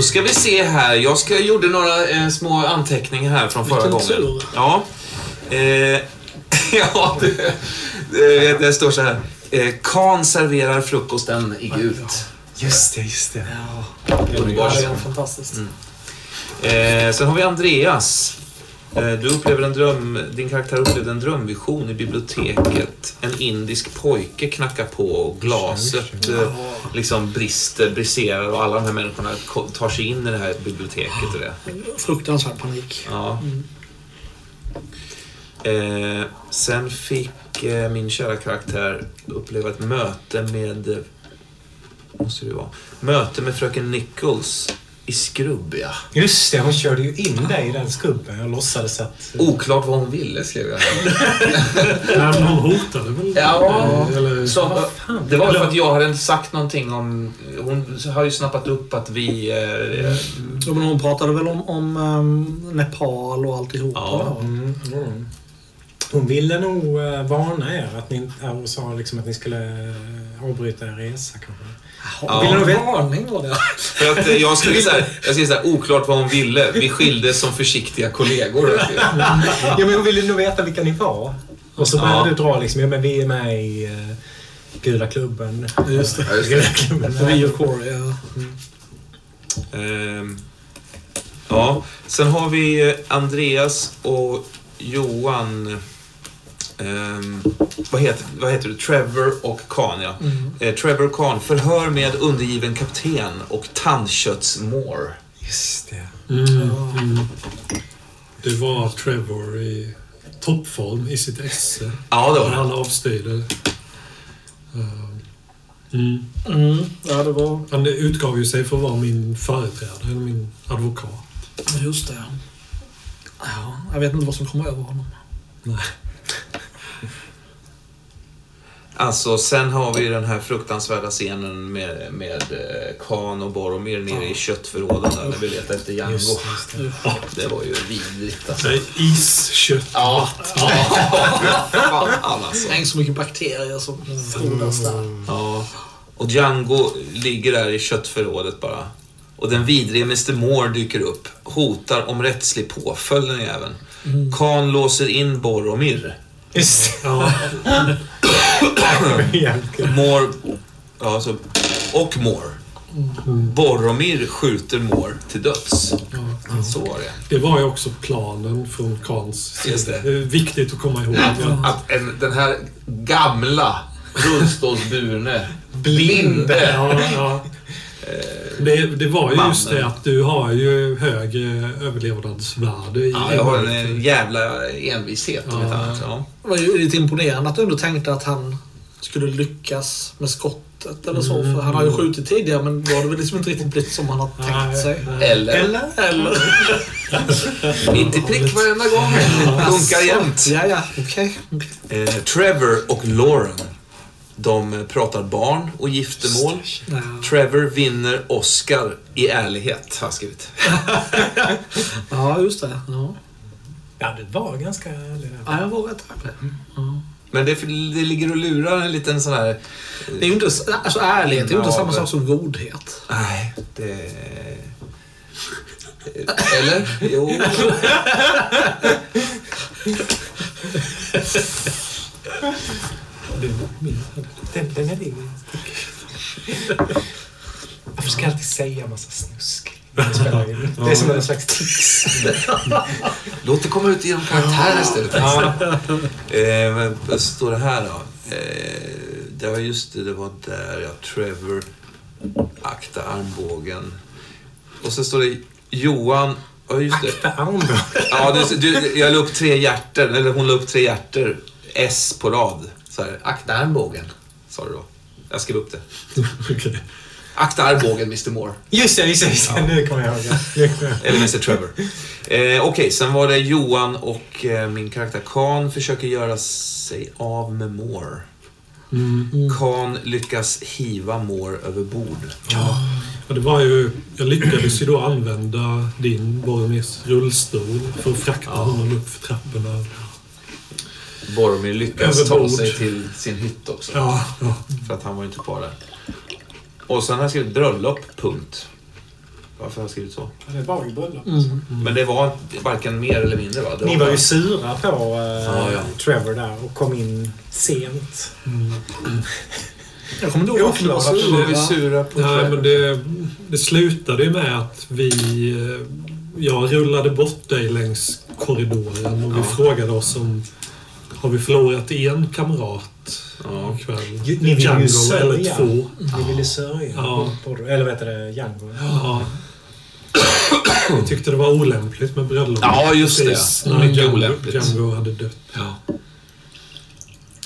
Då ska vi se här. Jag ska, jag gjorde några eh, små anteckningar här från förra Vilken gången. tur. Ja. Eh, ja, det, det, det står så här. Eh, Kan serverar frukosten i gult. Just det, just det. Underbart. Ja, det är fantastiskt. Eh, sen har vi Andreas. Eh, du upplever en dröm, din karaktär upplevde en drömvision i biblioteket. En indisk pojke knackar på och glaset eh, liksom brister, briserar och alla de här människorna ko- tar sig in i det här biblioteket och det. Fruktansvärd panik. Ja. Eh, sen fick eh, min kära karaktär uppleva ett möte med... Måste det vara? Möte med fröken Nichols i Skrubbia. Just det, hon körde ju in dig i den skrubben. Jag låtsades att... Oklart vad hon ville, skrev jag. Nej, men hon hotade väl? Ja, Eller, Så, det var för att jag hade sagt någonting om... Hon har ju snappat upp att vi... Eh, Ja, men hon pratade väl om, om ehm, Nepal och alltihopa. Ja. Mm, mm. Hon ville nog uh, varna er att ni, ja, hon sa liksom att ni skulle eh, avbryta er resa kanske. Ja. Vill du veta? Varning var det. för att eh, jag skrev så här, jag skrev så här, oklart vad hon ville. Vi skildes som försiktiga kollegor. Ja, men hon ville nog veta vilka ni var. Och så började Ja. du dra liksom, ja men vi är med i uh, Gula klubben. Just det. Ja, just det. Gula klubben. Vi och Corey, ja. Ehm, ja, sen har vi eh, Andreas och Johan. Ehm, vad, heter, vad heter du? Trevor och Khan, ja. Eh, Trevor och Khan, förhör med undergiven kapten och tandköttsmår. Just det. mm, mm. Det var Trevor i toppform i sitt esse. Ja, det var det. han avstyrde. Eh, Mm. Mm, ja, det var... Han utgav ju sig för att vara min företrädare, eller min advokat. Just det. Ja, jag vet inte vad som kom över honom. Nej. Alltså, sen har vi den här fruktansvärda scenen med, med eh, Khan och Boromir nere i köttförråden där när vi letar efter Django. Just, just det. Det var ju vidrigt alltså. Nej, iskött. Ja, ja. Fan alltså. Det är så mycket bakterier som frodas där. Ja. Och Django ligger där i köttförrådet bara. Och den vidrige Mr Moore dyker upp. Hotar om rättslig påföljd den jäveln. Khan låser in Boromir. Just Ja. Moore... Ja, alltså, och Moore. Boromir skjuter Moore till döds. Så var det. det var ju också planen från Kans Just det. Det är viktigt att komma ihåg. Ja. Att en, den här gamla rullstolsburne, blinde... Ja, ja. Det, det var ju just det att du har ju högre överlevnadsvärde i Ja, jag har en eh, jävla envishet om ett annat. Ja. Det var ju lite imponerande att du ändå tänkte att han skulle lyckas med skottet eller så. För han har ju skjutit tidigare men då har det väl liksom inte riktigt blivit som han har tänkt Nej, sig. nej. Eller? Eller? Eller? Inte prick varenda gång. Funkar jämt. Ja, ja, okej. Eh, Trevor och Lauren. De pratar barn och giftermål. Ja. Trevor vinner Oscar i ärlighet, har jag skrivit. ja, just det. Ja. Ja, det var ganska ärligt. Ja, jag var rätt ärlig. Ja. Men det, det ligger och lurar en liten sån här... Det är ju inte, alltså ärlighet är ju inte samma sak som godhet. Nej, det... Eller? Jo. Du, min, den, den är din. Varför ska jag alltid säga massa snusk? Det är som en slags tics. Låt det komma ut genom karaktärer istället. Eh, men vad står det här då? Eh, det var just det, det var där ja. Trevor, akta armbågen. Och så står det Johan, ja just det. Akta armbågen. Ja, du, du, jag la upp tre hjärter, eller hon la upp tre hjärter, S på rad. Så här, akta armbågen, sa du då. Jag skrev upp det. Okej. Akta armbågen, Mr Moore. Just det, just det. Just det. Nu kommer jag ihåg. det. Eller Mr Trevor. Eh, Okej, sen var det Johan och eh, min karaktär Khan försöker göra sig av med Moore. Mm. Khan lyckas hiva Moore över bord. Och det var ju, jag lyckades ju då använda din Boromirs rullstol för att frakta honom upp för trapporna. Boromir lyckas ta sig till sin hytt också. Ja, ja. För att han var ju inte kvar där. Och sen har jag skrivit bröllop, punkt. Varför har jag skrivit så? Det var ju bröllop. Mm. Men det var varken mer eller mindre va? Det Ni var ju sura på eh, Ja, ja. Trevor där och kom in sent. Jag kommer inte ihåg varför du var. Varför var vi sura. på Nej, Trevor? men det, det slutade ju med att vi... eh, Jag rullade bort dig längs korridoren och vi Ja. frågade oss om... Har vi förlorat en kamrat Ja. ikväll? Ju- ni vill ju Django sörja. eller två? Vi ville sörja. Ja. Eller vad heter det? Django. Ja. Vi tyckte det var olämpligt med bröllop. Ja, just det. Precis när Mycket Django, olämpligt. Django hade dött. Ja.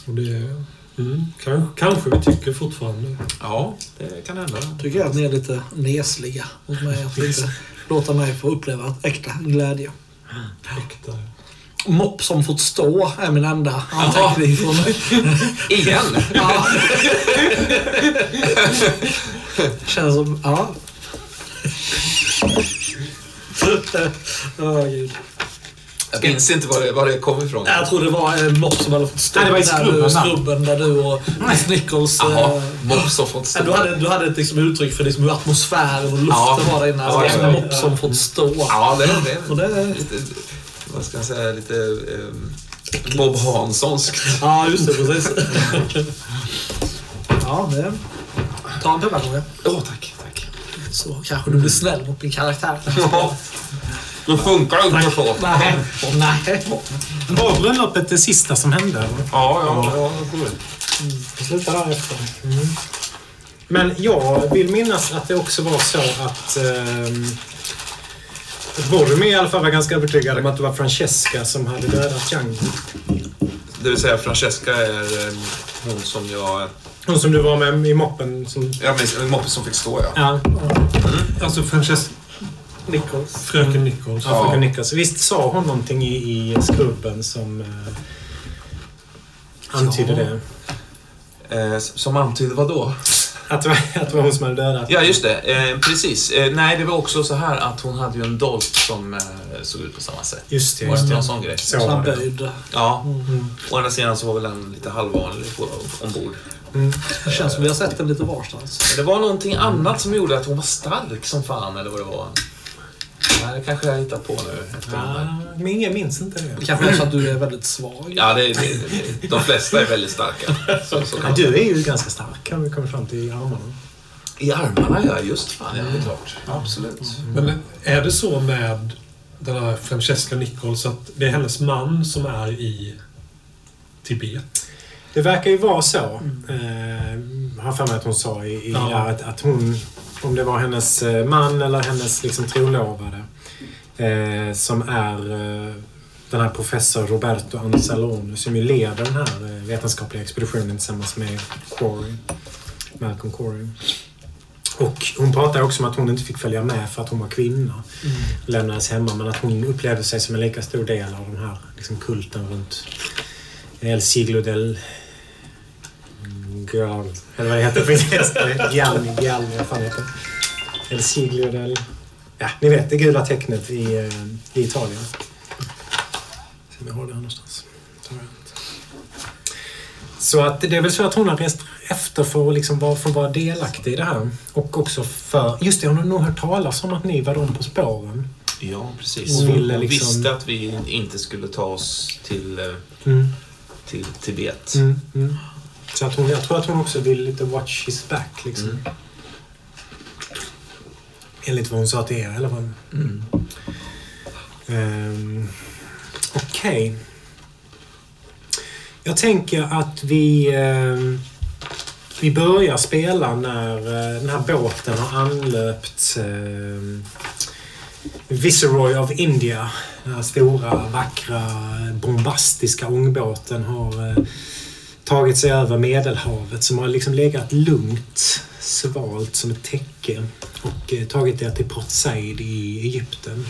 Och det, mm, kanske, kanske vi tycker fortfarande. ja, det kan hända. Tycker jag att ni är lite nesliga mot mig. Att inte låta mig få uppleva äkta glädje. Äkta. Mopp som fått stå är min enda anteckning från. Igen? Ja. Känns som... Ja. Åh, gud. Jag minns inte var det, var det kom ifrån. Jag tror det var en mopp som hade fått stå Nej, det var i skrubben, skrubben där du och Miss Nichols... Jaha, eh, mobb som fått stå. du, hade, du hade ett liksom uttryck för liksom hur atmosfären och luften Ja. var där inne. Ja, Alltså, ja, en ja. mopp som fått stå. Ja, det är Och det. det vad ska jag säga, lite um, Bob Hanssonskt. ja, just det. Precis. ja, det... Ta en pepparkaka. Åh, tack, tack. Så kanske du blir snäll mot min karaktär. Ja, då funkar det inte så. Nej. Nej. Var bröllopet det sista som hände? Ja, ja, tror det. Vi slutar därefter. Mm. Men jag vill minnas att det också var så att... Um, Boromir i alla fall var ganska övertygad om att det var Francesca som hade dödat Django. Det vill säga, Francesca är um, hon som jag... Hon som du var med i moppen som... Jag minns en moppe som fick stå, ja. Ja, Alltså Francesca, Nichols. fröken Nichols. ja. fröken Nichols. Visst sa hon någonting i, i skrubben som eh, antydde Ja. det? Eh, som antydde vad då? Att det, var, att det var hon som hade dödat? Ja, just det. Eh, precis. Eh, nej, det var också så här att hon hade ju en dolt som eh, såg ut på samma sätt. Just det. Var det någon sån grej? Så var det. böjd. Ja. Mm. Å andra sidan så var väl den lite halvvanlig på, ombord. Mm. Det känns som vi har sett den lite varstans. Det var någonting annat som gjorde att hon var stark som fan, eller vad det var. Nej, det kanske jag hittar på nu. Efter. Ah, men ingen minns inte det. Det kanske är så att du är väldigt svag. Ja, det, det, det, de flesta är väldigt starka. Så, så. Ja, du är ju ganska stark kan vi komma fram till i armarna. I armarna, ja. Just fan, ja. Det är klart. Absolut. Men är det så med den här Francesca Nichols att det är hennes man som är i Tibet? Det verkar ju vara så. Eh, har för mig att hon sa i, i Ja. att, att hon, om det var hennes eh, man eller hennes liksom trolovade, eh, som är eh, den här professor Roberto Anzalone som ju leder den här eh, vetenskapliga expeditionen tillsammans med Quarry, Malcolm Quarry. Och hon pratar också om att hon inte fick följa med för att hon var kvinna. Lämnades hemma men att hon upplevde sig som en lika stor del av den här liksom, kulten runt El Siglo del Girl, eller vad det heter på italienska. Gialli, Gialli, vad fan heter det? El Siglo del... Ja, ni vet det gula tecknet i, eh, i Italien. Se om jag har det här någonstans. Så att det är väl så att hon har rest efter för att liksom vara, för att vara delaktig i det här. Och också för... Just det, hon har nog hört talas om att ni var de på spåren. Ja, precis. Och ville Hon liksom- visste att vi inte skulle ta oss till, eh, Mm. till Tibet. Mm, mm. Så att hon, jag tror att hon också vill lite watch his back liksom. Mm. Enligt vad hon sa till er i alla fall. Mm. Um, Okej. Jag tänker att vi, ehm, vi börjar spela när eh, den här båten har anlöpt um, Viceroy of India. Den här stora, vackra, bombastiska ångbåten har eh, tagit sig över Medelhavet som har liksom legat lugnt, svalt som ett täcke och eh, tagit er till Port Said i Egypten.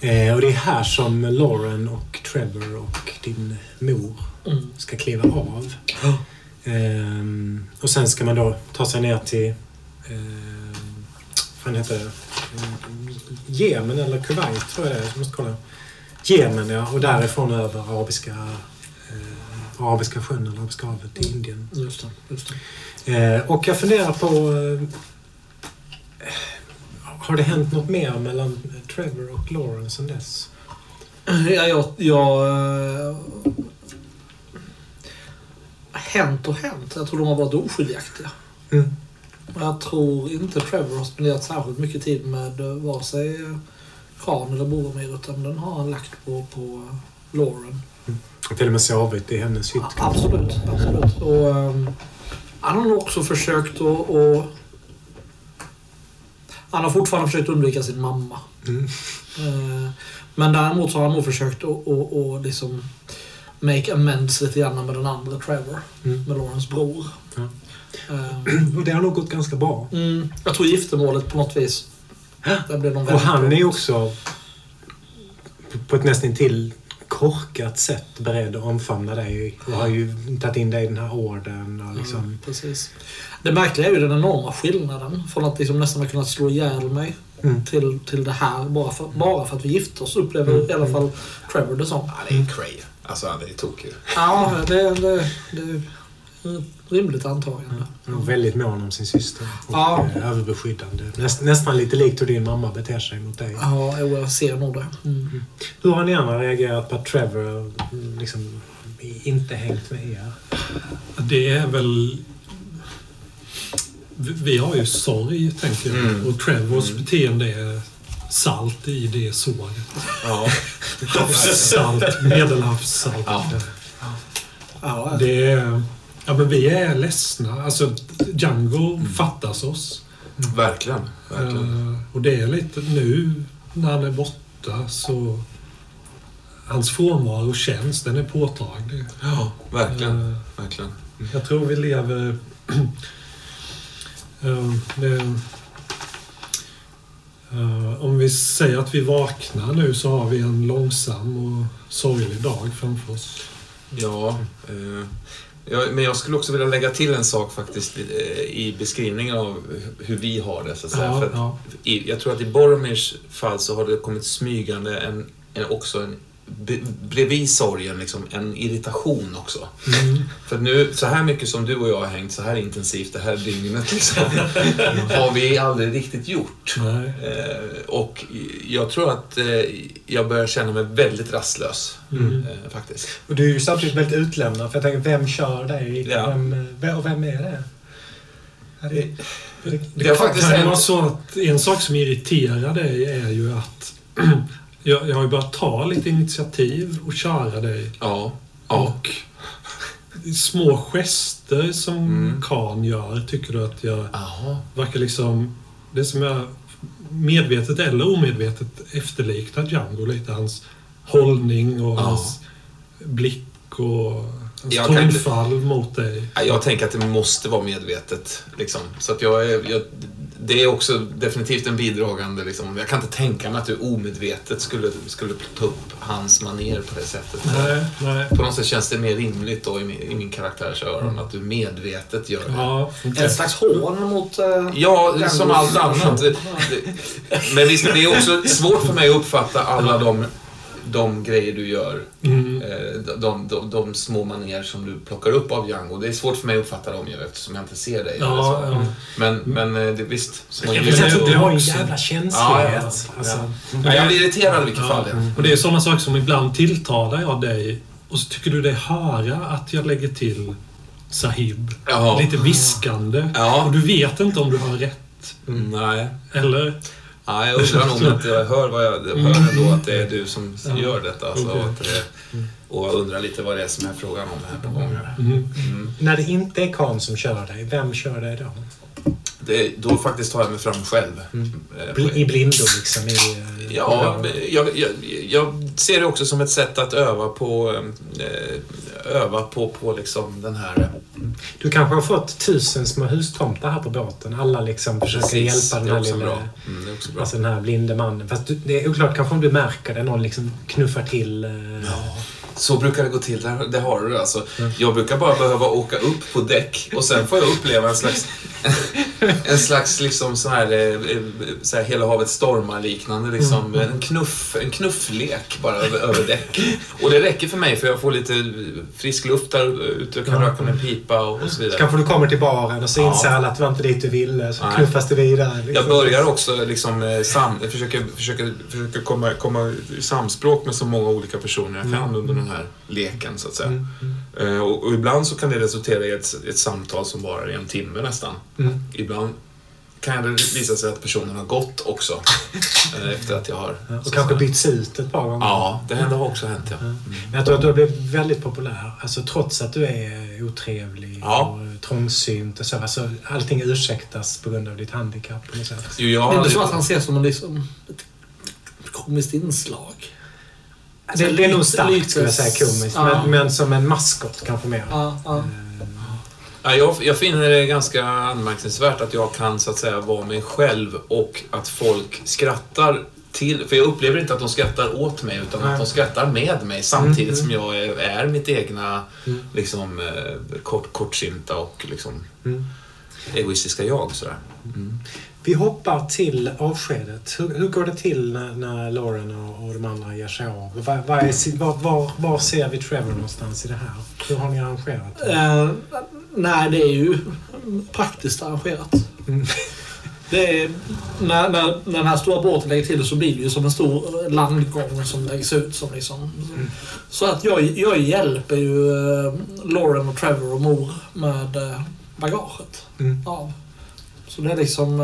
Eh, och det är här som Lauren och Trevor och din mor Mm. ska kliva av. Ehm, och sen ska man då ta sig ner till ehm, vad heter det? Jemen eller Kuwait tror jag det är. Jag måste kolla. Jemen ja, och därifrån över Arabiska, eh, Arabiska sjön eller Arabiska havet till Indien. Just det. Just det. Eh, och jag funderar på... Eh, har det hänt något mer mellan Trevor och Lauren sen dess? Ja, jag... jag eh, hänt och hänt. Jag tror de har varit oskiljaktiga. Mm. Jag tror inte Trevor har spenderat särskilt mycket tid med eh, vare sig Khan eller Boromir utan den har han lagt på, på eh, Lauren. Och till och med sovit i hennes hytt. Absolut, absolut. Och, ehm, han har nog också försökt att... att- han har fortfarande försökt undvika sin mamma. Mm. Eh, men däremot så har han nog försökt att, att, att liksom make amends lite grann med den andra Trevor. Mm. Med Laurens bror. Ja. Eh, Och det har nog gått ganska bra. mm, jag tror giftermålet på något vis. Där blev de Och han är ju också på ett nästan till korkat sätt beredd att omfamna dig och har ju tagit in dig i den här orden. Och liksom, Mm, precis. Det märkliga är ju den enorma skillnaden från att liksom nästan ha kunnat slå ihjäl mig Mm. till, till det här bara för, bara för att vi gifte oss upplever i alla fall Trevor det som. Ja, det är cray. Alltså, han är tokig. Ja, det, det, det rimligt antagande. Är väldigt mån om sin syster. Och Ja. eh, överbeskyddande. Näst, nästan lite likt hur din mamma beter sig mot dig. Ja, jag ser nog det. Mm. Hur har ni andra reagerat på att Trevor mm, liksom inte hängt med er? Det är väl... Vi har ju sorg, tänker jag. Mm. Och Trevors beteende är salt i det såret. Ja. Havssalt, medelhavssalt. Ja. Ja, Det är... Ja, men vi är ledsna. Alltså, Django fattas oss. Verkligen. Verkligen. Eh, och det är lite nu när han är borta så... Hans frånvaro känns, den är påtaglig. Ja, verkligen. Eh, Verkligen. Jag tror vi lever... Eh, det, om vi säger att vi vaknar nu så har vi en långsam och sorglig dag framför oss. Ja, eh, ja, men jag skulle också vilja lägga till en sak faktiskt eh, i beskrivningen av hur vi har det. Så att säga. Ja, För ja. i, jag tror att i Boromirs fall så har det kommit smygande en, en, också en bredvid sorgen liksom, en irritation också. Mm. För nu, så här mycket som du och jag har hängt så här intensivt det här dygnet liksom, har vi aldrig riktigt gjort. Eh, och jag tror att eh, jag börjar känna mig väldigt rastlös. Mm. Eh, faktiskt. Och du är ju samtidigt väldigt utlämnad. För jag tänker, vem kör dig? Ja. Vem, och vem är det? Ja, det, det, Det har faktiskt kan ju vara så att en sak som irriterar dig är ju att jag, jag har ju börjat ta lite initiativ och köra dig. Ja. Och små gester som Mm. Gör tycker du att jag Jaha. verkar liksom... Det som jag medvetet eller omedvetet efterliknar Django lite. Hans hållning och Ja. hans blick och hans Jag kan tonfall mot dig. Ja, Jag tänker att det måste vara medvetet. Liksom. Så att jag jag, det är också definitivt en bidragande... Liksom. Jag kan inte tänka mig att du omedvetet skulle, skulle ta upp hans maner på det sättet. Nej, nej. På något sätt känns det mer rimligt då i min, i min karaktärs öron att du medvetet gör det. Ja, En slags hån mot... eh, Ja, som allt annat. Men visst, det är också svårt för mig att uppfatta alla de, de grejer du gör. Mm. Eh, De, de, de, de små manér som du plockar upp av Django. Det är svårt för mig att uppfatta dem ju eftersom jag inte ser dig. Ja, ja. Men, men eh, det, visst. Små jag det- det du har en jävla känslighet. ja, Alltså, ja, jag blir irriterad i vilket fall. Och det är sådana saker som ibland tilltalar jag dig och så tycker du dig höra att jag lägger till Sahib. Ja. Lite viskande. Ja. Och du vet inte om du har rätt. Mm, nej. Eller? Ja, jag undrar nog om att jag hör, vad jag, jag hör ändå att det är du som gör detta. Alltså, att det, och jag undrar lite vad det är som är frågan om här på gånger. Mm. Mm. när det inte är Khan som kör dig, vem kör dig då? Det, då faktiskt tar jag mig fram själv. Eh, på- Bl- I blindo liksom? I, eh, Ja, jag, jag, jag ser det också som ett sätt att öva på, eh, öva på, på liksom den här... Du kanske har fått tusen små hustomtar här på båten. Alla liksom försöker Precis, hjälpa den här lilla... Mm. Alltså den här blinde mannen. Fast du, det är oklart kanske om du märker det. Någon liksom knuffar till. Eh, Så brukar det gå till. Det har du alltså. Jag brukar bara behöva åka upp på däck och sen får jag uppleva en slags, en slags liksom sån här, eh, eh, så här hela havet stormar-liknande liksom. En, knuff, en knufflek bara över, över däck. Och det räcker för mig för jag får lite frisk luft där ute och kan röka med pipa och, och så Så vidare. kanske du kommer till baren och så Ja. inser alla att det var inte dit du ville. Så Nej. knuffas det vidare. Liksom. Jag börjar också liksom, eh, sam, försöka, försöka, försöka komma, komma i samspråk med så många olika personer jag kan under den här leken, så att säga. Mm, mm, Och, och ibland så kan det resultera i ett, ett samtal som varar i en timme nästan. Mm. Ibland kan det visa sig att personen har gått också. eh, efter att jag har... Ja, Och kanske bytts ut ett par gånger. Ja, det har också hänt, ja. Mm. Men jag tror att du har blivit väldigt populär. Alltså trots att du är otrevlig Ja. och trångsynt och så. Alltså, allting ursäktas på grund av ditt handikapp. på något sätt. Jo, jag Det är har inte så att han ses som en, liksom, ett komiskt inslag. Det, det är nog starkt Lite- skulle jag säga komiskt. Ja. Men, men som en maskot kanske mer. Ja, ja. Ja, jag, jag finner det ganska anmärkningsvärt att jag kan så att säga vara mig själv och att folk skrattar till... För jag upplever inte att de skrattar åt mig utan Nej. att de skrattar med mig samtidigt Mm, som jag är, är mitt egna Mm. liksom, eh, kort, kortsynta och liksom, Mm. egoistiska jag. Sådär. Mm. Vi hoppar till avskedet. Hur, hur går det till när, när Lauren och, och de andra ger sig av? Var, var, är, var, var, var ser vi Trevor någonstans i det här? Hur har ni arrangerat det? Eh, nej, det är ju praktiskt arrangerat. Mm. Är, när, när, när den här stora båten lägger till så blir det ju som en stor landgång som läggs ut. Som liksom, Så att jag, jag hjälper ju eh, Lauren och Trevor och mor med eh, bagaget Mm. av. Så det är liksom...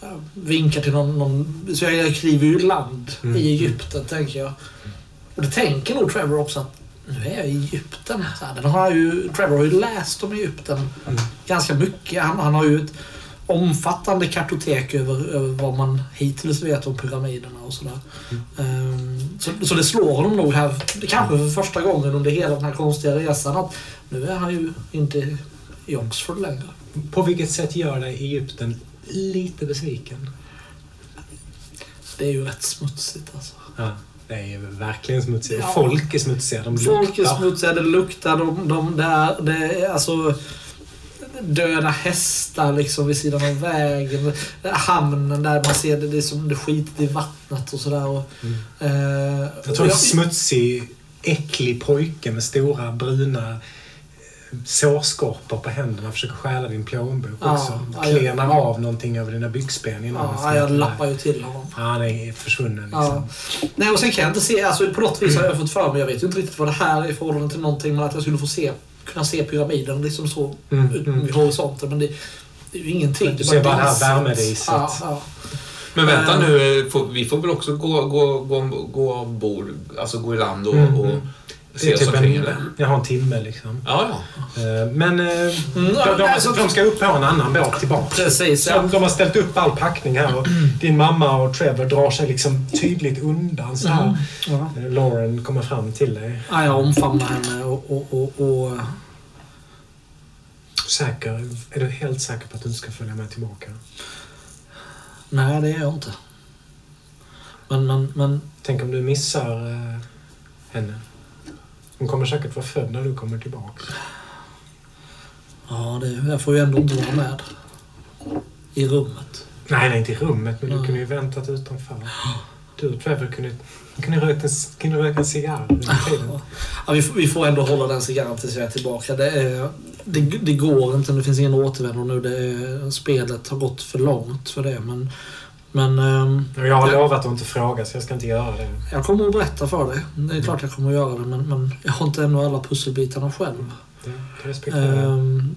Jag vinkar till någon, någon... Så jag kliver ju land Mm. i Egypten, tänker jag. Och det tänker nog Trevor också att nu är jag i Egypten. Så här, den har ju, Trevor har ju läst om Egypten Mm. ganska mycket. Han, han har ju ett omfattande kartotek över, över vad man hittills vet om pyramiderna och sådär. Ehm, så, så det slår honom nog här, kanske för första gången under hela den här konstiga resan, att nu är han ju inte i Oxford längre. På vilket sätt gör dig Egypten lite besviken? Det är ju rätt smutsigt alltså. Ja, det är verkligen smutsigt. Ja. Folk är smutsiga. De Folk är luktar. smutsiga, det luktar, de, de där, det alltså döda hästar liksom vid sidan av vägen. Hamnen där man ser det, det är som det skitit i vattnet och sådär. Och, Mm. eh, Jag tror en smutsig, äcklig pojke med stora bruna sårskorpor på händerna försöker stjäla din plånbok Ja, också. Klenar av någonting över dina byxben innan Ja, jag lappar ju till honom. Ja, han är försvunnen liksom. Ja. Nej, och sen kan jag inte se, alltså på något vis har jag fått för mig, jag vet ju inte riktigt vad det här är i förhållande till någonting, men att jag skulle få se, kunna se pyramiden liksom så Mm, ut mm. vid horisonten. Men det, det är ju ingenting. Du ser bara det här diset. värmediset. Ja, ja. Men vänta Eh. nu, vi får väl också gå, gå, gå, gå ombord, alltså gå i land och, Mm, och mm. Det är typ en, jag har en timme liksom. Ja, ja. Eh, Men eh, Mm, de, de, alltså- de ska upp på en annan båt tillbaka. Precis, ja. de har ställt upp all packning här och din mamma och Trevor drar sig liksom tydligt undan så här. Ja. Eh, Lauren kommer fram till dig. Ja, jag omfamnar henne och, och, och, och... Säker? Är du helt säker på att du inte ska följa med tillbaka? Nej, det är jag inte. Men, men, men... Tänk om du missar henne. Hon kommer säkert vara född när du kommer tillbaka. Ja, det, jag får ju ändå inte vara med. I rummet. Nej, nej, inte i rummet, men du kunde ju väntat utanför. Du och Trevor kunde, kunde rökt en, kunde rökt en cigarr. Ja, vi, får- vi får ändå hålla den cigarren tills jag är tillbaka. Det, är, det, det går inte, det finns ingen återvändo nu. Det är, spelet har gått för långt för det. Men, men ehm, Jag har lovat att inte fråga, så jag ska inte göra det. jag kommer att berätta för dig. Det är klart jag kommer att göra det, men, men jag har inte ännu alla pusselbitarna själv. Det kan jag respektera. Ehm,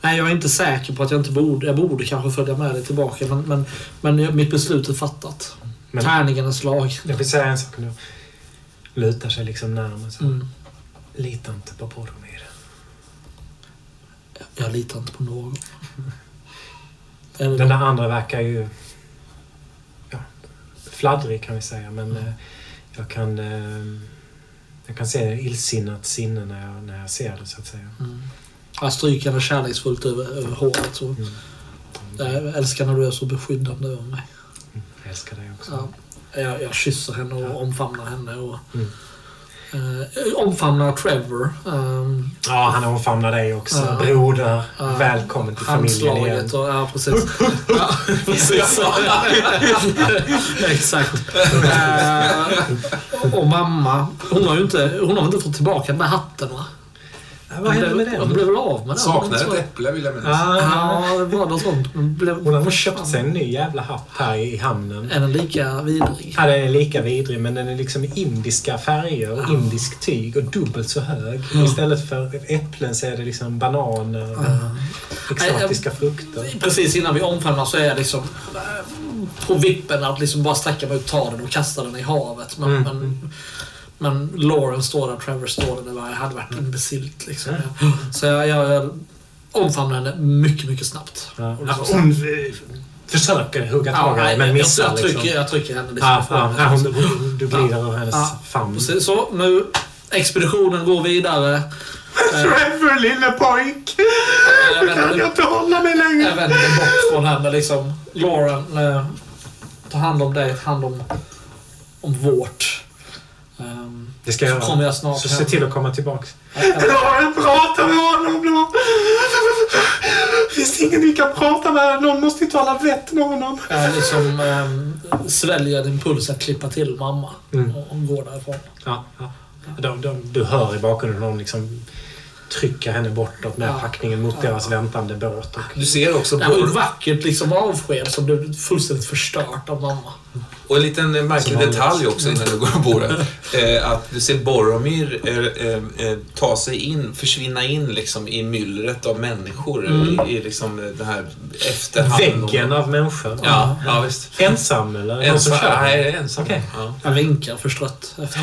nej, jag är inte säker på att jag inte borde. Jag borde kanske följa med dig tillbaka, men, men, men jag- mitt beslut är fattat. Men Tärningen är slagen. jag vill säga en sak nu. Lutar sig liksom närmare. Mm. Lita inte på Boromir. Jag litar inte på någon. Den där andra verkar ju... Ja, fladdrig kan vi säga, men Mm. eh, jag kan... Eh, jag kan se illsinnat sinne när jag, när jag ser det, så att säga. Mm. Jag stryker henne kärleksfullt över, över håret. Så. Mm. Jag älskar när du är så beskyddande över mig. Jag älskar dig också. Ja. Jag, jag kysser henne och omfamnar henne. Och, Mm. Eh, omfamnar Trevor. ehm, Ja, han omfamnar dig också. Ja. Broder, Ja. välkommen till familjen igen. och, ja, precis. ja, precis. Exakt. Eh, och mamma, hon har ju inte, hon har inte fått tillbaka den där hatten va? Ja, vad hände med Hon den? blev väl av med den? Saknar Så- ett äpple vill jag minnas. Ah, Ja, det var något sånt. Hon blev, hon har köpt sig en ny jävla hatt här i hamnen. Är den lika vidrig? Ja, den är lika vidrig men den är liksom indiska färger och indisk tyg och dubbelt så hög. Istället för äpplen så är det liksom bananer och exotiska frukter. Precis innan vi omfamnar så är jag liksom eh, på vippen att liksom bara sträcka mig ut, ta den och kasta den i havet. Men, Mm. men, men Lauren står där, Trevor står där. Det var, jag hade varit imbecilt liksom. Mm. Så jag, jag, jag omfamnar henne mycket, mycket snabbt. Ja. Ja, liksom- hon eh, försöker hugga tag i dig men jag, missar jag, trycker, liksom. jag trycker henne liksom Ja, ja, mig. ja, hon, hon, du glider över hennes Ja. famn. Precis, så nu, expeditionen går vidare. Eh, Trevor lille pojk! jag vänder- inte hålla mig längre. Jag vänder mig bort från henne liksom. Lauren, eh, ta hand om dig, ta hand om, om vårt. Um, Det ska jag så kommer jag snart Så hem. se till att komma tillbaks. Jag- jag- Lauren, prata med honom då! Finns det ingen du kan prata med? Någon måste ju tala vett med honom. Jag liksom um, sväljer din puls att klippa till mamma Mm. och, och går därifrån. Ja, ja. De, de, du hör i bakgrunden någon liksom trycker henne bortåt med Ja. packningen mot deras väntande båt. Och, Du ser också Det var ett vackert liksom, avsked som blev fullständigt förstört av mamma. Och en liten märklig detalj också innan du går ombord. eh, att du ser Boromir eh, eh, eh, ta sig in, försvinna in liksom i myllret av människor. Mm. I, i liksom det här efterhand. väggen av människor. Ja, ja visst. Ensam eller? Ensam. Nej, ensam. Okej. Ja. Jag vinkar förstrött efter.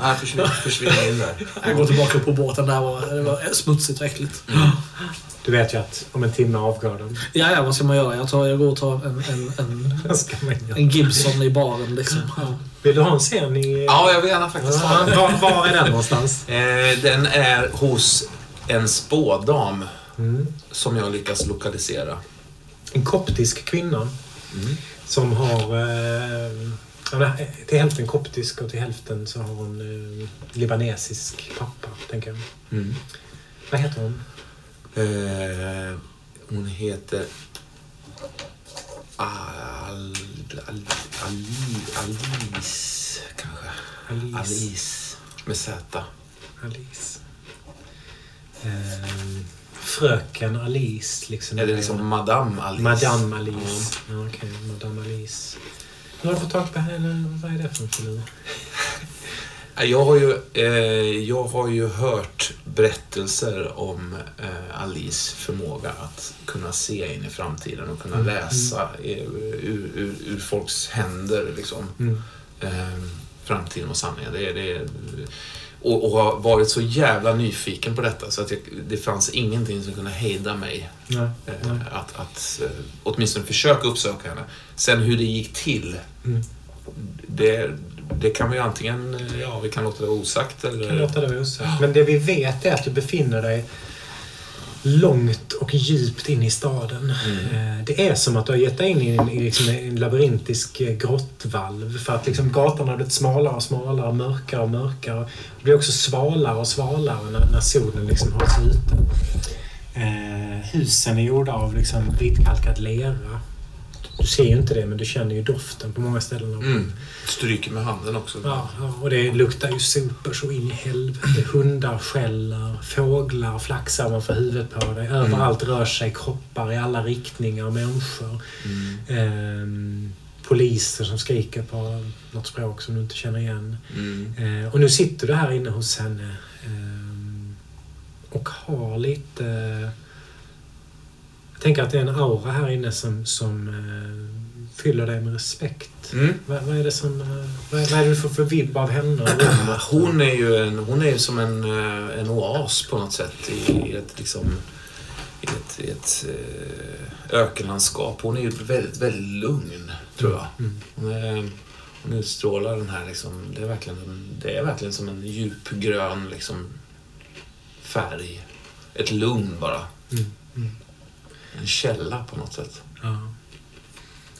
Han försvinner, försvinner in där. Jag går tillbaka på båten där det var smutsigt och äckligt. Du vet ju att om en timme avgår den. Ja, ja, vad ska man göra? Jag, tar, jag går och tar en, en, en, en Gibson i baren liksom. Ja. Vill du ha en scen i... Ja, jag vill gärna faktiskt ha den. var, var är den någonstans? Eh, den är hos en spådam Mm. som jag lyckas lokalisera. En koptisk kvinna Mm. som har... Eh, ja, till hälften koptisk och till hälften så har hon eh, libanesisk pappa, tänker jag. Mm. Vad heter hon? Eh, hon heter Al, Al, Ali, Alice, kanske. Alice. Alice. Med Z. Alice. Eh, fröken Alice, liksom. Är det liksom Madame Alice? Madame Alice. Ja, Okej, Madame Alice. Hur har du fått tag på henne? Vad är det för en filur? Ja, Jag har ju, eh, jag har ju hört berättelser om eh, Alice förmåga att kunna se in i framtiden och kunna läsa eh, ur, ur, ur folks händer. Liksom. Mm. eh, framtiden och sanningen. Det, det, och, och har varit så jävla nyfiken på detta så att jag, det fanns ingenting som kunde hejda mig Nej, eh, nej. att, att eh, åtminstone försöka uppsöka henne. Sen hur det gick till, Mm. det, det kan vi antingen, eh, ja vi kan låta det vara osagt kan eller... låta det vara osagt. Men det vi vet är att du befinner dig långt och djupt in i staden. Eh, Det är som att du har gett dig in i en, liksom en labyrintisk eh, grottvalv. För att liksom gatorna har blivit smalare och smalare, mörkare och mörkare. Det blir också svalare och svalare när, när solen liksom hålls ute. Eh, husen är gjorda av liksom vitkalkad lera. Du ser ju inte det, men du känner ju doften på många ställen. Mm. Stryker med handen också. Ja, och det luktar ju sopor så in i helvete. Hundar skäller, fåglar flaxar ovanför huvudet på dig. Överallt rör sig kroppar i alla riktningar, människor. Mm. Ehm, poliser som skriker på något språk som du inte känner igen. Mm. Ehm, och nu sitter du här inne hos henne ehm, och har lite... tänker att det är en aura här inne som, som eh, fyller dig med respekt. Mm. Vad, vad är det som... eh, Vad, vad är det du får för vibb av henne? Hon är ju en, hon är ju som en, eh, en oas på något sätt i, i ett, liksom, i ett, i ett eh, ökenlandskap. Hon är ju väldigt, väldigt lugn, tror jag. Mm. Hon, är, hon utstrålar den här, liksom, det, är verkligen, en- det är verkligen som en djupgrön liksom, färg. Ett lugn bara. Mm. Mm. En källa på något sätt. Ja.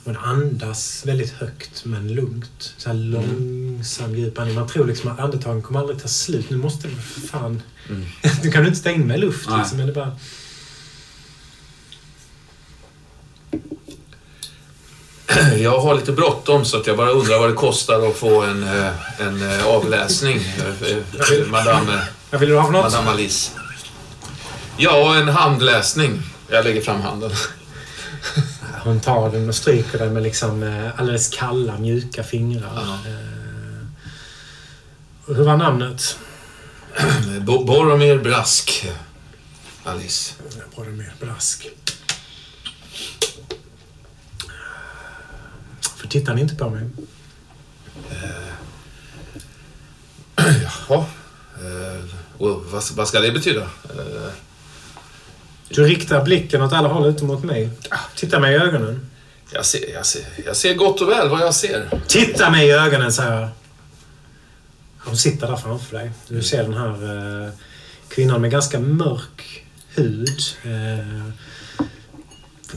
Hon andas väldigt högt men lugnt. Så här långsamt långsam djup andning. Man tror liksom att andetagen kommer aldrig ta slut. Nu måste det fan... Mm. Du kan ju inte in med luft Nej. liksom. Men det bara... Jag har lite bråttom så att jag bara undrar vad det kostar att få en, eh, en eh, avläsning. eh, Madame, Ja, vill du ha något? Madame Alice. Ja, en handläsning. Jag lägger fram handen. Hon tar den och stryker den med liksom eh, alldeles kalla, mjuka fingrar. Ja. Eh, hur var namnet? Bo- Boromir Brask. Alice. Boromir Brask. För tittar ni inte på mig? Jaha. Eh, och vad, vad ska det betyda? Du riktar blicken åt alla håll utom mot mig. Titta mig i ögonen. jag, ser, jag, ser, jag ser gott och väl vad jag ser. Titta mig i ögonen, säger jag. Hon sitter där framför dig. Du ser den här eh, kvinnan med ganska mörk hud. Eh,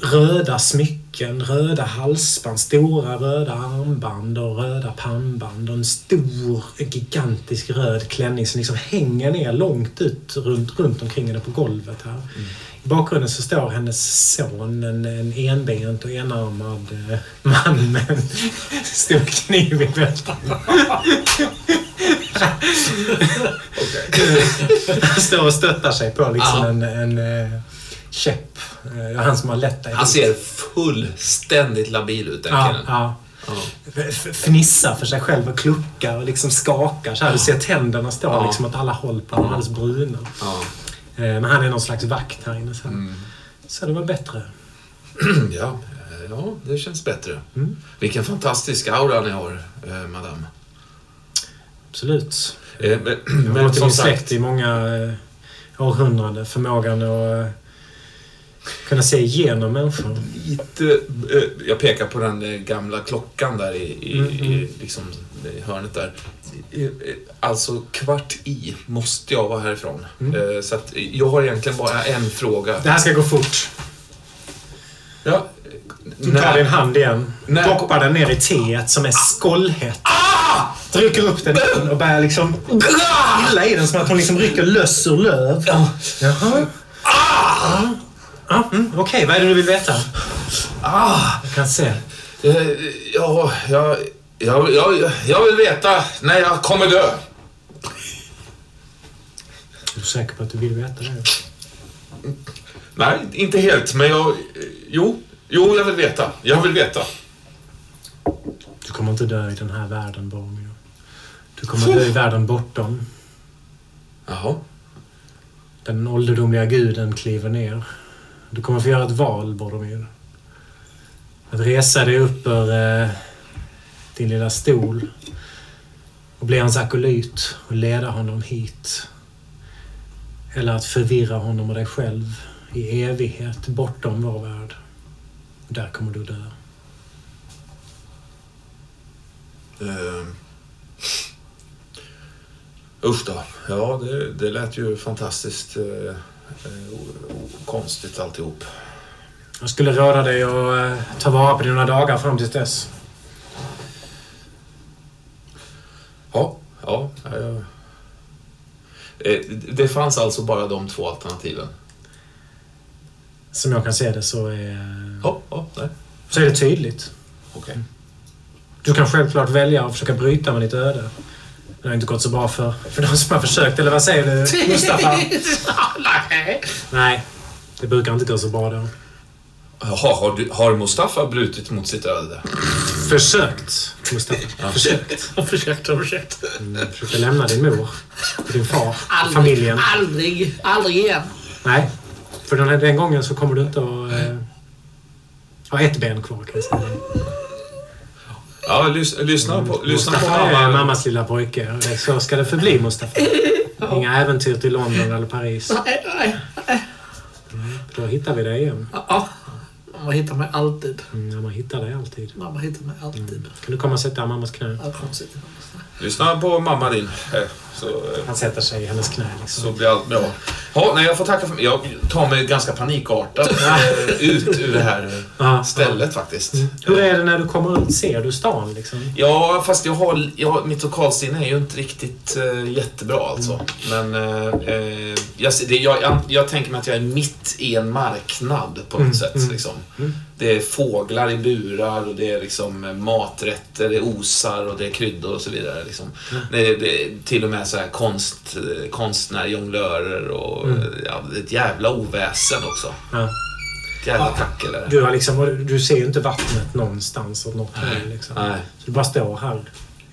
röda smycken, röda halsband, stora röda armband och röda pannband och en stor, gigantisk röd klänning som liksom hänger ner långt ut runt, runt omkring henne på golvet här. I bakgrunden så står hennes son, en, en enbent och enarmad eh, man med en stor kniv i bältet. Han står och stöttar sig på liksom en, en eh, käpp. Eh, han som har lett dig Han ser fullständigt labil ut, den Ja, killen. ja. F- Fnissar för sig själv och kluckar och liksom skakar. Så här, du ser tänderna stå liksom åt alla håll på honom, alldeles bruna. Ja. Eh, Men han är någon slags vakt här inne. Så, Mm. så det var bättre. Ja, eh, ja, det känns bättre. Mm. Vilken fantastisk aura ni har, eh, madame. Absolut. Eh, men, Jag har men som sagt, i många eh, århundraden. Förmågan att eh, kunna se igenom människor. lite, eh, jag pekar på den eh, gamla klockan där i, i, Mm, i, liksom, i hörnet där. Alltså kvart i måste jag vara härifrån. Mm. Eh, Så att jag har egentligen bara en fråga. Det här ska gå fort. Ja, Du tar din hand igen. När- Doppar den ner i teet som är skållhett. Trycker upp den och börjar liksom illa i den som att hon liksom rycker löss ur löv. Jaha. Ja. Ja, mm, Okej, vad är det du vill veta? Ah! Jag kan se. Eh, Ja, jag, jag, jag, jag vill veta när jag kommer dö. Är du säker på att du vill veta det? Nej, inte helt, men jag... Jo, jo, jag vill veta. Jag vill veta. Du kommer inte dö i den här världen, Boromir. Du kommer dö i världen bortom. Jaha. Den ålderdomliga guden kliver ner. Du kommer få göra ett val, Boromir. Att resa dig upp ur eh, din lilla stol och bli hans akolyt och leda honom hit. Eller att förvirra honom och dig själv i evighet bortom vår värld. Och där kommer du dö. Uh, usch då. Ja, det, det lät ju fantastiskt eh, eh, konstigt alltihop. Jag skulle råda dig att eh, ta vara på dina dagar fram till dess. Ja, ja. ja. Eh, Det fanns alltså bara de två alternativen? Som jag kan se det så är, Ja, ja, nej. så är det tydligt. Okej. Du kan självklart välja att försöka bryta med ditt öde. Det har inte gått så bra för, för de som har försökt. Eller vad säger du, Mustafa? Nej. Nej, det brukar inte gå så bra då. Jaha, har, du, har Mustafa brutit mot sitt öde? Försökt, Mustafa. Försökt. Jag försökte och försökte. Mm, försökte lämna din mor din far Aldrig, familjen. aldrig, aldrig igen. Nej, för den, här, den gången så kommer du inte att eh, ha ett ben kvar kan jag säga. Ja, lys, lyssna på, lyssna på Mustafa är mamma. mammas lilla pojke. Så ska det förbli Mustafa. Inga äventyr till London eller Paris. Nej, nej. Då hittar vi dig igen. Ja, mamma hittar mig alltid. Mm, ja, man hittar dig alltid. Mamma hittar mig alltid. Kan du komma och sätta dig i mammas knä? Lyssna på mamma din. Eh, Så, eh, Han sätter sig i hennes knä liksom. så blir allt bra. Ja, nej, jag får tacka för mig. Jag tar mig ganska panikartat eh, ut ur det här Ja, stället faktiskt. Hur är det när du kommer ut? Ser du stan liksom? Ja, fast jag har, jag, mitt lokalsinne är ju inte riktigt eh, jättebra alltså. Men eh, eh, jag, det, jag, jag, tänker mig att jag är mitt i en marknad på något Mm, sätt. mm, Liksom. mm. Det är fåglar i burar och det är liksom eh, maträtter, det är osar och det är kryddor och så vidare. Liksom. Mm. Det, det till och med så här konst, eh, konstnärer, jonglörer och Mm. eh, ja, ett jävla oväsen också. Ja. Ett jävla kackel är det. Du, har liksom, du ser ju inte vattnet någonstans åt något håll. Liksom. Nej. Så du bara står här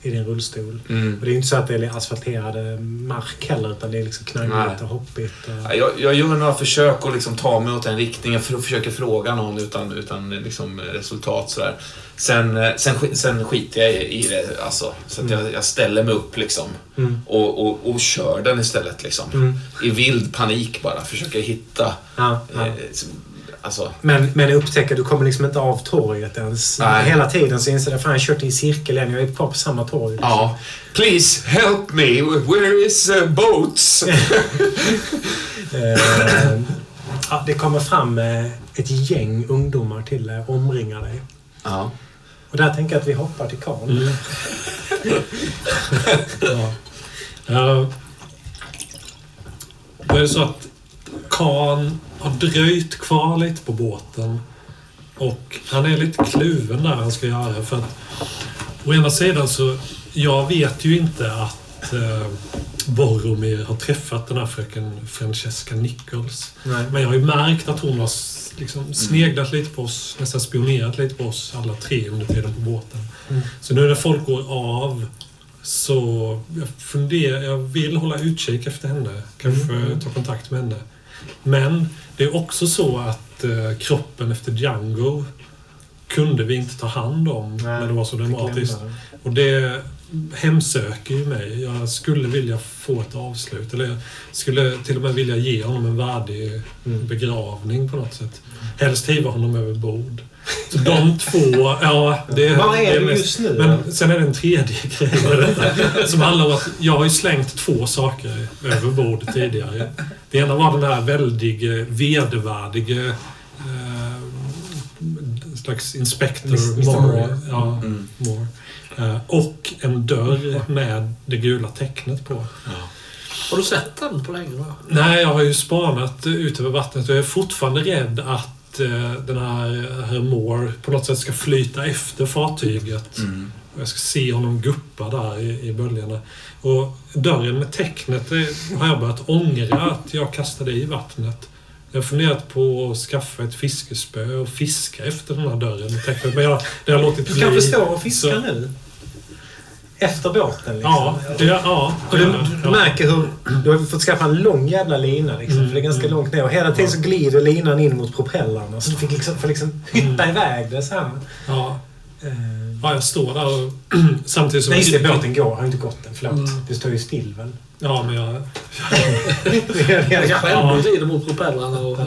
i din rullstol. Mm. Och det är inte så att det är asfalterad mark heller, utan det är liksom knaggligt och hoppigt. Och... Ja, Jag, jag gör några försök att liksom ta mig åt den riktningen för att försöka fråga någon utan, utan liksom resultat. Sådär. Sen, eh, sen, sen skiter jag i det. Alltså, så att jag, jag ställer mig upp liksom, Mm. och, och, och kör den istället. Liksom. Mm. I vild panik bara. Försöker hitta... Ja, ja. Eh, alltså, Men, men upptäcker du kommer liksom inte av torget ens. Nej. Hela tiden så inser jag fan jag har kört i cirkel igen. Jag är kvar på samma torg. liksom. ja. Please help me. Where is uh, boats? Eh, ja, det kommer fram eh, ett gäng ungdomar till dig och omringar dig. ja. Och där tänker jag att vi hoppar till Karl. Mm. ja. Eh, Det är så att Kan har dröjt kvar lite på båten. Och han är lite kluven där han ska göra. För att å ena sidan så, jag vet ju inte att eh, Boromir har träffat den här fröken Francesca Nichols. Nej. Men jag har ju märkt att hon har liksom sneglat lite på oss, nästan spionerat lite på oss alla tre under tiden på båten. Mm. Så nu när folk går av så jag funderar, jag vill hålla utkik efter henne. Kanske Mm. ta kontakt med henne. Men det är också så att eh, kroppen efter Django kunde vi inte ta hand om när det var så dramatiskt. Och det hemsöker ju mig. Jag skulle vilja få ett avslut. Eller jag skulle till och med vilja ge honom en värdig Mm. begravning på något sätt. Helst hiva honom över bord. Så de två, ja... Det, Vad det är det mest- just nu? Men sen är det en tredje grej med detta. Som handlar om att jag har ju slängt två saker över bord tidigare. Det ena var den här väldigt vedervärdige eh, slags inspector Mr. Moore. Ja, Mm. Moore. Eh, och en dörr med det gula tecknet på. Har du sett den på länge? Va? Nej, jag har ju spanat ut över vattnet och jag är fortfarande rädd att eh, den här herr Moore på något sätt ska flyta efter fartyget. Mm. Jag ska se honom guppa där i, i böljorna. Och dörren med tecknet det har jag börjat ångra att jag kastade i vattnet. Jag har funderat på att skaffa ett fiskespö och fiska efter den här dörren med tecknet. Men jag, det har låtit Du kan bli. förstå och fiska Så- nu? Efter båten liksom? Ja, det, ja, Och du, ja, du märker hur du har fått skaffa en lång jävla lina liksom, Mm, för det är ganska mm. långt ner. Och hela tiden så glider linan in mot propellrarna. Så du fick liksom, får liksom hytta iväg det så här. ja, Eh, ja, jag står där och samtidigt som... Nej, just det. Båten går. Har inte gått än. Förlåt. Mm. Det står ju still väl? Ja, men jag... Jag ändå glider mot propellrarna. Och,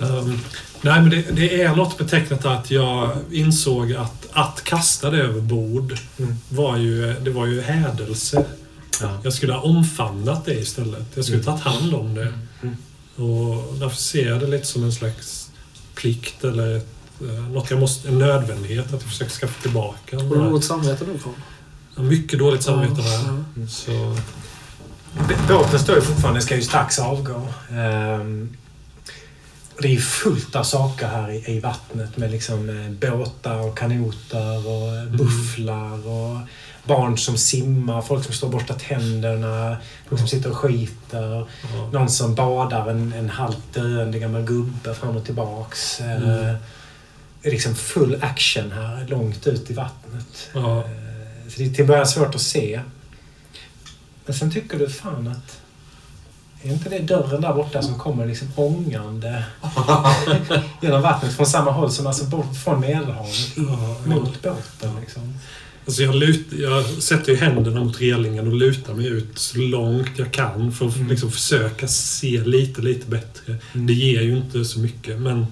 Ehm, nej, men det, det är något med tecknet att jag insåg att att kasta det över bord Mm. var ju, det var ju hädelse. Ja. Jag skulle ha omfamnat det istället. Jag skulle tagit hand om det. Mm. Och därför ser jag det lite som en slags plikt eller ett, eh, något jag måste, en nödvändighet att jag försöker skaffa tillbaka. Har du något samvete nu Karl? Jag har mycket dåligt samvete Ja, där. ja. Så, Båten står ju fortfarande. ska ju strax avgå. Och det är fullt av saker här i, i vattnet med liksom eh, båtar och kanoter och eh, bufflar och barn som simmar, folk som står och borstar tänderna, folk som sitter och skiter. ja. Någon som badar en, en halvt döende gammal gubbe fram och tillbaks. Eh, Mm. Det är liksom full action här, långt ut i vattnet. Eh, Så det är till början svårt att se. Men sen tycker du fan att... Är inte det dörren där borta som kommer liksom ångande genom vattnet från samma håll som alltså bort från Medelhavet mot båten liksom? Alltså jag, lut, jag sätter ju händerna mot relingen och lutar mig ut så långt jag kan för att Mm. liksom försöka se lite, lite bättre. Mm. Det ger ju inte så mycket, men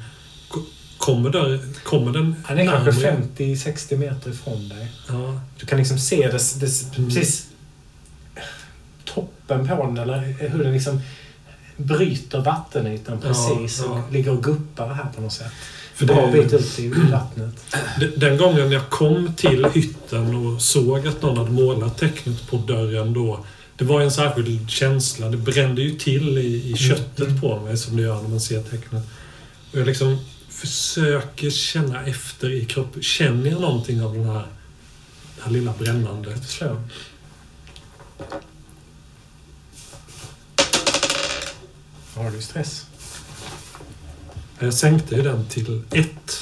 ko- kommer, där, kommer den Han är kanske närmare? 50-60 meter ifrån dig. Ja, Du kan liksom se det, det precis toppen på den eller hur den liksom bryter vattenytan precis Ja, ja. och ligger och guppar här på något sätt. För Bra det- bit ut i vattnet. Den- gången jag kom till hytten och såg att någon hade målat tecknet på dörren då. Det var en särskild känsla. Det brände ju till i, i köttet på mig som det gör när man ser tecknet. Och jag liksom försöker känna efter i kroppen. Känner jag någonting av den här, det här lilla brännandet? Slå. Har du stress? Jag sänkte ju den till ett.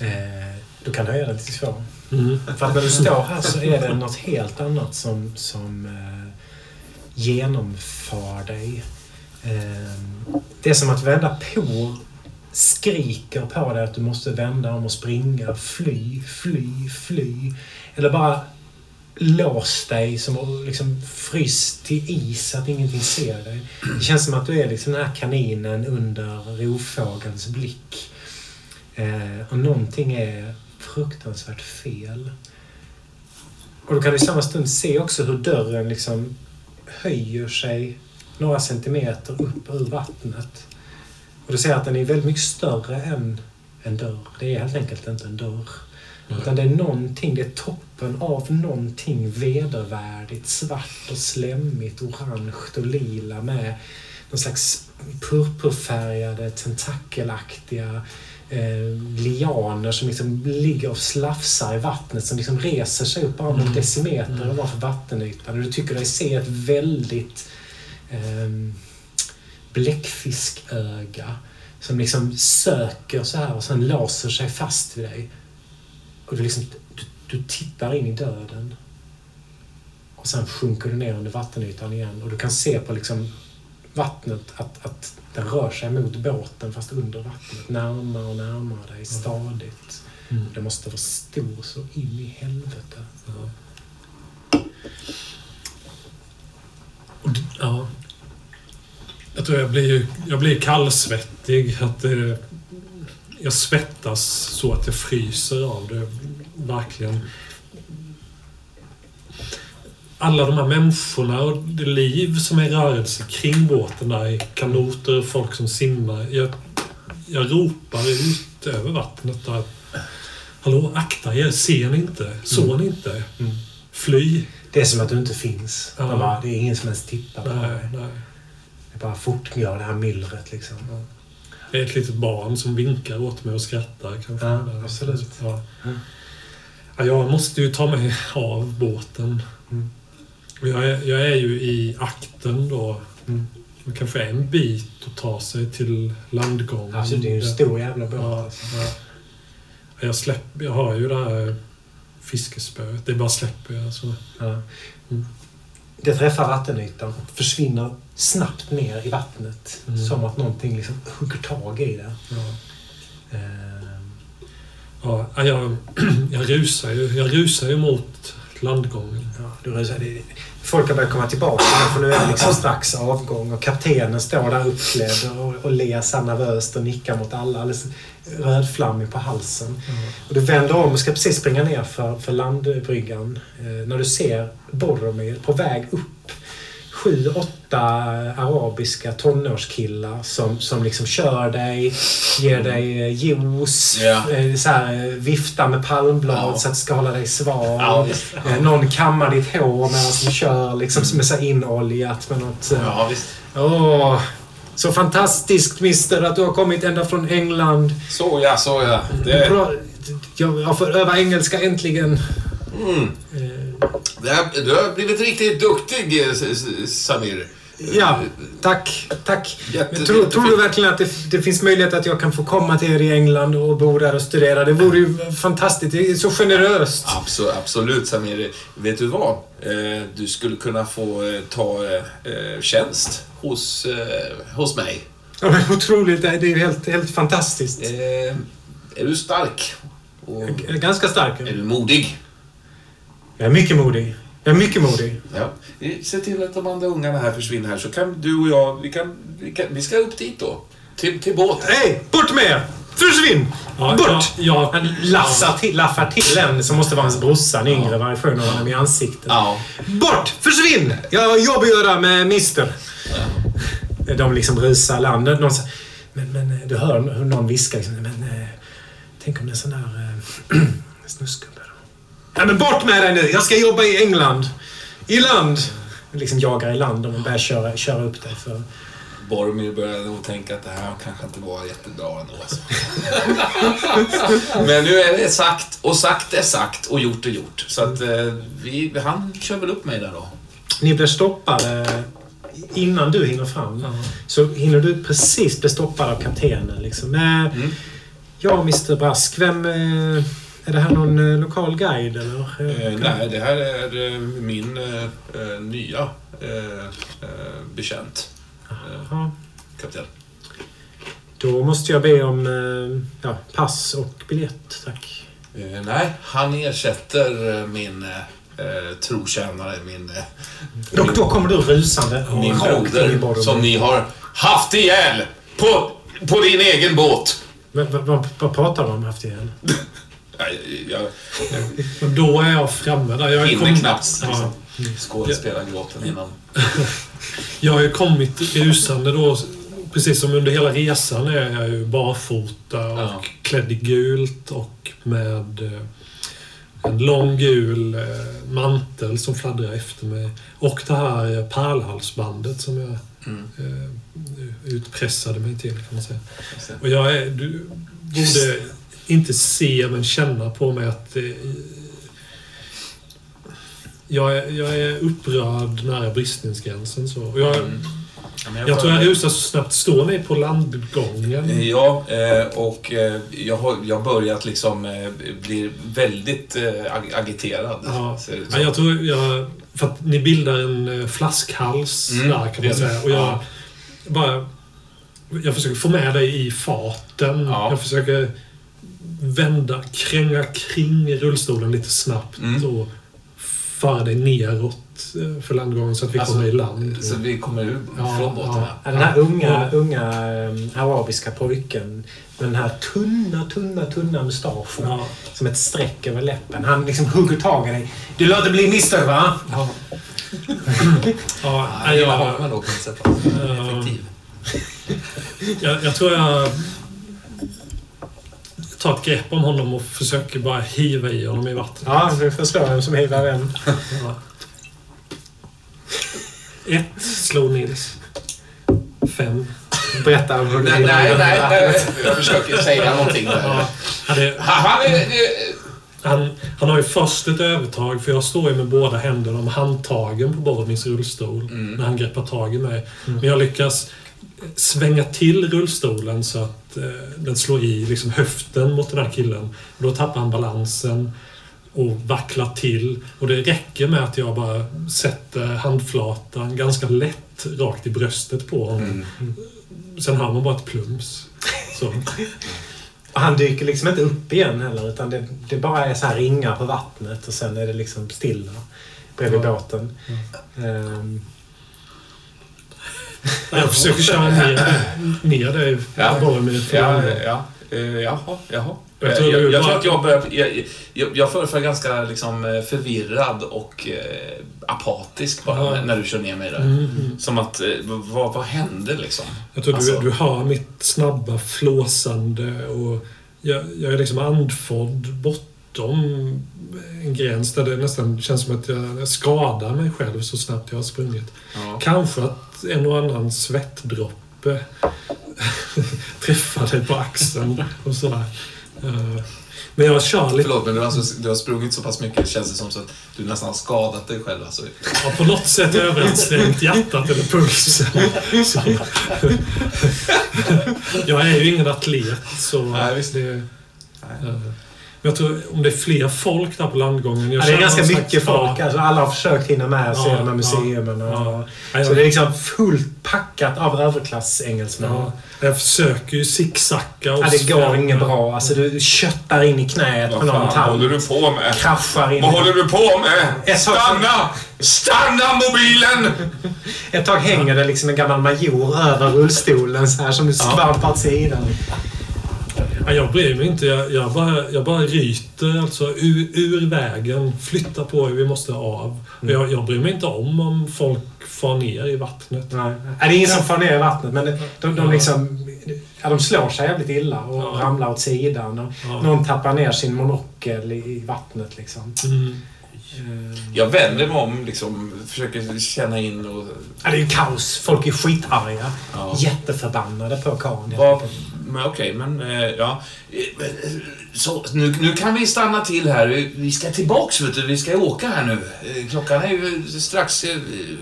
Eh, du kan höja den till två. Mm. För att när du står här så är det något helt annat som, som eh, genomför dig. Eh, det är som att vända på skriker på dig att du måste vända om och springa, fly, fly, fly. Eller bara lås dig som och liksom fryst till is så att ingenting ser dig. Det känns som att du är liksom den här kaninen under rovfågelns blick. Eh, och någonting är fruktansvärt fel. Och då kan du i samma stund se också hur dörren liksom höjer sig några centimeter upp ur vattnet. Och du ser att den är väldigt mycket större än en dörr. Det är helt enkelt inte en dörr. Utan det är någonting, det är toppen av någonting vedervärdigt. Svart och slemmigt, orange och lila med någon slags purpurfärgade, tentakelaktiga eh, lianer som liksom ligger och slafsar i vattnet som liksom reser sig upp bara någon decimeter ovanför vattenytan. Och du tycker dig se ett väldigt eh, bläckfisköga som liksom söker så här och sen låser sig fast vid dig. Och du, liksom, du, du tittar in i döden. Och sen sjunker du ner under vattenytan igen och du kan se på liksom vattnet att, att den rör sig mot båten fast under vattnet. Närmare och närmare dig stadigt. Mm. Det måste vara stor så in i helvete. Ja. Och d- ja. Jag tror jag blir, jag blir kallsvettig. Att det, jag svettas så att jag fryser av det. Verkligen. Alla de här människorna och det liv som är i rörelse kring båten där. Kanoter folk som simmar. Jag, jag ropar ut över vattnet där. Hallå, akta er. Ser ni inte? Såg ni inte? Mm. Fly. Det är som att du inte finns. Ja. Det är ingen som ens tittar på dig. Det bara fortgår det här myllret liksom. Det är ett litet barn som vinkar åt mig och skrattar kanske. Ja, absolut. Ja. Ja, jag måste ju ta mig av båten. Mm. Jag, är, jag är ju i akten då. Mm. Det kanske är en bit att ta sig till landgången. Alltså det är ju en stor jävla båt. Ja, Alltså. ja. Jag, släpper, jag har ju det här fiskespöet. Det bara släpper jag. Så. Ja. Mm. Det träffar vattenytan och försvinner snabbt ner i vattnet. Mm. Som att någonting liksom hugger tag i det. Ja. Ehm, Ja, jag, jag, rusar ju, jag rusar ju mot landgången. Ja, du rusar, det, folk har börjat komma tillbaka för nu är det liksom strax avgång och kaptenen står där uppklädd och, och ler så nervöst och nickar mot alla. Alldeles rödflammig på halsen. Och du vänder om och ska precis springa ner för, för landbryggan eh, när du ser Boromir på väg upp. Sju, åtta arabiska tonårskillar som, som liksom kör dig, ger dig eh, juice, Ja. eh, så här, eh, viftar med palmblad Ja. så att det ska hålla dig sval. Ja, visst. Eh, Någon kammar ditt hår medan de kör liksom som är så inoljat med något... Ja, visst. Åh, så fantastiskt mister att du har kommit ända från England. Så ja, så ja. Det, Bra. Jag, jag får öva engelska äntligen. mm. Eh, här, du har blivit riktigt duktig, eh, Samir. Ja, tack. Tack. Jätte- tror, tror du verkligen att det, det finns möjlighet att jag kan få komma till er i England och bo där och studera? Det vore ju fantastiskt. Det är så generöst. Absolut, absolut Samir. Vet du vad? Eh, du skulle kunna få eh, ta eh, eh, tjänst hos, eh, hos mig. Ja, men otroligt. Det är ju helt, helt fantastiskt. Eh, är du stark? Och ganska stark. är du modig? Jag är mycket modig. Jag är mycket modig. Ja. Eh, Se till att de andra ungarna här försvinner här så kan du och jag, vi, kan, vi, kan, vi ska upp dit då. Till, till båten. Hej! Bort med er! Försvinn! Ja, Bort! Jag, jag, lassar till, laffar till en som måste vara hans brorsa, en yngre version av honom i ansiktet. Ja. Bort! Försvinn! Jag har jobb att göra med Mister. De liksom rusar landet. Någon säger, men, men du hör hur någon viskar liksom, men eh, tänk om det är en sån där eh, snuskgubbe Ja men bort med dig nu! Jag ska jobba i England. I land! Liksom jagar i land och börjar köra, köra upp dig för... Boromir började nog tänka att det här kanske inte var jättebra ändå. Alltså. Men nu är det sagt och sagt är sagt och gjort är gjort. Så att eh, vi, han kör väl upp mig där då. Ni blir stoppade innan du hinner fram. Så hinner du precis bli stoppad av kaptenen. Liksom. Eh, Ja, Mr Brask. Vem... Eh, är det här någon eh, lokal guide eller? Eh, nej, det här är eh, min eh, eh, nya eh, eh, bekänt. Eh, Ja. kapten. Då måste jag be om eh, ja, pass och biljett, tack. Eh, nej, han ersätter eh, min eh, eh, trotjänare, min, eh, Då, då kommer du rusande min broder som ni har haft ihjäl på, på din egen båt. Vad pratar du om haft ihjäl? Nej, Jag, men då är jag framme där. Jag jag är hinner knappt Ja. liksom, skådespela gråten innan. Jag har ju kommit rusande då. Precis som under hela resan är jag ju barfota och Ja. klädd i gult och med eh, en lång gul eh, mantel som fladdrar efter mig. Och det här eh, pärlhalsbandet som jag Mm. utpressade mig till kan man säga. Och jag är, du borde inte se men känna på mig att eh, jag, är, jag är upprörd nära bristningsgränsen. Så. Och jag, Mm. Ja, jag tror jag rusar så snabbt. Står ni på landgången? Ja, eh, och eh, jag har jag börjat liksom eh, bli väldigt eh, ag- agiterad. Ja. Ja, jag tror jag... För att ni bildar en eh, flaskhals Mm, där kan man säga. Och jag Ja. bara... Jag försöker få med dig i farten. Ja. Jag försöker vända, kränga kring rullstolen lite snabbt Mm. och föra dig neråt eh, för landgången så att vi Alltså, kommer i land. Så vi kommer ur Ja, från båten ja. Ja, Den här unga, unga eh, arabiska pojken med den här tunna, tunna, tunna mustaschen. Ja. Som ett streck över läppen. Han liksom hugger tag i dig. Du låter bli mister va? Ja, Ja, nej, jag har jag, man då på ett sätt. Ja. Effektiv. jag, jag tror jag tar ett grepp om honom och försöker bara hiva i honom i vattnet. Ja, får slå vem som hivar vem. Ja. Ett slog Nils. Fem. Berätta hur du Nej, nej, nej, nej. Jag försöker säga någonting där. Ja, det, Han han, han har ju först ett övertag för jag står ju med båda händerna om handtagen på Boromins rullstol Mm. när han greppar tag i mig. Men jag lyckas svänga till rullstolen så att eh, den slår i liksom höften mot den här killen. Och då tappar han balansen och vacklar till. Och det räcker med att jag bara sätter handflatan ganska lätt rakt i bröstet på honom. Mm. Sen hör man bara ett plums. Så. Och han dyker liksom inte upp igen heller utan det, det bara är så här ringar på vattnet och sen är det liksom stilla bredvid Ja. båten. Ehm, Jag försöker köra ner, ner dig Ja. Boromir. för Ja, landgång. ja. Eh, Jaha, jaha. Jag tror du jag, jag, bara- tror att jag börjar... Jag, jag, jag förefaller ganska liksom eh, förvirrad och eh, apatisk bara Ja. när, när du kör ner mig där. Mm, mm. Som att, eh, vad, vad hände liksom? Jag tror Alltså- du, du hör mitt snabba flåsande och jag, jag är liksom andfådd bortom en gräns där det nästan känns som att jag skadar mig själv så snabbt jag har sprungit. Ja. Kanske att en och annan svettdroppe träffar dig på axeln och sådär. Eh, Men jag kör lite... Förlåt, men du har, alltså, du har sprungit så pass mycket, känns det som så att du nästan har skadat dig själv. Alltså. Ja, på något sätt överansträngt hjärtat eller pulsen. Så. Jag är ju ingen atlet, så Nej, visst. det... eh, Men jag tror om det är fler folk där på landgången. Jag ja, det är ganska mycket folk. Alltså, alla har försökt hinna med och se Ja, de här museerna. ja. och- Ja, Så det är liksom fullt packat av överklassengelsmän. ja, jag försöker ju zigzacka och Ja, det går inget bra. Alltså, du köttar in i knät på Vad någon fan håller tant. du på med? Kraschar in. Vad håller du på med? Stanna! Stanna mobilen! Ett tag hänger det liksom en gammal major över rullstolen så här som du skvampar åt sidan. Ja, jag bryr mig inte. Jag, jag, bara, jag bara ryter alltså ur, ur vägen. Flyttar på er, vi måste av. Och Jag, jag bryr mig inte om om folk far ner i vattnet. Nej. Det är ingen som far ner i vattnet, men de, de, de, Ja. liksom, ja, de slår sig jävligt illa och Ja. ramlar åt sidan. Och Ja. Någon tappar ner sin monokel i, vattnet. Liksom. Mm. Eh, Jag vänder mig om, liksom, försöker känna in och... Ja, det är ju kaos. Folk är skitarga. Ja. Jätteförbannade på Vad- enkelt. Men okej, men eh, ja. Eh, Så, nu, nu kan vi stanna till här. Vi- ska tillbaks, vet du. Vi ska åka här nu. Eh, Klockan är ju strax eh,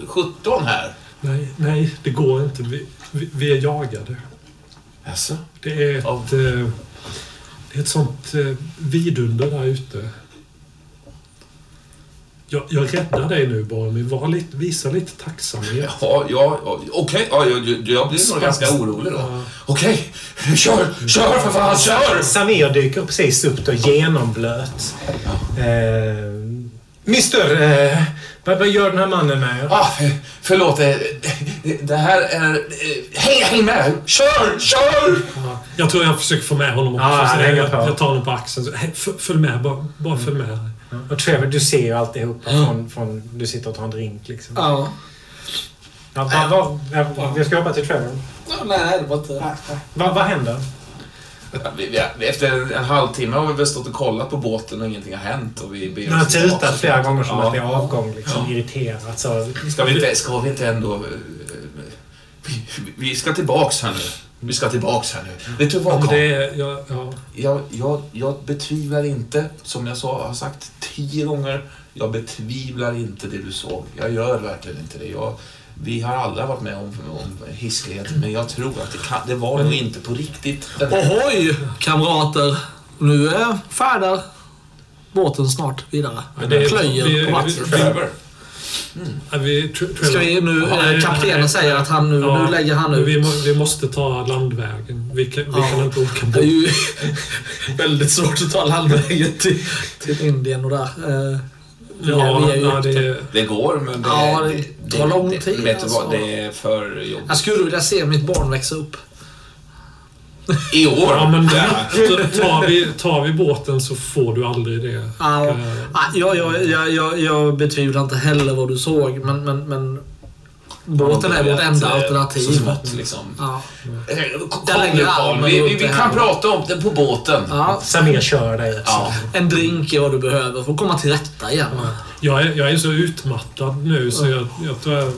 17 här. Nej, nej, det går inte. Vi, vi, vi är jagade. Jaså? Det är ett, Av? eh, det är ett sånt eh, vidunder där ute. Jag, jag räddar dig nu, Boromir. Var lite, visa lite tacksamhet. Ja, ja, ja, okej. Ja, jag, jag blir nog ganska orolig då. Ja. Okej, kör, kör för fan, kör! Samir dyker precis upp då, genomblöt. Eh, Mister, eh, vad, vad gör den här mannen med er? Ah, för- förlåt, eh, det här är... eh, Häng, häng med! Kör, kör! Ja, jag tror jag försöker få med honom också. Ja, så han jag, på. jag tar honom på axeln. Följ med, bara, bara följ med. Och Trevor, du ser ju alltihopa från, från... Du sitter och tar en drink liksom. Ja. Ja, vad, vad, ja, vi ska hoppa till Trevor. Nej, det var inte... Vad, vad händer? Vi, vi, efter en, en halvtimme har vi väl stått och kollat på båten och ingenting har hänt. Och vi ber Du har tutat flera gånger som Ja. att det är avgång. Liksom, Irriterat. Så. Ska vi inte, ska vi inte ändå... Vi, vi ska tillbaks här nu. Vi ska tillbaks här nu. Vet du Ja, vad, Karl? det är, ja, ja. Jag, jag, jag betvivlar inte, som jag sa, har sagt tio gånger, jag betvivlar inte det du såg. Jag gör verkligen inte det. Jag, vi har alla varit med om, om hisklighet, men jag tror att det, kan, det var nog inte på riktigt. Den Ohoj, kamrater. Nu är färdar båten snart vidare. Men det är- Plöjer vi- på vattnet. Ja, vi, Ska vi nu, Ja, eh, kaptenen säger att han nu, Ja, nu lägger han ut. Vi, må, vi måste ta landvägen. Vi kan, vi Ja. kan inte åka Det är ju väldigt svårt att ta landvägen till, till Indien och där. Eh, Ja, vi är ju ja, ute. det Det går, men det, Ja, det tar lång tid, vad, alltså. det är för jobbigt. Jag skulle vilja se mitt barn växa upp. I år? ja, men tar, vi, tar vi båten så får du aldrig det. Ja, Eh, ja, jag, jag, jag, jag, jag betvivlar inte heller vad du såg, men, men, men båten är vårt enda Så alternativ. smått, liksom. Ja. Eh, Kom Jag nu, Carl. Vi, vi, vi kan prata om det på båten. Ja, Samir kör dig också. Ja. en drink är vad du behöver för att komma till rätta igen. Jag är, jag är så utmattad nu så jag, jag tror jag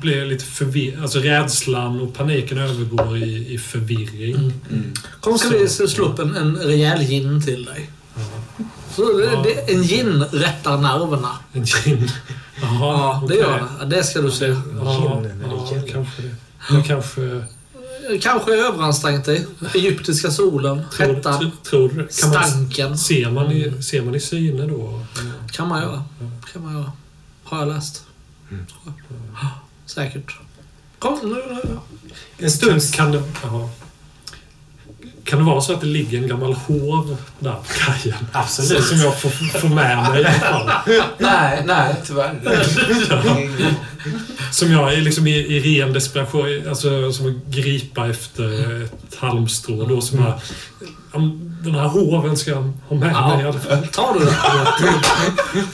blir lite förvirrad. Alltså rädslan och paniken övergår i, i förvirring. Mm. Kom ska vi slå upp en, en rejäl gin till dig. Så det, det, en gin rättar nerverna. En gin. Jaha, Ja, det okej. gör det. Det ska du se. Ja, Ginen är ja, det kanske det. Jag kanske... Kanske överansträngt dig. Egyptiska solen, Tror, hettan, man, stanken. ser, man i, ser man i syne då? Kan man göra. Kan man göra. Har jag läst. Ja, Säkert. En stund... Kan, det, jaha. kan det vara så att det ligger en gammal hov där på kajen? Absolut. Som jag får, får med mig i alla fall. Nej, nej, tyvärr. Som jag är liksom i, i ren desperation, alltså som att gripa efter ett halmstrå då som jag... Den här hoven ska jag ha med Ja. mig i alla fall. Tar du det?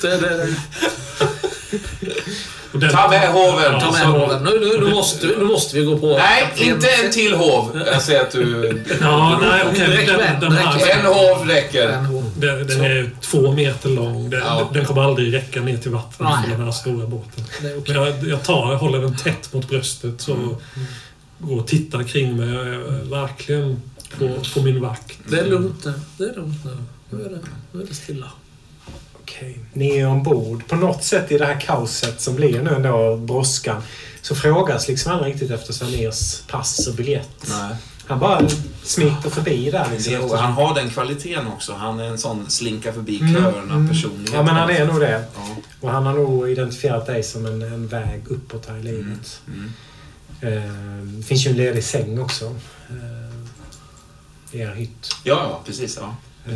det, det, det. Ta med hoven. Ta med hoven. Nu, nu, nu, måste, vi- nu måste vi gå på... Nej, inte en till hov. Jag ser att du... Ja, nej okej. En hov räcker. En hov. den, den är två meter lång. Den, Ja. den kommer aldrig räcka ner till vattnet Nej. för den här stora båten. Okej. Men jag, jag tar, jag håller den tätt mot bröstet så går och tittar kring mig. Jag är verkligen på, på min vakt. Det är lugnt nu. Det är lugnt nu. Nu är det, nu är det stilla. Okej. Ni är ombord. På något sätt i det här kaoset som blir nu ändå brådskan så frågas liksom aldrig riktigt efter Samirs pass och biljett. Nej. Han bara smiter förbi där. Liksom, Jo, han har den kvaliteten också. Han är en sån slinka förbi Mm, köerna mm. personlighet. Ja, men han är nog det. Ja. Och han har nog identifierat dig som en, en väg uppåt här i livet. Mm. Eh, det finns ju en ledig säng också. Eh, I er hytt. Ja, ja, precis. Ja. Eh,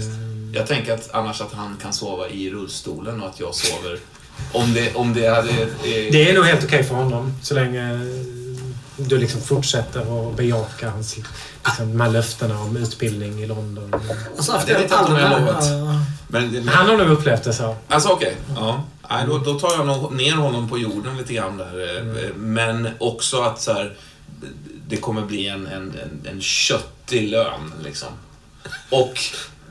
Jag tänker att annars att han kan sova i rullstolen och att jag sover... Om det, om det hade... Eh, det är nog helt okej för honom så länge... du liksom fortsätter att bejaka hans, liksom, de här löftena om utbildning i London. Alltså det efter vet jag inte om jag här... lovat. Men, men, Han har nog upplevt det så. Alltså okej. Ja. Nej, då, då tar jag nog ner honom på jorden lite grann där. eh, Men också att så här, det kommer bli en, en, en, en köttig lön liksom. Och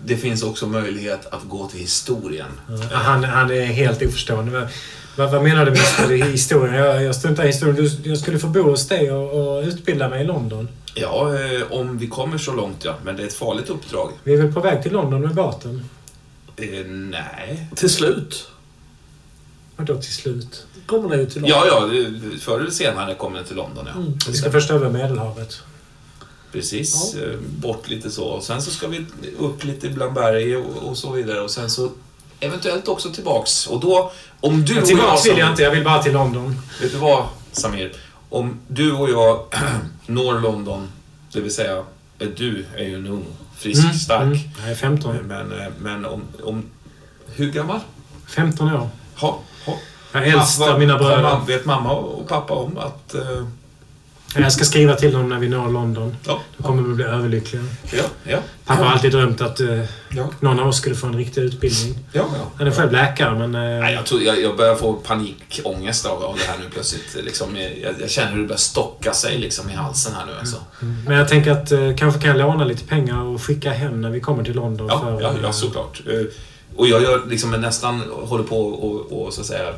det finns också möjlighet att gå till historien. Han, han är helt oförstående. Vad, vad, vad menar du med historien? Jag, jag struntar i historien. Du, jag skulle få bo hos dig och, och utbilda mig i London. Ja, eh, om vi kommer så långt ja. Men det är ett farligt uppdrag. Vi är väl på väg till London med båten? Eh, nej. Till slut Vadå till slut? kommer det ju till Ja, ja. det- Förr eller senare kommer det till London ja. Mm. Vi ska först över Medelhavet. Precis. eh, Bort lite så. Och sen så ska vi upp lite bland berg och, och så vidare. Och sen så eventuellt också tillbaks. Och då, om du och Tillbaks jag... vill jag inte. Jag vill bara till London. Vet du vad, Samir? Om du och jag når London, det vill säga, eh, du är ju en ung, frisk, stark. Mm. Jag är 15. Men, eh, men om, om... Hur gammal? 15 år. Ha, ha. Jag är äldst av mina bröder. Vet mamma och pappa om att... eh, Jag ska skriva till dem när vi når London. ja, Då kommer vi bli överlyckliga. ja, ja. Pappa har alltid drömt att eh, Ja, någon av oss skulle få en riktig utbildning. ja, ja. Han är själv läkare, men... eh, Nej, jag, tror, jag, jag börjar få panikångest av, av det här nu plötsligt. Liksom, jag, jag känner hur det börjar stocka sig liksom, i halsen här nu. Alltså. Men jag tänker att eh, kanske kan jag låna lite pengar och skicka hem när vi kommer till London. Ja, för, ja, eh, ja, såklart. Eh, Och jag gör liksom nästan håller på och, och så att säga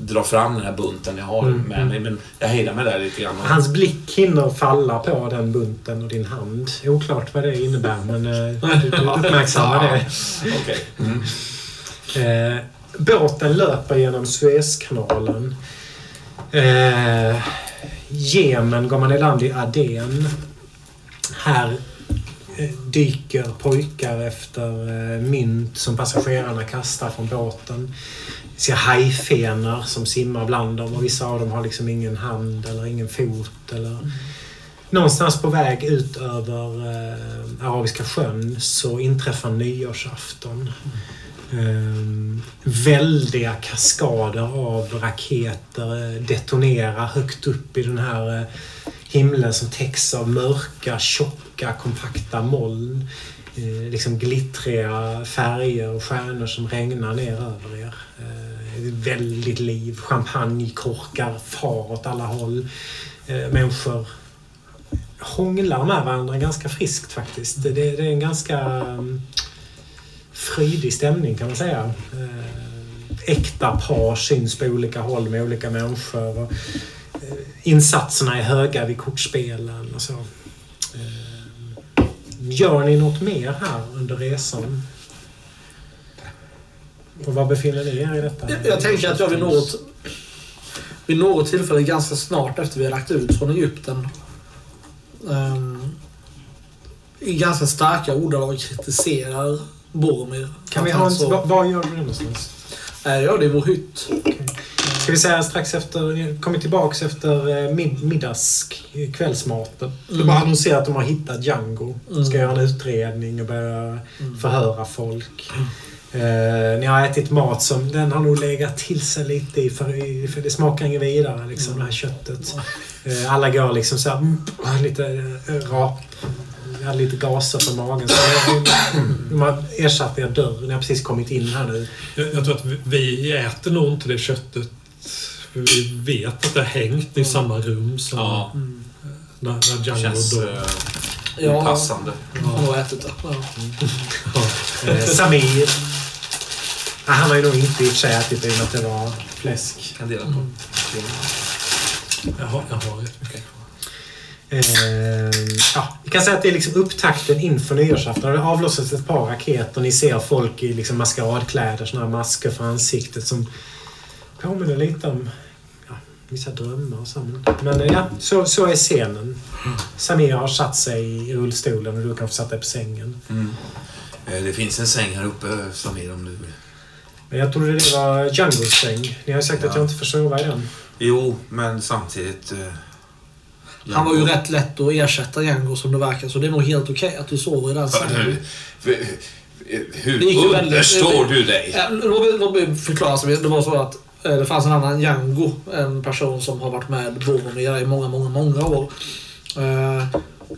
dra fram den här bunten jag har Mm, med mig. Men jag hejdar mig där lite grann. Hans blick hinner falla på den bunten och din hand. Oklart vad det innebär, men eh, du, du uppmärksammar det. Okej. Mm. Eh, båten löper genom Suezkanalen. Eh, Jemen går man i land i Aden. Här dyker pojkar efter eh, mynt som passagerarna kastar från båten. Vi ser hajfenor som simmar bland dem och vissa av dem har liksom ingen hand eller ingen fot. Eller... Någonstans på väg ut över eh, Arabiska sjön så inträffar nyårsafton. Ehm, väldiga kaskader av raketer eh, detonerar högt upp i den här eh, himlen som täcks av mörka, tjocka, kompakta moln. Eh, liksom glittriga färger och stjärnor som regnar ner över er. Eh, väldigt liv. Champagnekorkar far åt alla håll. Eh, människor hånglar med varandra ganska friskt faktiskt. Det, det är en ganska mm, fridig stämning kan man säga. Eh, äkta par syns på olika håll med olika människor. Och, insatserna är höga vid kortspelen och så. Eh, gör ni något mer här under resan? Och var befinner ni er i detta? Jag, jag tänker att jag vid något, vid något tillfälle ganska snart efter vi har lagt ut från Egypten um, i ganska starka ordalag kritiserar Boromir. Kan vi ha en... Var, var gör du det någonstans? Nej, ja, det är vår hytt. Ska vi säga strax efter, kommer tillbaks efter eh, mid, middags kvällsmaten. Mm. Då bara annonserar att de har hittat Django. Mm. Ska göra en utredning och börja Mm. förhöra folk. Eh, ni har ätit mat som den har nog legat till sig lite i för, för det smakar inget vidare liksom Mm. det här köttet. Eh, alla går liksom så här, mm, lite rap. Jag hade lite gaser på magen. Så de har ersatt er dörr. Ni har precis kommit in här nu. Jag, jag tror att vi, vi äter nog inte det köttet. Vi vet att det har hängt i samma rum som Ja, Mm. när, när Django känns dog. eh, Ja, opassande. jag har nog ätit det. Ja. Eh, Samir. Ah, han har ju nog inte i och för sig ätit det i och med att det var fläsk. Kan dela på. Mm. Jag har, jag har mycket kvar. Eh, ja, vi kan säga att det är liksom upptakten inför nyårsafton. Det avlossas ett par raketer. Ni ser folk i liksom maskeradkläder, såna här masker för ansiktet som påminner lite om ja, vissa drömmar och så. Men ja, så, så är scenen. Samir har satt sig i rullstolen och du kan få sätta dig på sängen. Mm. Eh, Det finns en säng här uppe, Samir, om du vill. Men jag trodde det var Djangos säng. Ni har ju sagt att Ja. jag inte får sova i den. Jo, men samtidigt... eh, Han var ju rätt lätt att ersätta Django som det verkar, så det är nog helt okej att du sover i den sängen. Hur understår du dig? Låt mig- förklara. Det var så att Det fanns en annan Django, en person som har varit med Boromir i många, många, många år. Eh,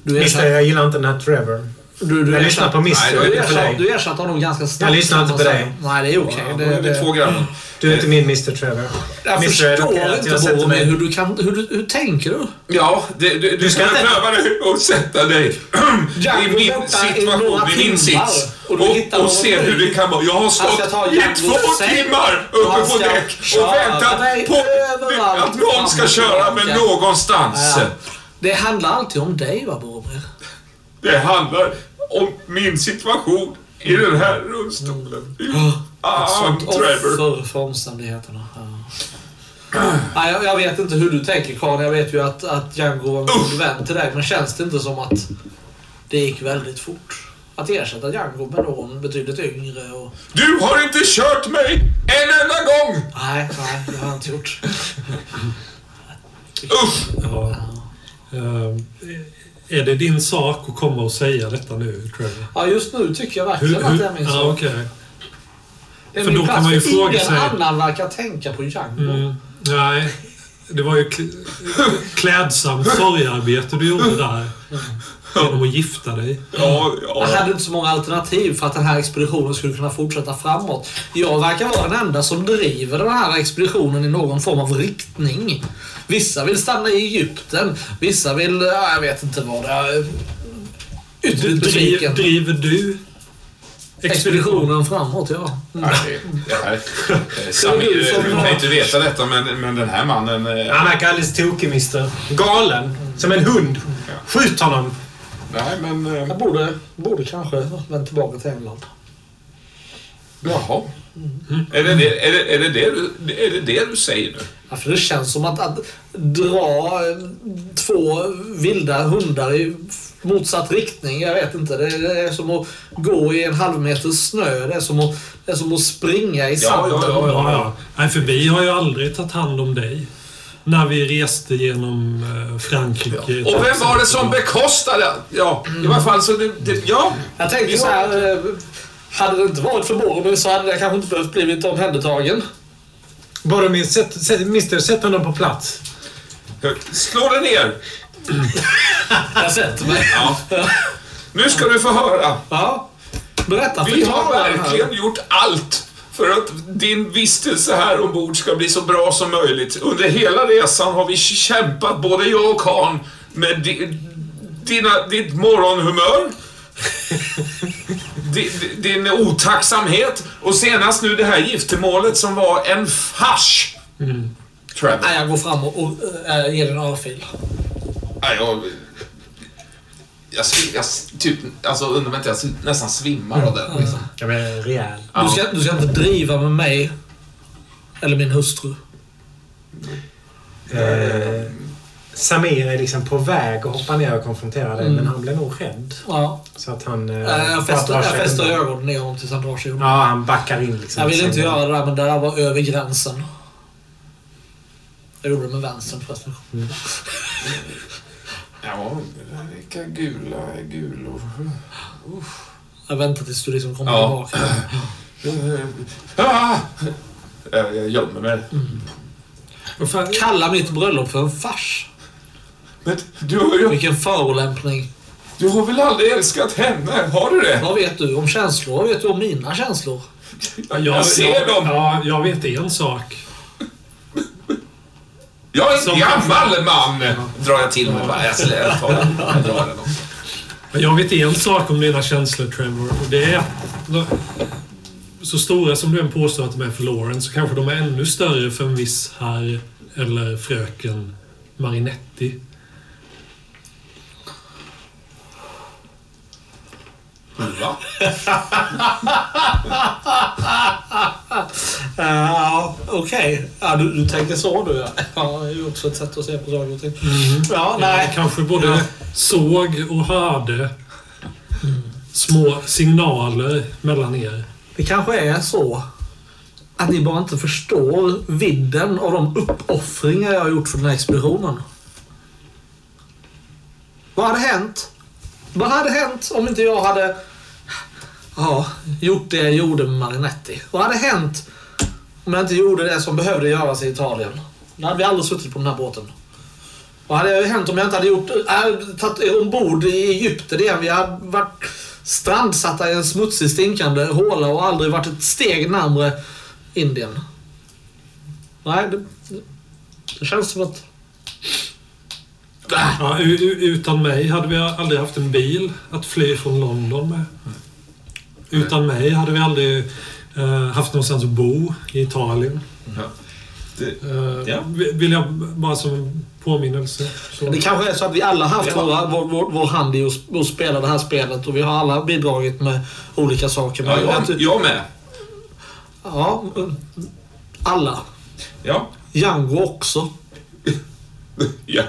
Du Mister, ersatte, jag gillar inte den här Trevor. Du, du Jag lyssnar på Mister. Nej, du är dig. du ersatte honom ganska snabbt. Jag lyssnar inte på dig. Nej, det är okej. Ja, Det, det, det, är två grabbar. Du är inte min Mr Trevor. jag Mr. är förstår ockuperat. inte Jag mig- hur du kan... Hur, du- hur tänker du? Ja, det, du, du, ska inte- pröva nu att sätta dig i min situation, i min sits. och Och, och se hur det kan vara. Jag har stått i två timmar uppe på däck och väntat på överallt att någon ska köra mig någonstans. Ja. Det handlar alltid om dig, va, Boromir? Det handlar om min situation i den här rullstolen. Ah, Sånt Trevor. offer för omständigheterna. Ja. Nej, jag, jag vet inte hur du tänker Karl. Jag vet ju att, att Django var en god vän till dig. Men känns det inte som att det gick väldigt fort? Att ersätta Django med någon betydligt yngre och... Du har inte kört mig en enda gång! Nej, nej, det har jag inte gjort. Usch! Ja. Ehm, är det din sak att komma och säga detta nu, Trevor? Ja, just nu tycker jag verkligen att det är min ja, sak. okej. Det är för min då kan plats, man ju för fråga ingen sig- annan verkar tänka på Django. Mm, nej, det var ju kl- klädsamt sorgearbete du gjorde där. Genom att gifta dig. Ja, Jag ja. hade inte så många alternativ för att den här expeditionen skulle kunna fortsätta framåt. Jag verkar vara den enda som driver den här expeditionen i någon form av riktning. Vissa vill stanna i Egypten, vissa vill... Ja, jag vet inte vad det är. Driv, driver du Expeditionen framåt, ja. Nej, det- det här- eh, du kan inte veta detta, men, men den här mannen... eh, Han verkar alldeles tokig, Mister. Galen. Som en hund. Skjut honom. Nej, men... eh, Jag borde, borde kanske vända tillbaka till England. Jaha. Är det det, är det, är det, det, du, är det det du säger nu? Ja, för det känns som att, att dra två vilda hundar i motsatt riktning. Jag vet inte. Det är, det är som att gå i en halv meter snö. Det är som att, det är som att springa i sanden. ja, ja, Ja, ja. Nej, för vi har ju aldrig tagit hand om dig. När vi reste genom eh, Frankrike. Och vem var det som bekostade? Ja, i alla fall så det, det ja. Jag tänker så här. eh, Hade det inte varit för Boromir så hade jag kanske inte behövt blivit omhändertagen. Boromir, sätt, sätt, Mister, sätt honom på plats. Slå dig ner. Jag sätter mig. Ja. Nu ska du få höra. Ja. Berätta. Vi har verkligen gjort allt för att din vistelse här ombord ska bli så bra som möjligt. Under hela resan har vi kämpat, både jag och Khan, med di, dina, ditt morgonhumör, din otacksamhet och senast nu det här giftermålet som var en fars. Trevor. Nej, jag går fram och, och äh, ger en örfil. Nej, jag... Jag, jag, typ, alltså undrar inte jag nästan svimmar av det. Liksom. Jag är rejäl. Du, ska, du ska inte driva med mig eller min hustru. Eh, Samir är liksom på väg att hoppa ner och konfrontera dig, Mm. men han blir nog rädd. Ja. Så att han... Eh, Eh, jag fäster, ögonen i honom tills han drar sig undan. Ja, han backar in liksom. jag vill inte göra det där, men det där var över gränsen. Jag gjorde det med vänstern förresten. Ja, vilka gula gulor. Jag väntar tills du liksom kommer Ja. tillbaka. Ah! Jag, jag gömmer mig. Fan, Kalla mitt bröllop för en fars. Men du har, ju, Vilken förolämpning. du har väl aldrig älskat henne? Har du det? Vad vet du om känslor? Vad vet du om mina känslor? Jag ser dem. Ja, jag vet en sak. Jag är en Som- gammal man! Drar jag till med bara. Jag slår- jag tar den. Jag drar den också. Jag vet en sak om dina känslor, Trevor. Och det är att så stora som du än påstår att de är för Lauren så kanske de är ännu större för en viss herr eller fröken Marinetti. Va? Ja, okej. Ja, du, du tänker så du ja. Ja, det är ju också ett sätt att se på saker och ting. Ja, Jag nej. kanske både Ja. såg och hörde små signaler mellan er. Det kanske är så att ni bara inte förstår vidden av de uppoffringar jag har gjort för den här expeditionen. Vad hade hänt? Vad hade hänt om inte jag hade ja, gjort det jag gjorde med Marinetti? Vad hade hänt om jag inte gjorde det som behövde göras i Italien. Då hade vi aldrig suttit på den här båten. Vad hade hänt om jag inte hade gjort, äh, tagit ombord i Egypten igen? Vi hade varit strandsatta i en smutsig, stinkande håla och aldrig varit ett steg närmre Indien. Nej, det, det känns som att... Ja, utan mig hade vi aldrig haft en bil att fly från London med. Utan mig hade vi aldrig eh, haft någonstans att bo i Italien. Ja. Det, Eh, Ja. vi- Vill jag bara som påminnelse. Så. Det kanske är så att vi alla haft Ja. våra, vår, vår, vår hand i att, spela det här spelet och vi har alla bidragit med olika saker. ja, jag, jag, jag med. ja, alla. Ja. Django också. ja.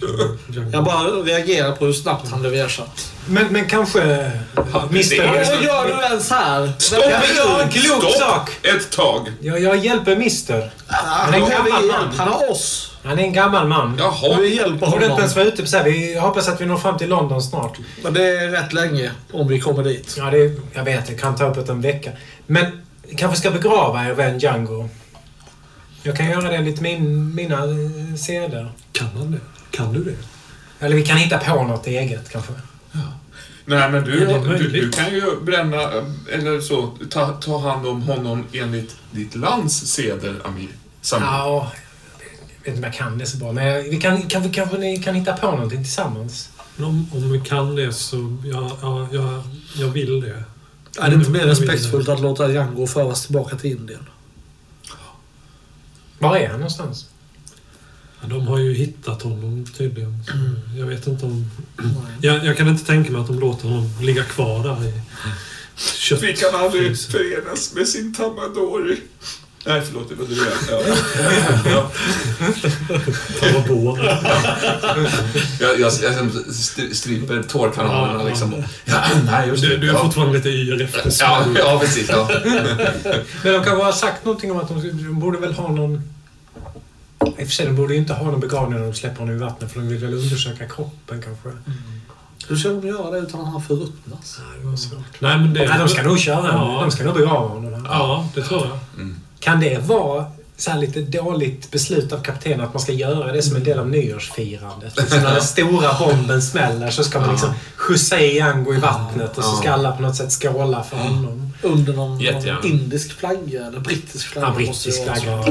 Jag bara reagerar på hur snabbt han blev ersatt. Men, men kanske... Vad gör du ens här? Stopp! Vem- Ja, en klok Stopp sak! ett tag. Jag, jag hjälper Mister. Han är en gammal man. Han har oss. Han är en gammal man. Jaha. Vi hjälper Borde inte honom. ens vara ute på så här. Vi hoppas att vi når fram till London snart. Men det är rätt länge om vi kommer dit. Ja, det, jag vet. Det kan ta upp en vecka. Men kanske ska begrava er vän Django. Jag kan göra det enligt min, mina eh, seder. Kan han det? Kan du det? Eller vi kan hitta på något eget kanske. Nej, men du, Ja, du, du kan ju bränna, eller så, ta, ta hand om honom enligt ditt lands seder, Amir. Samir. Ja, jag vet inte om jag kan det så bra. Men vi kan, kanske, kanske ni kan hitta på någonting tillsammans. Om, om vi kan det så, ja, ja, ja, jag vill det. Är det inte mer respektfullt att låta Django föras tillbaka till Indien? Var är han någonstans? Ja, de har ju hittat honom tydligen. Så jag vet inte om... Jag, jag kan inte tänka mig att de låter honom ligga kvar där i kött. Vi kan aldrig förenas med sin Tamadori. Nej, förlåt, det var du. Ja. Ja. Ta på. Jag, jag, jag st- stryper tårkanalerna liksom. Ja, nej, just det. Du, du är ja. fortfarande lite yr efter Ja, ja, precis. Ja. Men de kanske har sagt någonting om att de, de borde väl ha någon... I och för sig, de borde ju inte ha någon begravning när de släpper honom i vattnet för de vill väl undersöka kroppen kanske. Hur ska de göra det utan att han förruttnas? Nej, det var svårt. Nej, men det... Nej, de ska nog köra Ja. De ska nog begrava honom. Ja, det tror jag. Kan det vara så här lite dåligt beslut av kaptenen att man ska göra det som en del av nyårsfirandet? Liksom när den stora bomben smäller så ska man liksom skjutsa i Django i vattnet och så ska alla på något sätt skåla för honom. Under någon, någon indisk flagga eller brittisk flagga. Ja, brittisk flagga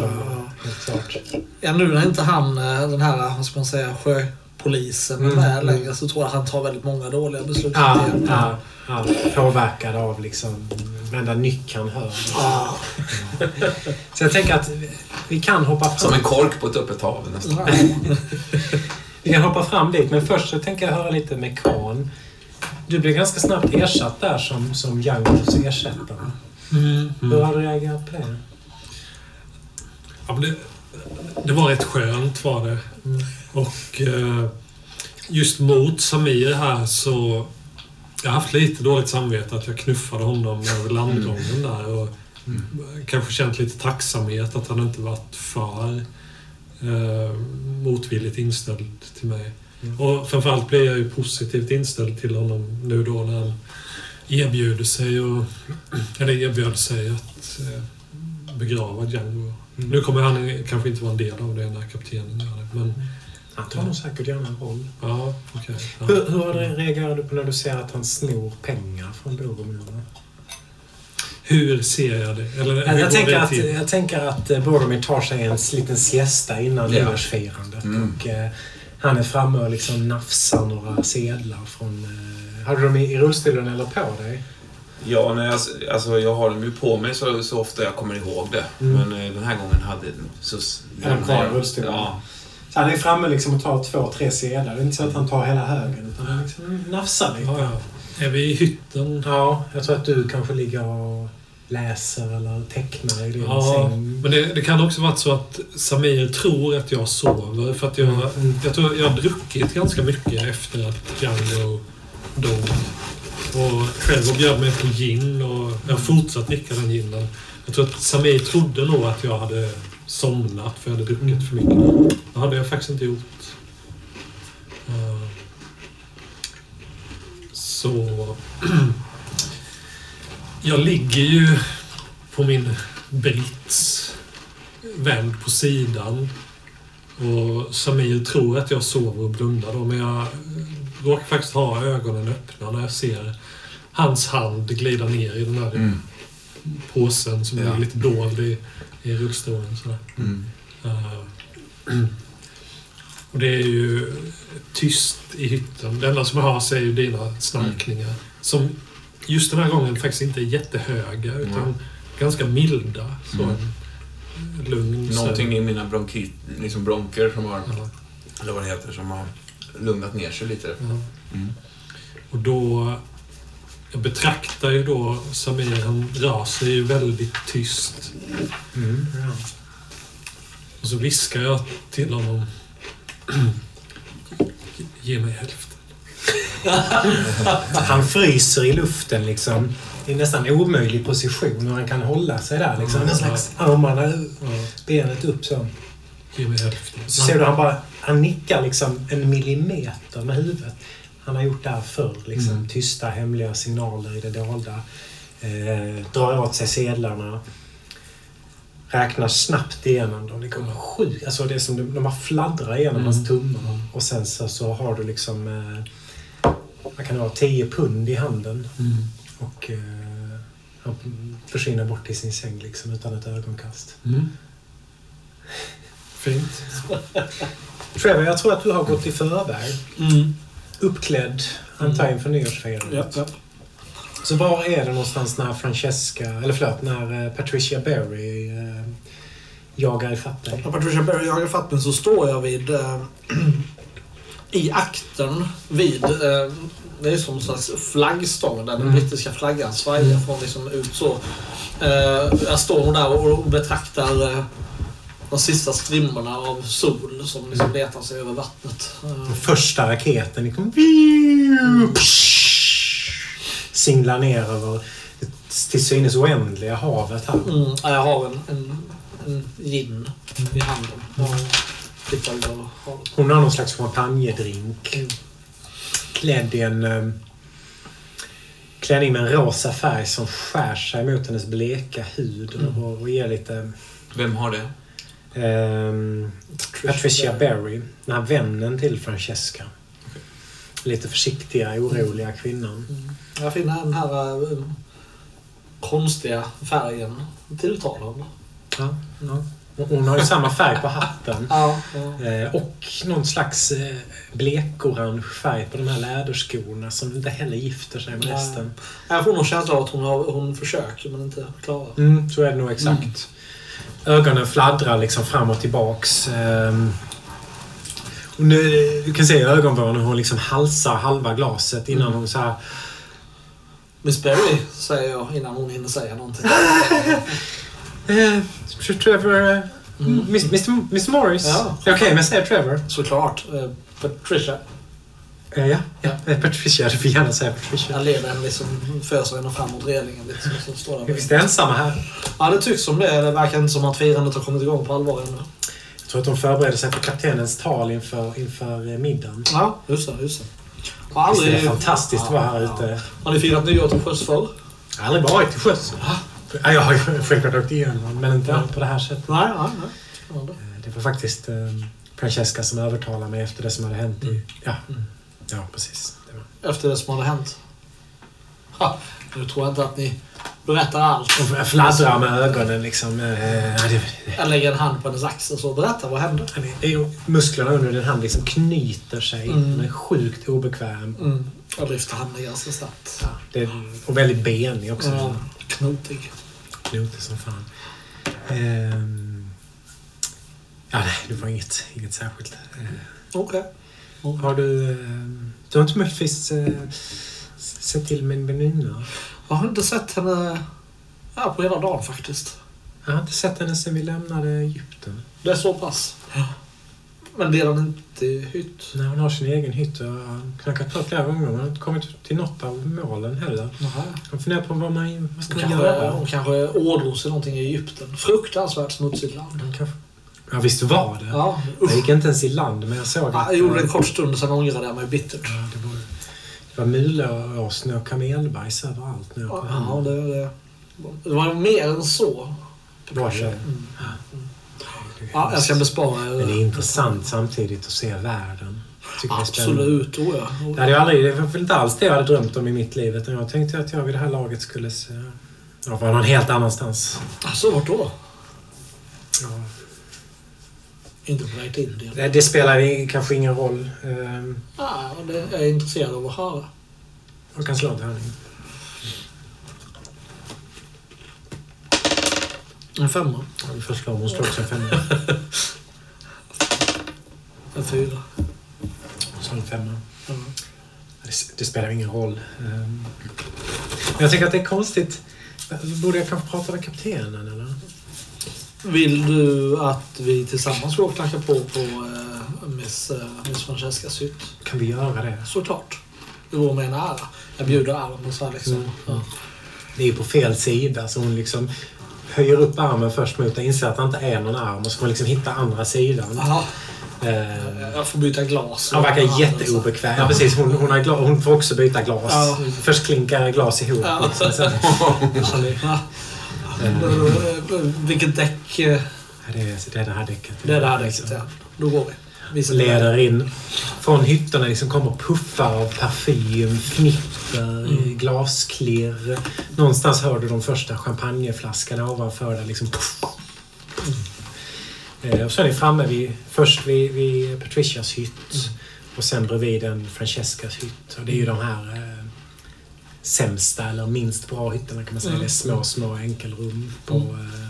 Helt klart. Ja, nu när inte han, eh, den här, vad ska man säga, sjöpolisen är Mm, med mm. längre så tror jag att han tar väldigt många dåliga beslut. Ja, ja, ja, påverkad av liksom varenda nyck han hör. Ja. Så jag tänker att vi kan hoppa fram. Som en kork på ett öppet hav nästan. Vi kan hoppa fram dit, men först så tänker jag höra lite med Khan. Du blev ganska snabbt ersatt där som, som Djangos ersättare. Hur har du reagerat på det? Ja, det, det var rätt skönt var det. Och eh, just mot Samir här så... Jag har haft lite dåligt samvete att jag knuffade honom över landgången där. Och Kanske känt lite tacksamhet att han inte varit för eh, motvilligt inställd till mig. Och framförallt blev jag ju positivt inställd till honom nu då när han erbjuder sig och, eller erbjöd sig att eh, begrava Django. Nu kommer han kanske inte vara en del av det när kaptenen gör det. Men Han tar nog säkert gärna en roll. ja, okej. Ja. Hur, hur har du du på när du ser att han snor pengar från Bogomila? Hur ser jag det? Eller hur Jag, jag, tänker det att, jag tänker att eh, Boromir tar sig en liten siesta innan Ja. nyårsfirandet. Mm. Och, eh, han är framme och liksom nafsar några sedlar från... Eh, hade de i, i rullstolen eller på dig? Ja, nej, alltså, alltså, jag har dem ju på mig så, så ofta jag kommer ihåg det. Mm. Men eh, den här gången hade så... Är de kvar i rullstolen? Ja. Så han är framme liksom och tar två, tre sedlar. Det är inte så att han tar hela högen utan han liksom nafsar lite. Ja, ja. Är vi i hytten? Ja, jag tror att du kanske ligger och läser eller tecknar i din Ja, säng. men det, det kan också varit så att Samir tror att jag sover. För att jag, Mm. jag tror jag har druckit ganska mycket efter att Django dog. Och själv bjöd mig på gin och jag har fortsatt dricka den ginen. Jag tror att Samir trodde nog att jag hade somnat för jag hade druckit för mycket. Det hade jag faktiskt inte gjort. Eh, så... Jag ligger ju på min brits vänd på sidan. Och Samir tror att jag sover och blundar då, men jag råkar faktiskt ha ögonen öppna när jag ser hans hand glida ner i den här Mm. påsen som Ja. är lite dold i, i rullstolen. Sådär. Mm. Eh, och det är ju tyst i hytten. Det enda som hörs är ju dina snarkningar. Som just den här gången faktiskt inte är jättehöga utan Mm. ganska milda. Så Mm. lugn... så- Någonting i mina bronkit, liksom bronker som har, eller vad det heter, som har lugnat ner sig lite. ja. Mm. Och då... Jag betraktar ju då Samir, han rör sig ju väldigt tyst. Mm. Och så viskar jag till honom. Ge mig hälften. Han fryser i luften liksom. Det är nästan omöjlig position hur han kan hålla sig där. Liksom. En slags armarna, Ja, benet upp så. Ge mig hälften. Så ser du han bara, han nickar liksom en millimeter med huvudet. Han har gjort det här förr. Liksom, Mm. Tysta hemliga signaler i det dolda. Eh, drar åt sig sedlarna. Räknar snabbt igenom dem. Det kommer sjukt. Alltså det är som de, de bara fladdrar igenom Mm. hans tummar. Och sen så, så har du liksom... Eh, vad kan vara? 10 pund i handen. Mm. Och eh, han försvinner bort i sin säng liksom utan ett ögonkast. Mm. Fint. Trevor, jag tror att du har gått i förväg. Mm. Uppklädd, antar jag, inför nyårsfirandet. Ja, ja. Så var är det någonstans när Francesca, eller förlåt, när eh, Patricia Berry eh, jagar ifatt dig? När Patricia Berry jagar fatt mig så står jag vid... Eh, I akten vid... Eh, det är som en slags flaggstång där den Mm. brittiska flaggan svajar från liksom ut så. Eh, jag står där och, och betraktar eh, de sista strimmorna av sol som liksom letar sig över vattnet. Eh, Den första raketen liksom, singlar ner över det till synes oändliga havet här. Mm, ja, jag har en, en, en gin i handen. Havet. Hon har någon slags champagnedrink. Klädd i en eh, klänning med en rosa färg som skär sig mot hennes bleka hud och, och ger lite... Vem har det? Ehm, Patricia Berry, den här vännen till Francesca. Lite försiktiga, oroliga kvinnan. Mm. Jag finner den här eh, konstiga färgen tilltalande. Ja, ja. Hon har ju samma färg på hatten. Ja, ja. Eh, och någon slags eh, blekorange färg på de här läderskorna som inte heller gifter sig med resten. Jag får nog känslan av att hon, har, hon försöker men inte klarar. Mm, så är det nog exakt. Ögonen fladdrar liksom fram och tillbaks. Ehm, och nu, du kan se i ögonvrån hur hon liksom halsar halva glaset innan hon så här... Miss Berry, säger jag innan hon hinner säga någonting. Eh, Trevor... Eh, Mm. Miss, Mr, Mr Morris? Ja. Okej, men säg Trevor. Såklart. Eh, Patricia. Eh, ja, ja. Eh, Patricia. Du får gärna säga Patricia. Jag leder henne liksom, föser henne fram mot relingen lite. Så, så står Vi är visst ensamma här. Ja, det tycks som det. Det verkar inte som att firandet har kommit igång på allvar ännu. Jag tror att de förbereder sig för kaptenens tal inför, inför eh, middagen. Ja, just det. Just det. Har Visst är aldrig... det fantastiskt att vara här Ja, ja. ute. Har ni firat nyår till sjöss förr? Jag har aldrig varit till sjöss. Ja, jag har självklart åkt igenom, men inte Ja. på det här sättet. Nej, nej, nej. Eh, Det var faktiskt Francesca som övertalade mig efter det som hade hänt i... Ja, Mm. Ja precis. Efter det som hade hänt. Ha, nu tror jag inte att ni berättar allt. Jag fladdrar med ögonen liksom. Eh, det, Jag lägger en hand på hennes axel så berätta vad hände. musklerna under din hand liksom knyter sig. Mm. Den är sjukt obekväm. Mm. Jag lyfter handen ganska snabbt. Ja, det är, och väldigt benig också. Ja, knotig. Knotig som fan. Ehm, ja, nej, det var inget, inget särskilt. Eh, Okej. Har du... ehm, du har inte möjligtvis eh, sett till min väninna? Jag har inte sett henne ja, på hela dagen faktiskt. Jag har inte sett henne sedan vi lämnade Egypten. Det är så pass. Men delar ni inte hytt? Nej, hon har sin egen hytt jag har knackat på flera gånger. Hon har inte kommit till något av målen heller. Jag funderar på vad man vad ska Hon kanske, göra. hon kanske ådrog i någonting i Egypten. Fruktansvärt smutsigt land. Hon kanske... Ja, visst var det. Ja, Jag gick inte ens i land, men jag såg Ja, att... Jag gjorde en kort stund, sen ångrade jag mig bittert. Ja, det var, det var mulåsne och kamelbajs överallt nu. Ja, det, det, det var mer än så. Var det? Mm. Ja, jag ska bespara er. Men det är intressant samtidigt att se världen. Absolut, oh ja. Oh Det hade jag aldrig, det var inte alls det jag hade drömt om i mitt liv. Utan jag tänkte att jag vid det här laget skulle se, ja, vara någon helt annanstans. Alltså, vart då? Ja. Inte på väg till? Det, det spelar kanske ingen roll. Ja, det är jag intresserad av att höra. Jag kan slå en tärning. En femma. Ja, vi får slå om hon slår också en femma. En fyra. Slå en femma. Det spelar ingen roll. Ehm, Men jag tycker att det är konstigt. Borde jag kanske prata med kaptenen eller? Vill du att vi tillsammans går och knackar på på eh, Miss, eh, Miss Francescas hytt? Kan vi göra det? Såklart. Det vore mig en ära. Jag bjuder armen så här liksom. Mm. Ja. Det är ju på fel sida så hon liksom höjer upp armen först mot och inser att det inte är någon arm och så får hon liksom hitta andra sidan. Jaha, Ehm, jag får byta glas. Han verkar jätteobekväm. Ja, precis. Hon, hon, har gla- hon får också byta glas. Ja. Först klinkar glas ihop. Ja. Liksom. Sen. Eh, Vilket däck? eh, det, är, det är det här däcket. Det är det här däcket, ja. Då går vi. vi leder in. Från hytterna liksom kommer puffar av parfym, fnitter, Mm. glasklirr. Någonstans hör du de första champagneflaskorna ovanför dig. Liksom. Eh, Och så är ni framme vid, först vid, vid Patricias hytt Mm. och sen bredvid en Francescas hytt. Och det är ju de här eh, sämsta eller minst bra hytterna kan man säga. Mm. Det är små, små enkelrum på Mm. eh,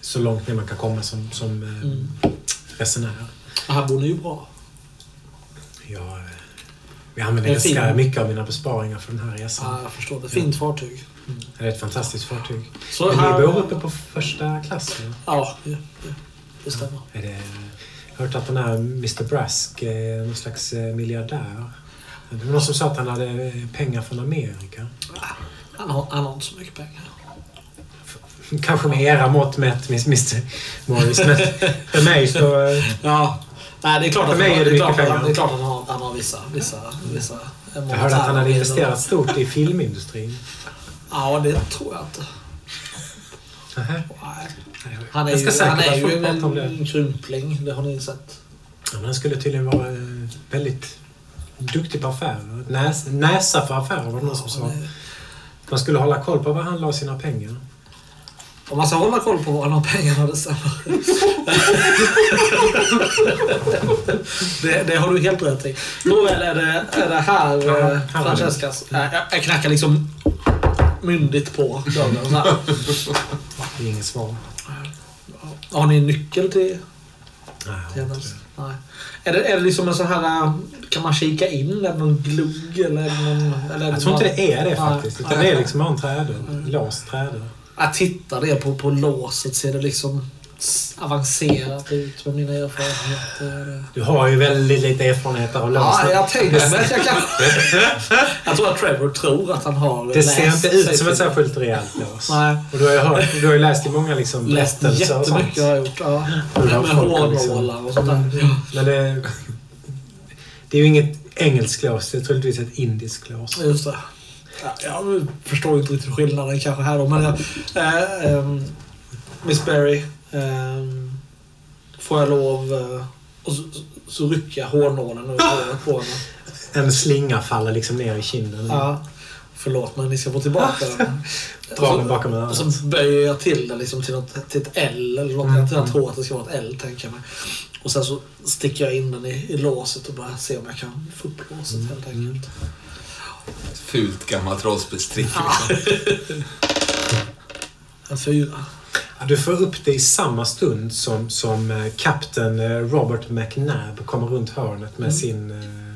så långt ner man kan komma som, som eh, Mm. resenär. Det här bor ni ju bra. Jag, eh, jag använder Det är ganska fint. mycket av mina besparingar för den här resan. Ja, jag förstår. Det. Fint fartyg. Det är ett fantastiskt fartyg. Så Men här... ni bor uppe på första klass nu. Ja, det, det, det stämmer. Är det, jag har hört att den här Mr Brask är någon slags eh, miljardär. Det var någon som sa att han hade eh, pengar från Amerika. Han har, han har inte så mycket pengar. Kanske med era mått mätt, Mr Morris. Men för mig så... eh, Ja. Nej, det är klart För att, mig han, är det det klart pengar. det är klart att han, har, han har vissa, vissa, vissa Jag hörde att han hade investerat stort i filmindustrin. Ja, det tror jag inte. Nej. Han är ju, han är ju en, krympling, det har ni sett. Ja, men han skulle tydligen vara eh, väldigt duktig på affärer. Näs, näsa för affärer var det någon som sa. Man skulle hålla koll på var han la sina pengar. Om man ska hålla koll på var har pengarna, det stämmer. det, det har du helt rätt i. Nåväl, är det, är det här Ja, eh. Francescas? Jag, jag knackar liksom myndigt på dörren. Här. Det är inget svar. Har ni en nyckel till, Nej, jag har inte det. Nej. Är det, är det liksom en sån här... äh, Kan man kika in? Är det någon glugg eller? Någon, eller Jag tror inte det är det Nej, faktiskt. Utan nej. det är liksom en trädörr. Låst trädörr. Jag tittar det på, på låset ser det liksom avancerat ut med mina erfarenheter. Du har ju väldigt lite erfarenhet av lås. Ja, jag tänker mig att jag kan... Jag tror att Trevor tror att han har Det ser läst inte ut som ett särskilt rejält lås. Nej. Och du har ju, hört, du har ju läst i många liksom Läst berättelser och sånt. jättemycket har jag gjort. Ja. Med, liksom- hårnålar och sånt där. Men det, det är ju inget engelskt lås. Det är troligtvis ett indiskt lås. Just det. Ja, jag förstår inte riktigt skillnaden kanske här då, men jag, äh, ähm, Miss Berry, ähm, får jag lov... Äh, och så, så rycker jag hårnålen ur håret på henne. En slinga faller liksom ner i kinden. Ja. Förlåt, men ni ska få tillbaka den. Dra den bakom Och så örat. böjer jag till den liksom till, något, till ett L eller något. Mm. Jag tror att det ska vara ett L, tänker jag mig. Och sen så sticker jag in den i, i låset och börjar se om jag kan få upp låset Mm. helt enkelt. Fult gammalt rollspelstrick. Ja. Liksom. En fyra. Ja, Du får upp det i samma stund som, som eh, kapten eh, Robert McNabb kommer runt hörnet med Mm. sin eh,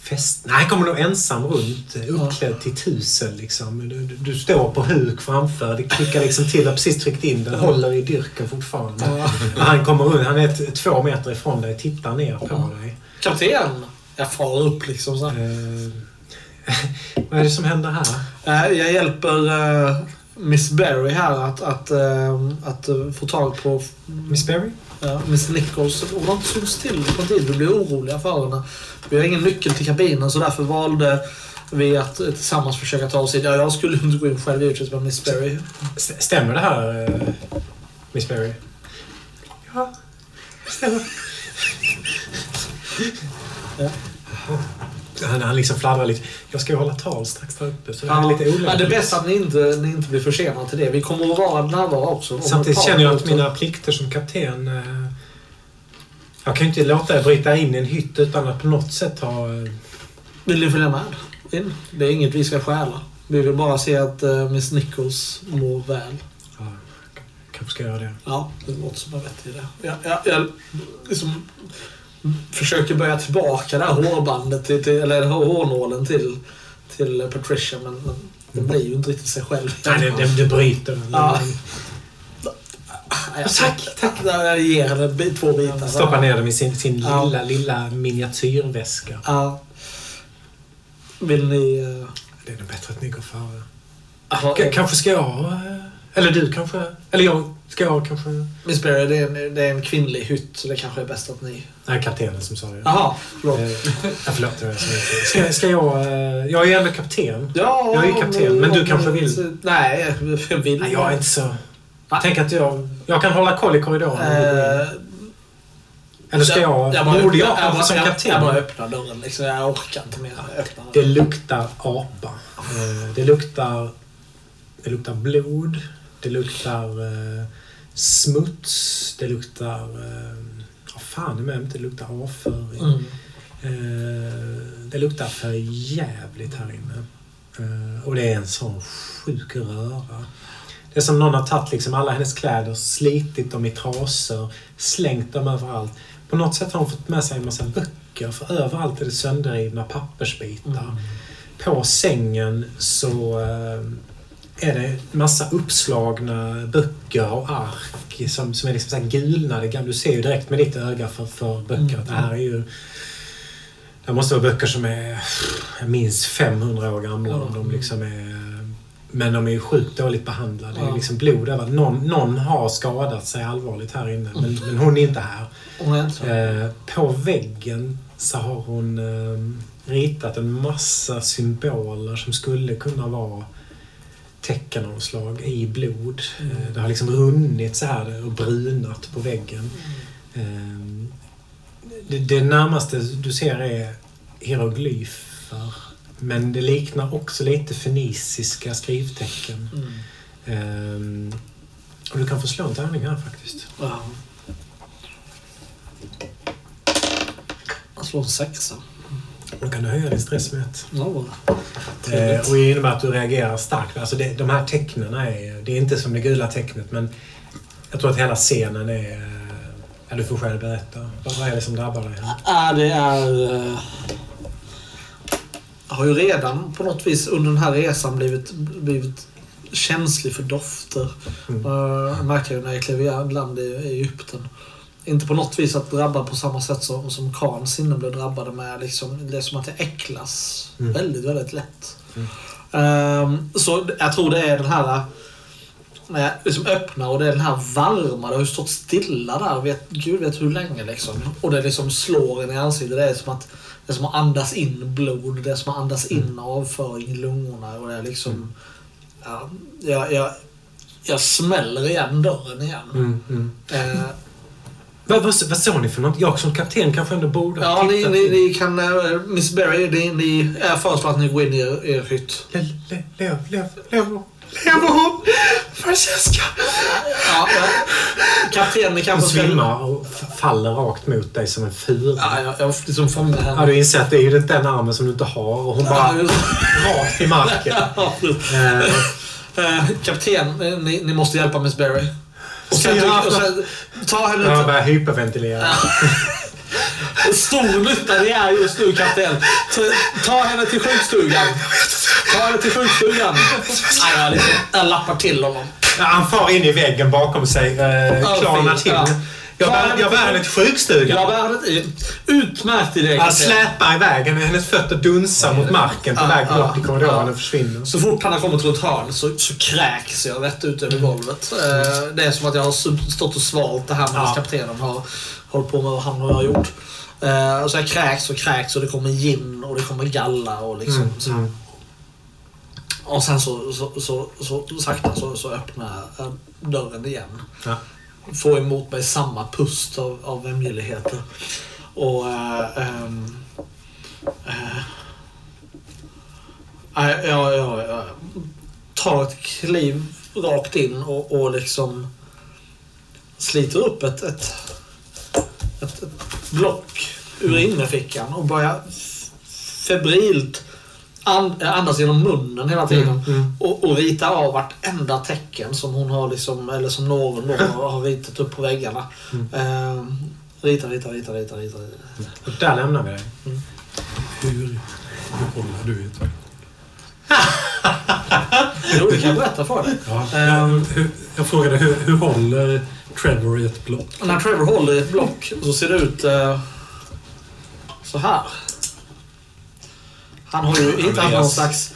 fest... Nej, kommer nog ensam runt, uppklädd till tusen liksom. Du, du, står på huk framför, det klickar liksom till, har precis tryckt in den, håller i dyrken fortfarande. Ja. Han kommer runt, han är två meter ifrån dig, tittar ner på dig. Kapten! Jag far upp liksom så. Eh, vad är det som händer här? Jag hjälper Miss Berry här att, att, eh, att eh, få tag på Miss Berry? Ja, Miss Nichols, hon har inte synts till på tid. Vi blir oroliga för henne. Vi har ingen nyckel till kabinen så därför valde vi att eh, tillsammans försöka ta oss in. Ja, jag skulle inte gå in själv givetvis, men Miss Berry. St- Stämmer det här, eh, Miss Berry? Ja, stämmer. Han, han liksom fladdrar lite. Jag ska ju hålla tal strax där uppe så det är Ja, lite men olämpligt. det är bäst att ni inte, ni inte blir försenade till det. Vi kommer att vara närvarande också. Samtidigt känner jag att mina plikter som kapten... Eh, jag kan ju inte låta er bryta in i en hytt utan att på något sätt ha... Eh, Vill ni följa med in? Det är inget vi ska stjäla. Vi vill bara se att uh, Miss Nichols mår väl. ja, kanske ska göra det. Ja, det låter som en vettig idé. Jag, jag, jag liksom försöker böja tillbaka det här hårbandet, till, till, eller hårnålen till, till Patricia, men, men det blir ju inte riktigt sig själv. Nej, det, det, det bryter den. Ja. Jag, tack, tack. Jag ger henne två bitar. Stoppar ner dem i sin, sin Ja. lilla, lilla miniatyrväska. Ja. Vill ni... Uh, Det är nog bättre att ni går före. kanske ska jag... eh, Eller du kanske... Eller jag. Ska jag kanske... Miss Berry, det är, en, det är en kvinnlig hytt, så det kanske är bäst att ni... Nej, kaptenen som sa det. Jaha, förlåt. Eh, ja, förlåt, det var jag som inte... Ska, ska jag... eh, Jag är ju ändå kapten. Ja, jag är ju kapten, men du kanske vill- Nej, jag vill. Nej, jag är inte så... Tänk att jag... Jag kan hålla koll i korridoren. Eh, Eller ska jag... bara borde jag kanske som jag, kapten? Jag bara öppnar dörren liksom. Jag orkar inte mer. Jag Det luktar apa. Eh, Det luktar... Det luktar blod. Det luktar eh, smuts. Det luktar... eh, Vad fan med om det inte luktar avföring? Mm. Eh, Det luktar för jävligt här inne. Eh, Och det är en sån sjuk röra. Det är som någon har tagit liksom alla hennes kläder, slitit dem i trasor, slängt dem överallt. På något sätt har hon fått med sig en massa böcker, för överallt är det sönderrivna pappersbitar. På sängen så är det massa uppslagna böcker och ark som, som är liksom så här gulnade. Du ser ju direkt med ditt öga för, för böcker att det här är ju... Det måste vara böcker som är minst 500 år gamla. om De liksom är, men de är ju sjukt dåligt behandlade. Det är liksom blod över. Någon, någon har skadat sig allvarligt här inne, men, men hon är inte här. Hon är. Eh, på väggen så har hon eh, ritat en massa symboler som skulle kunna vara tecken av slag i blod. Mm. det har liksom runnit så här och brunat på väggen. Mm. det, det närmaste du ser är hieroglyfer. Men det liknar också lite fenisiska skrivtecken. Mm. Och du kan få slå en tärning här faktiskt. Wow. Jag slår en sexa. Då kan du höja din stress med ett. Ja, bra. Eh, och innebär att du reagerar starkt. Alltså det, de här tecknen är... Det är inte som det gula tecknet, men jag tror att hela scenen är... eh, Ja, du får själv berätta. Vad är det som drabbar dig? här? Ja, det är... eh, Jag har ju redan på något vis under den här resan blivit, blivit känslig för dofter. Mm. Jag märker ju när jag klev i land i, i Egypten. Inte på något vis att drabba på samma sätt som, som Khans sinnen blev drabbade med. Liksom, det är som att jag äcklas Mm. väldigt, väldigt lätt. Mm. Ehm, så jag tror det är den här... När jag liksom öppnar och det är den här varma, det har ju stått stilla där, vet, gud vet hur länge liksom. Och det liksom slår en i ansiktet. Det är som att det är som att andas in blod, det är som att andas in avföring i lungorna. Och det är liksom... Ja, jag, jag, jag smäller igen dörren igen. Mm, mm. Eh, Vad, vad, vad såg ni för något? Jag som kapten kanske ändå borde ja, ha ni, tittat. ni, ni kan... eh, Miss Berry, ni, ni, jag föreslår att ni går in i er, er hytt. Le, le, lev, lev, lev, lever hon? Francesca! Ja, ja. Kapten, ni Hon kanske ska... svimmar och faller rakt mot dig som en fura. Ja, jag, jag liksom fångar Ja, henne. du inser att det är ju den armen som du inte har och hon bara Ja, rakt i marken. Ja, Eh, kapten, ni, ni måste hjälpa Miss Berry. Och sen, och sen ta henne jag till... börjar hyperventilera. Stor nytta det är just nu kapten. Ta henne till sjukstugan. Ta henne till sjukstugan. Nej, jag, liksom, jag lappar till honom. Ja, Han far in i väggen bakom sig, eh, klarnar till. Ja. Jag bär, jag bär henne till sjukstugan. Jag bär henne. Utmärkt idé Han kapten. släpar iväg henne. Hennes fötter dunsar mot marken på väg bort i korridoren och försvinner. Så fort han har kommit runt hörn så, så kräks jag rätt ut över golvet. Eh, Det är som att jag har stått och svalt det här medan Ja. kaptenen har hållit på med vad han har gjort. Eh, Så jag kräks och kräks och det kommer gin och det kommer galla och liksom Mm, så. mm. Och sen så, så, så, så, sakta så, så öppnar jag dörren igen. Ja få emot mig samma pust av, av vämjeligheter. Och... Äh, äh, eh, jag, jag, jag tar ett kliv rakt in och, och liksom sliter upp ett, ett, ett, ett block ur innerfickan och börjar febrilt and, andas genom munnen hela tiden. Mm. Och, och rita av vartenda tecken som hon har liksom, eller som någon då har ritat upp på väggarna. Eh, rita, rita, rita, rita, rita. Och där lämnar vi dig. Hur, hur håller du ett? Jo, det kan jag berätta för dig. Ja, Ehm. jag, hur, jag frågade hur, hur håller Trevor i ett block? När Trevor håller i ett block så ser det ut eh, så här. Han har ju hittat någon slags...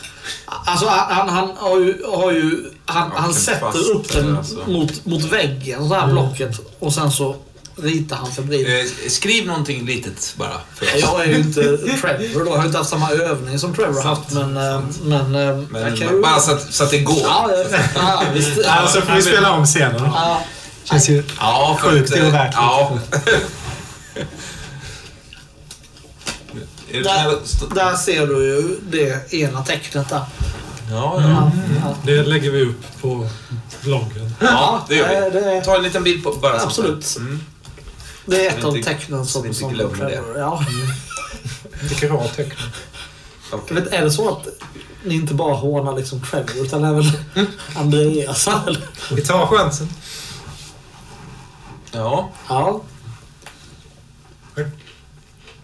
Alltså han, han har ju... Har ju han, han sätter upp den eller alltså. mot, mot väggen, så här blocket. Och sen så ritar han febrilt. Eh, skriv någonting litet bara. Jag är ju inte Trevor då. Jag har inte haft samma övning som Trevor har haft. Men, eh, men, eh, Men jag kan ju... bara så att, så att det går. Ja, ja, ja, visst. Ja, Alltså får vi spela om scenen. ja. Känns ju... Ja, för Sjukt att, eh, overkligt. Ja. Där, där ser du ju det ena tecknet där. Ja, ja. Ja, ja. Det lägger vi upp på bloggen. ja, det gör vi. det- Ta en liten bild på bara. Absolut. Mm. Det är ett av tecknen så som, inte som glömmer det. Ja. Vilket bra tecken. Jag vet, är det så att ni inte bara hånar liksom Trevor utan även Andreas? Eller? Vi tar chansen. Ja. Ja.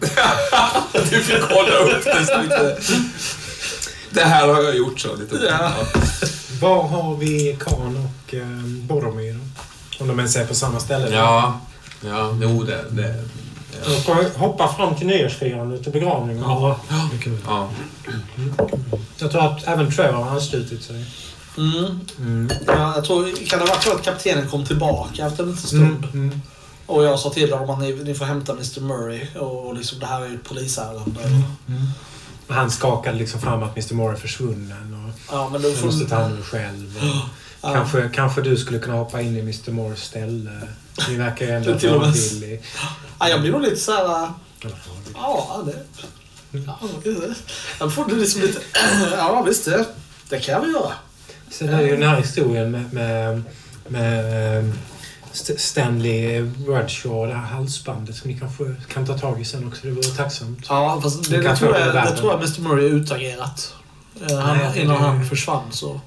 Du fick kolla upp det så lite. Det här har jag gjort så lite. Ja. Var har vi Khan och eh, Boromir? Om de ens är på samma ställe. Ja, ja, jo det. det De får hoppa fram till nyårsfirandet och begravningen. Ja, det kan vi. ja. Jag tror att även Trevor har anslutit sig. Mm. ja. Jag tror, kan det ha varit så att kaptenen kom tillbaka efter en liten stund? Mm. Och jag sa till honom att ni, ni får hämta Mr Murray och liksom, det här är ju ett polisärende. Och Han skakade liksom fram att Mr Moore är försvunnen och Ja, men får måste ta hand om det själv. Ja. kanske, kanske du skulle kunna hoppa in i Mr Moores ställe. Ni verkar ju ändå Till och med. avvillig. Ja, jag blir nog lite så här... äh, Ja, det... Ja, jag får det liksom lite... Ja, visst det. Det kan väl göra. Sen är det ju den här historien med, med, med Stanley Bradshaw, det här halsbandet som ni kanske kan ta tag i sen också. Det vore tacksamt. Ja, fast det, det, tror jag, det tror jag Mr Murray är utagerat. Eh, Han, Nej, innan det- han försvann så...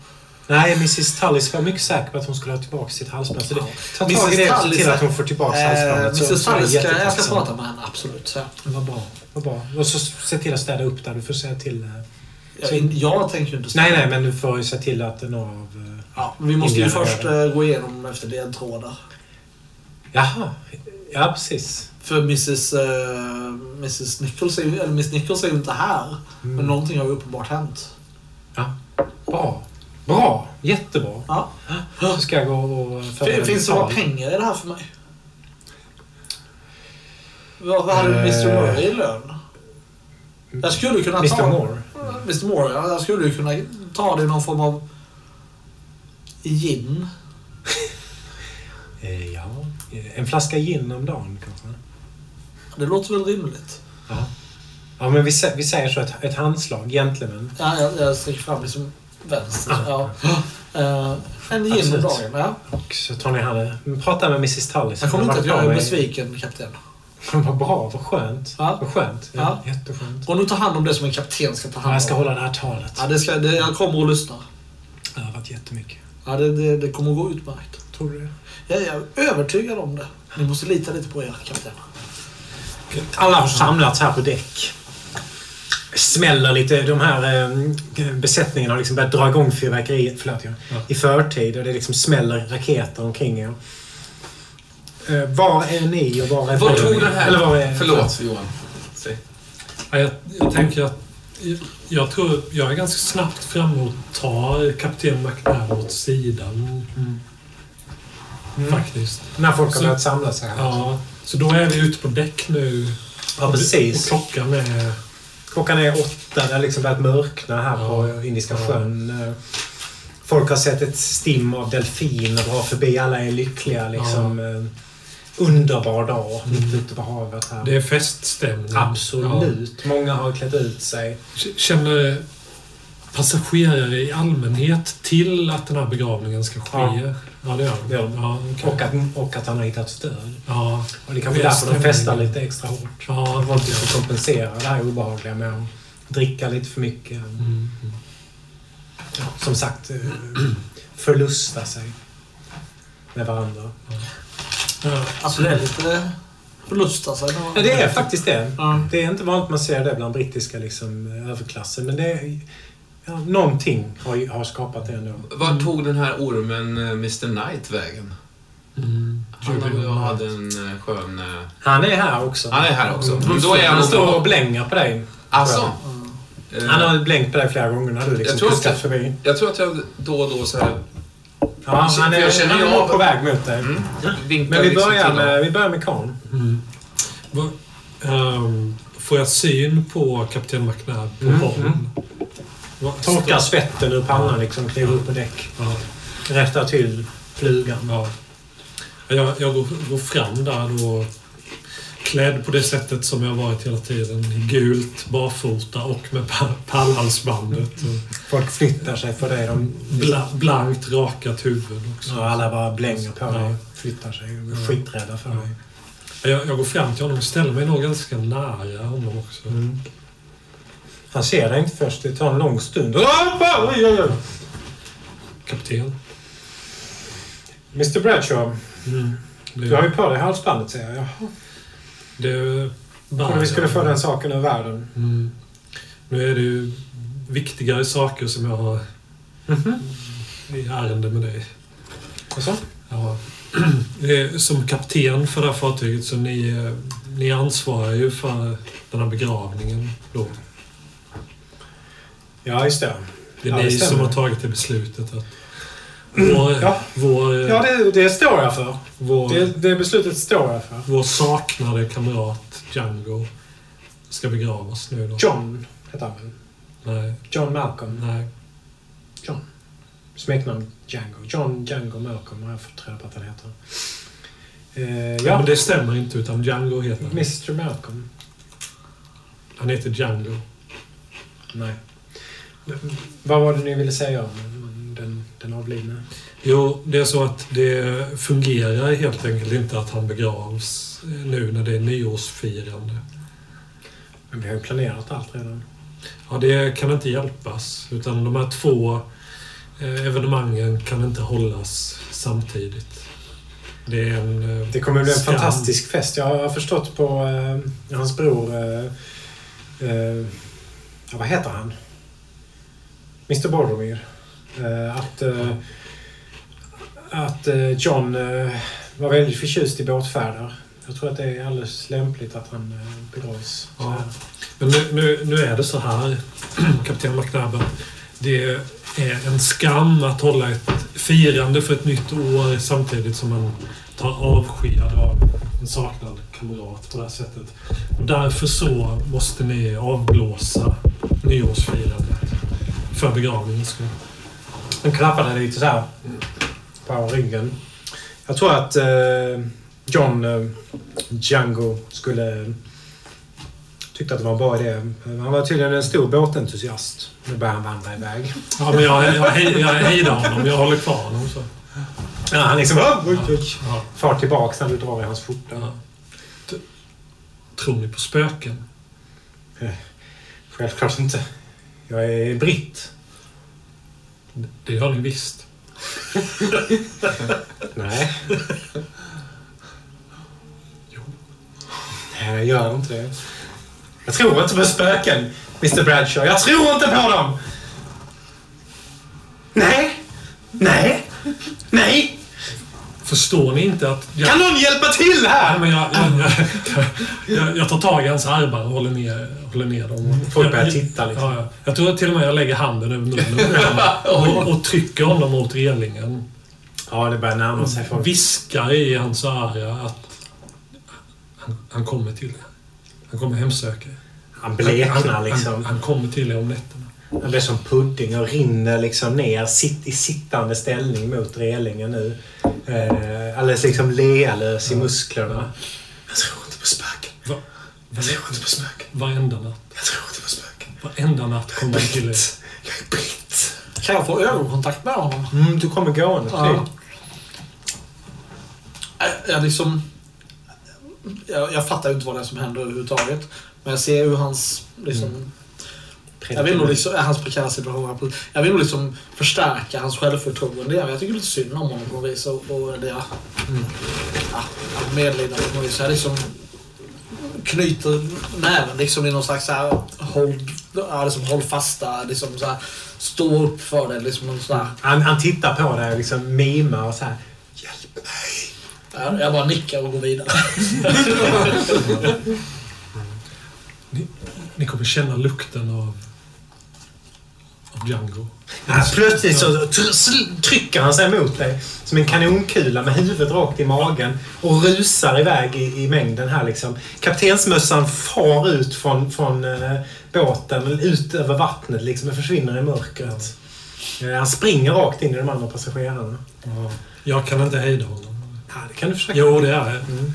Nej, Mrs Tullis var mycket säker på att hon skulle ha tillbaka sitt halsband. Så det, ta tag i det och se till att hon får tillbaka Eh, halsbandet. Mrs Tullis ska, jag ska prata med henne, absolut. Vad bra. Vad bra. Och så se till att städa upp där. Du får säga till... eh, Jag, Så- jag tänker ju inte Nej, nej, men du får ju se till att några av... eh, Ja, vi måste ju först gå igenom efter ledtrådar. Jaha. Ja, precis. För Mrs, eh, Mrs Nichols är eller Miss Nichols är ju inte här. Mm. Men någonting har ju uppenbart hänt. Bra. Bra. Jättebra. Ja. Så ska jag gå och Fin- Finns det några pengar i det här för mig? Vad, hade Mr Eh. Murray i lön? Jag skulle kunna ta... Mr Moore. Mr Moore, ja. Jag skulle kunna ta det i någon form av gin. Eh, ja. En flaska gin om dagen kanske. Det låter väl rimligt? Ja. Ja, men vi, vi säger så. Ett, ett handslag. Gentleman. Ja, jag, jag sträcker fram liksom vänster. Ja. Eh, en gin om dagen, ja. Och så tar ni hand Prata med Mrs Tullis. Jag kommer inte att jag är besviken, kapten. Vad bra. Vad skönt. Ja. Vad skönt. Ja. Jätteskönt. Gå nu ta hand om det som en kapten ska ta hand om. Ja, jag ska hålla det här talet. Ja, det ska, det, jag kommer att lyssna. Det har varit jättemycket. Ja, det, det, det kommer att gå utmärkt. Tror du det? Jag är övertygad om det. Ni måste lita lite på er, kapten. Alla har samlats här på däck. Smäller lite. De här eh, besättningen har liksom börjat dra igång fyrverkeriet förlåt, jag, i förtid. Och det liksom smäller raketer omkring er. Eh, var är ni och var är Var tog den här... Eller var är... Förlåt, Johan. Ja, jag, jag tänker att jag, tror jag är ganska snabbt framme och tar kapten McNabb åt sidan. Faktiskt. När folk har börjat samla sig här. Ja, så då är vi ute på däck nu. Ja, precis. Och klockan är... Klockan är åtta. Det har liksom börjat mörkna här Ja. på Indiska Ja. sjön. Folk har sett ett stim av delfiner dra förbi. Alla är lyckliga. Liksom, eh, underbar dag mitt ute på havet. Här. Det är feststämning. Absolut. Många har klätt ut sig. Ja. Känner passagerare i allmänhet till att den här begravningen ska ske? Ja. Ja, det gör de. Det. Ja, okej. Och, att, och att han har hittat stöd. Ja, Och det kanske Det är därför de festar lite extra hårt. ja, Folk ska kompensera det här obehagliga med att dricka lite för mycket. Mm. Ja, som sagt, eh, förlusta sig med varandra. Ja. Alltså det är lite förlusta sig. Ja, det är faktiskt det. Ja. Det är inte vanligt man ser det bland brittiska liksom, överklassen. Men det är, ja, någonting har, har skapat det ändå. Var tog den här ormen eh, Mr Knight vägen? Mm. Han har ju- hade en eh, skön... eh, Han är här också. Han är här också. Men Då är han han står och blänger på dig. Alltså? eh, Han har blänkt på dig flera gånger när du liksom Jag tror att kuskat jag- förbi. Jag tror att jag då och då så här... Ja, han för är, jag känner han är på väg mot dig. Mm, Men vi liksom börjar honom. med, vi börjar med Khan. Mm. Va, ehm, får jag syn på kapten McNabb på Mm? Mm. Torkar svetten ur pannan liksom, kliver upp på däck. Ja, Rättar till flugan. ja. Jag, jag går, går fram där då klädd på det sättet som jag varit hela tiden. I gult, barfota och med pa- pallhalsbandet. Och Folk flyttar sig för dig. De, bla, blankt rakat huvud också. ja, alla bara blänger på dig. Flyttar sig. och är Ja. skiträdda för dig. Jag, jag går fram till honom och ställer mig nog ganska nära honom också. Mm. Han ser dig inte först. Det tar en lång stund. Kapten. Mr Bradshaw, Mm. Det, du har ju på dig halsbandet säger jag. Jaha. det Trodde vi skulle få den saken ur världen. Mm. Nu är det ju viktigare saker som jag har Mhm. i ärende med dig. Och så? Ja. Som kapten för det här fartyget så ni, eh, ni ansvarar ju för den här begravningen då. Ja, just det. Det är Ja, det ni stämmer. som har tagit det beslutet att vår, Ja. vår, Ja, det, det står jag för. vår, Det, det beslutet står jag för. vår saknade kamrat Django ska begravas nu då. John heter han väl? Nej, John Malcolm. nej. Smeknamn Django. John Django Malcolm har jag fått reda på att han heter. Eh, Ja. ja, Men det stämmer inte utan Django heter han. Mr Malcolm. Han heter Django. Nej. Vad var det ni ville säga om den, den avlidne? Jo, det är så att det fungerar helt enkelt inte att han begravs nu när det är nyårsfirande. Men vi har ju planerat allt redan. Ja, det kan inte hjälpas. Utan de här två eh, evenemangen kan inte hållas samtidigt. Det är en... eh, Det kommer bli en skam. fantastisk fest. Jag har förstått på eh, hans bror... Eh, eh, vad heter han? Mr Boromir. Eh, att eh, att eh, John var väldigt förtjust i båtfärder. Jag tror att det är alldeles lämpligt att han begravs. Ja. Men nu, nu, nu är det så här, kapten McNabb, det är en skam att hålla ett firande för ett nytt år samtidigt som man tar avsked av en saknad kamrat på det här sättet. Och därför så måste ni avblåsa nyårsfirandet för begravningens skull. Han klappade lite så här på ryggen. Jag tror att eh, John eh, Django skulle tyckte att det var en bra idé. Han var tydligen en stor båtentusiast. Nu börjar han vandra iväg. Ja, men jag, jag, jag hejdar honom. Jag håller kvar honom. Så. Ja, han liksom oj, oj, Ja. far tillbaks när du drar i hans skjorta. Ja. Tror ni på spöken? Självklart inte. Jag är britt. Det gör ni visst. Nej. Jo. Nej, jag gör inte det. Jag tror inte på spöken, Mr Bradshaw. Jag tror inte på dem! Nej! Nej! Nej! Förstår ni inte att... Jag, Kan någon hjälpa till Nej, här? men jag, jag, jag, jag, tar tag i hans armar och håller ner, håller ner dem. Folk börjar titta liksom. Ja, ja. Jag tror att till och med jag lägger handen över munnen och, och trycker honom mot relingen. Ja, det börjar närma sig folk. Viskar i hans öra att han, han kommer till er. Han kommer hemsöka er. Han bleknar han, liksom. Han, han kommer till er om nätterna. Han blir som pudding och rinner liksom ner sitt, i sittande ställning mot relingen nu. Eh, alldeles liksom lealös i musklerna. Jag tror inte på spöken. Va, Jag tror inte på spöken. varenda natt. Jag tror inte på spöken. Varenda natt kommer han till er. Jag är britt. Kan jag få ögonkontakt med honom? Mm, du kommer gående Ja. Jag, jag liksom... Jag, jag fattar ju inte vad det är som händer överhuvudtaget. Men jag ser hur hans... Liksom, jag vill nog liksom, hans prekära situation. Jag vill nog liksom förstärka hans självförtroende. Jag tycker lite synd om honom på något vis. Och, och det, ja, ja, medlidande på något vis. Jag liksom knyter näven liksom i någon slags så här hold, ja, liksom håll fasta, liksom så här, stå upp för det. Liksom någon så här, Han, han tittar på dig och liksom mimar och så här. Hjälp mig. Ja, Jag bara nickar och går vidare. Ni kommer känna lukten av Django. Ja, plötsligt så trycker han sig mot dig som en kanonkula med huvudet rakt i magen och rusar iväg i, i mängden här liksom. Kaptensmössan far ut från, från eh, båten, ut över vattnet liksom och försvinner i mörkret. Eh, han springer rakt in i de andra passagerarna. Ja. Jag kan inte hejda honom. Ja, det kan du försöka. Jo, det är. Mm.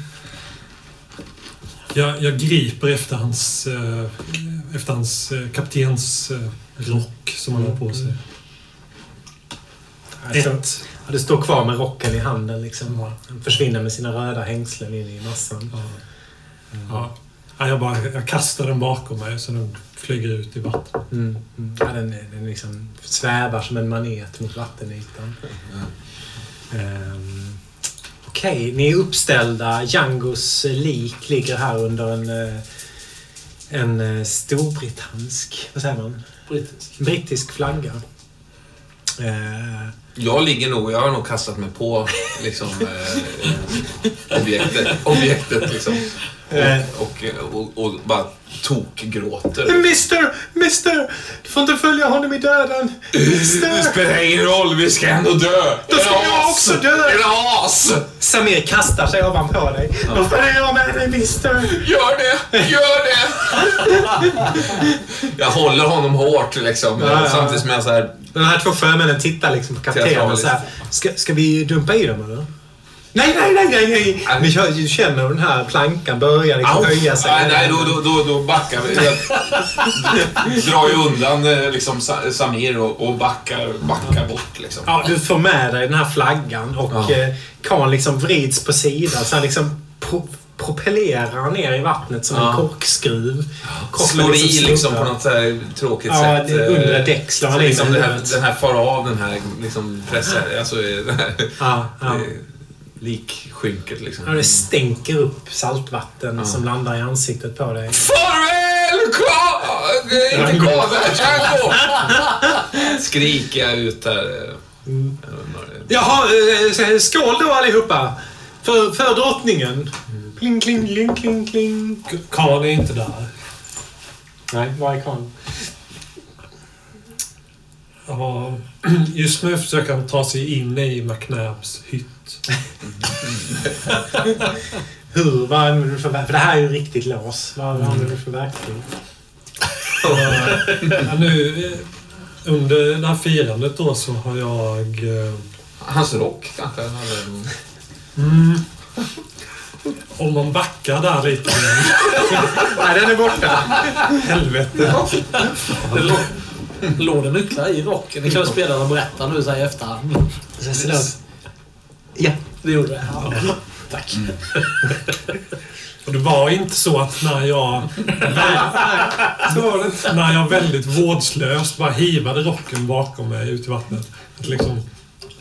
Jag, jag griper efter hans, eh, efter hans eh, kaptens eh, rock som han har på sig. Ett. ja, du står kvar med rocken i handen liksom. Han försvinner med sina röda hängslen in i massan. Ja. Ja. Ja, jag, bara, jag kastar den bakom mig så den flyger ut i vattnet. Mm. Mm. Ja, den, den liksom svävar som en manet mot vattenytan. Ehm, Okej, ni är uppställda. Djangos lik ligger här under en, eh, en eh, storbritannsk, vad säger man? Brittisk. Brittisk flagga. Eh, Jag ligger nog, jag har nog kastat mig på liksom, eh, objektet, objektet liksom. Eh. Och, och, och, och bara tokgråter. Mister! Mister! Du får inte följa honom i döden! Det Mister! spelar ingen roll, vi ska ändå dö! Då ska jag också dö! Era as! Samir kastar sig ovanpå dig. Vad följer jag med dig, mister? Gör det! Gör det! jag håller honom hårt liksom. Ja, ja. Samtidigt som jag så här... De här två sjömännen tittar liksom på kaptenen och så här, ska, ska vi dumpa i dem eller? Nej, nej, nej, nej, nej! Vi kör- du känner hur den här plankan börjar liksom höja sig. Nej, nej då, då, då, då backar vi. Jag drar ju undan eh, liksom, Sa- Samir och, och backar, backar bort liksom. Ja, du får med dig den här flaggan och Ja. ja. Karl liksom vrids på sidan så han liksom pro propellerar ner i vattnet som Ja. en korkskruv. Slår i snurrar. liksom på något så här tråkigt Ja, sätt. eh, undre däck slår han liksom den, här, den här far av den här liksom pressar, alltså eh, den här Ja, ja. eh, likskynket liksom. Ja, det stänker upp saltvatten Ja. som landar i ansiktet på dig. Farväl! Eh, Inte Karl, Django! Skriker jag ut där. eh, Mm. Jaha, eh, skål då allihopa! För, för drottningen! Kling, kling, kling, kling, kling. Karl är inte där. Nej, var är Karl? Ja, just nu försöker han ta sig in i McNabs hytt. Hur? Vad använder du för verktyg? För det här är ju riktigt lås. Vad använder du för verktyg? Ja, nu, under det här firandet då så har jag... eh, Hans rock kanske? Mm, om man backar där lite. Nej, den är borta. Helvete. Låg det nycklar i rocken? Det kan väl spelarna berätta nu så här i efterhand. Ja. Det gjorde det? Ja. Tack. Och det var inte så att när jag... Det. När jag väldigt vårdslöst bara hivade rocken bakom mig ut i vattnet. Att det liksom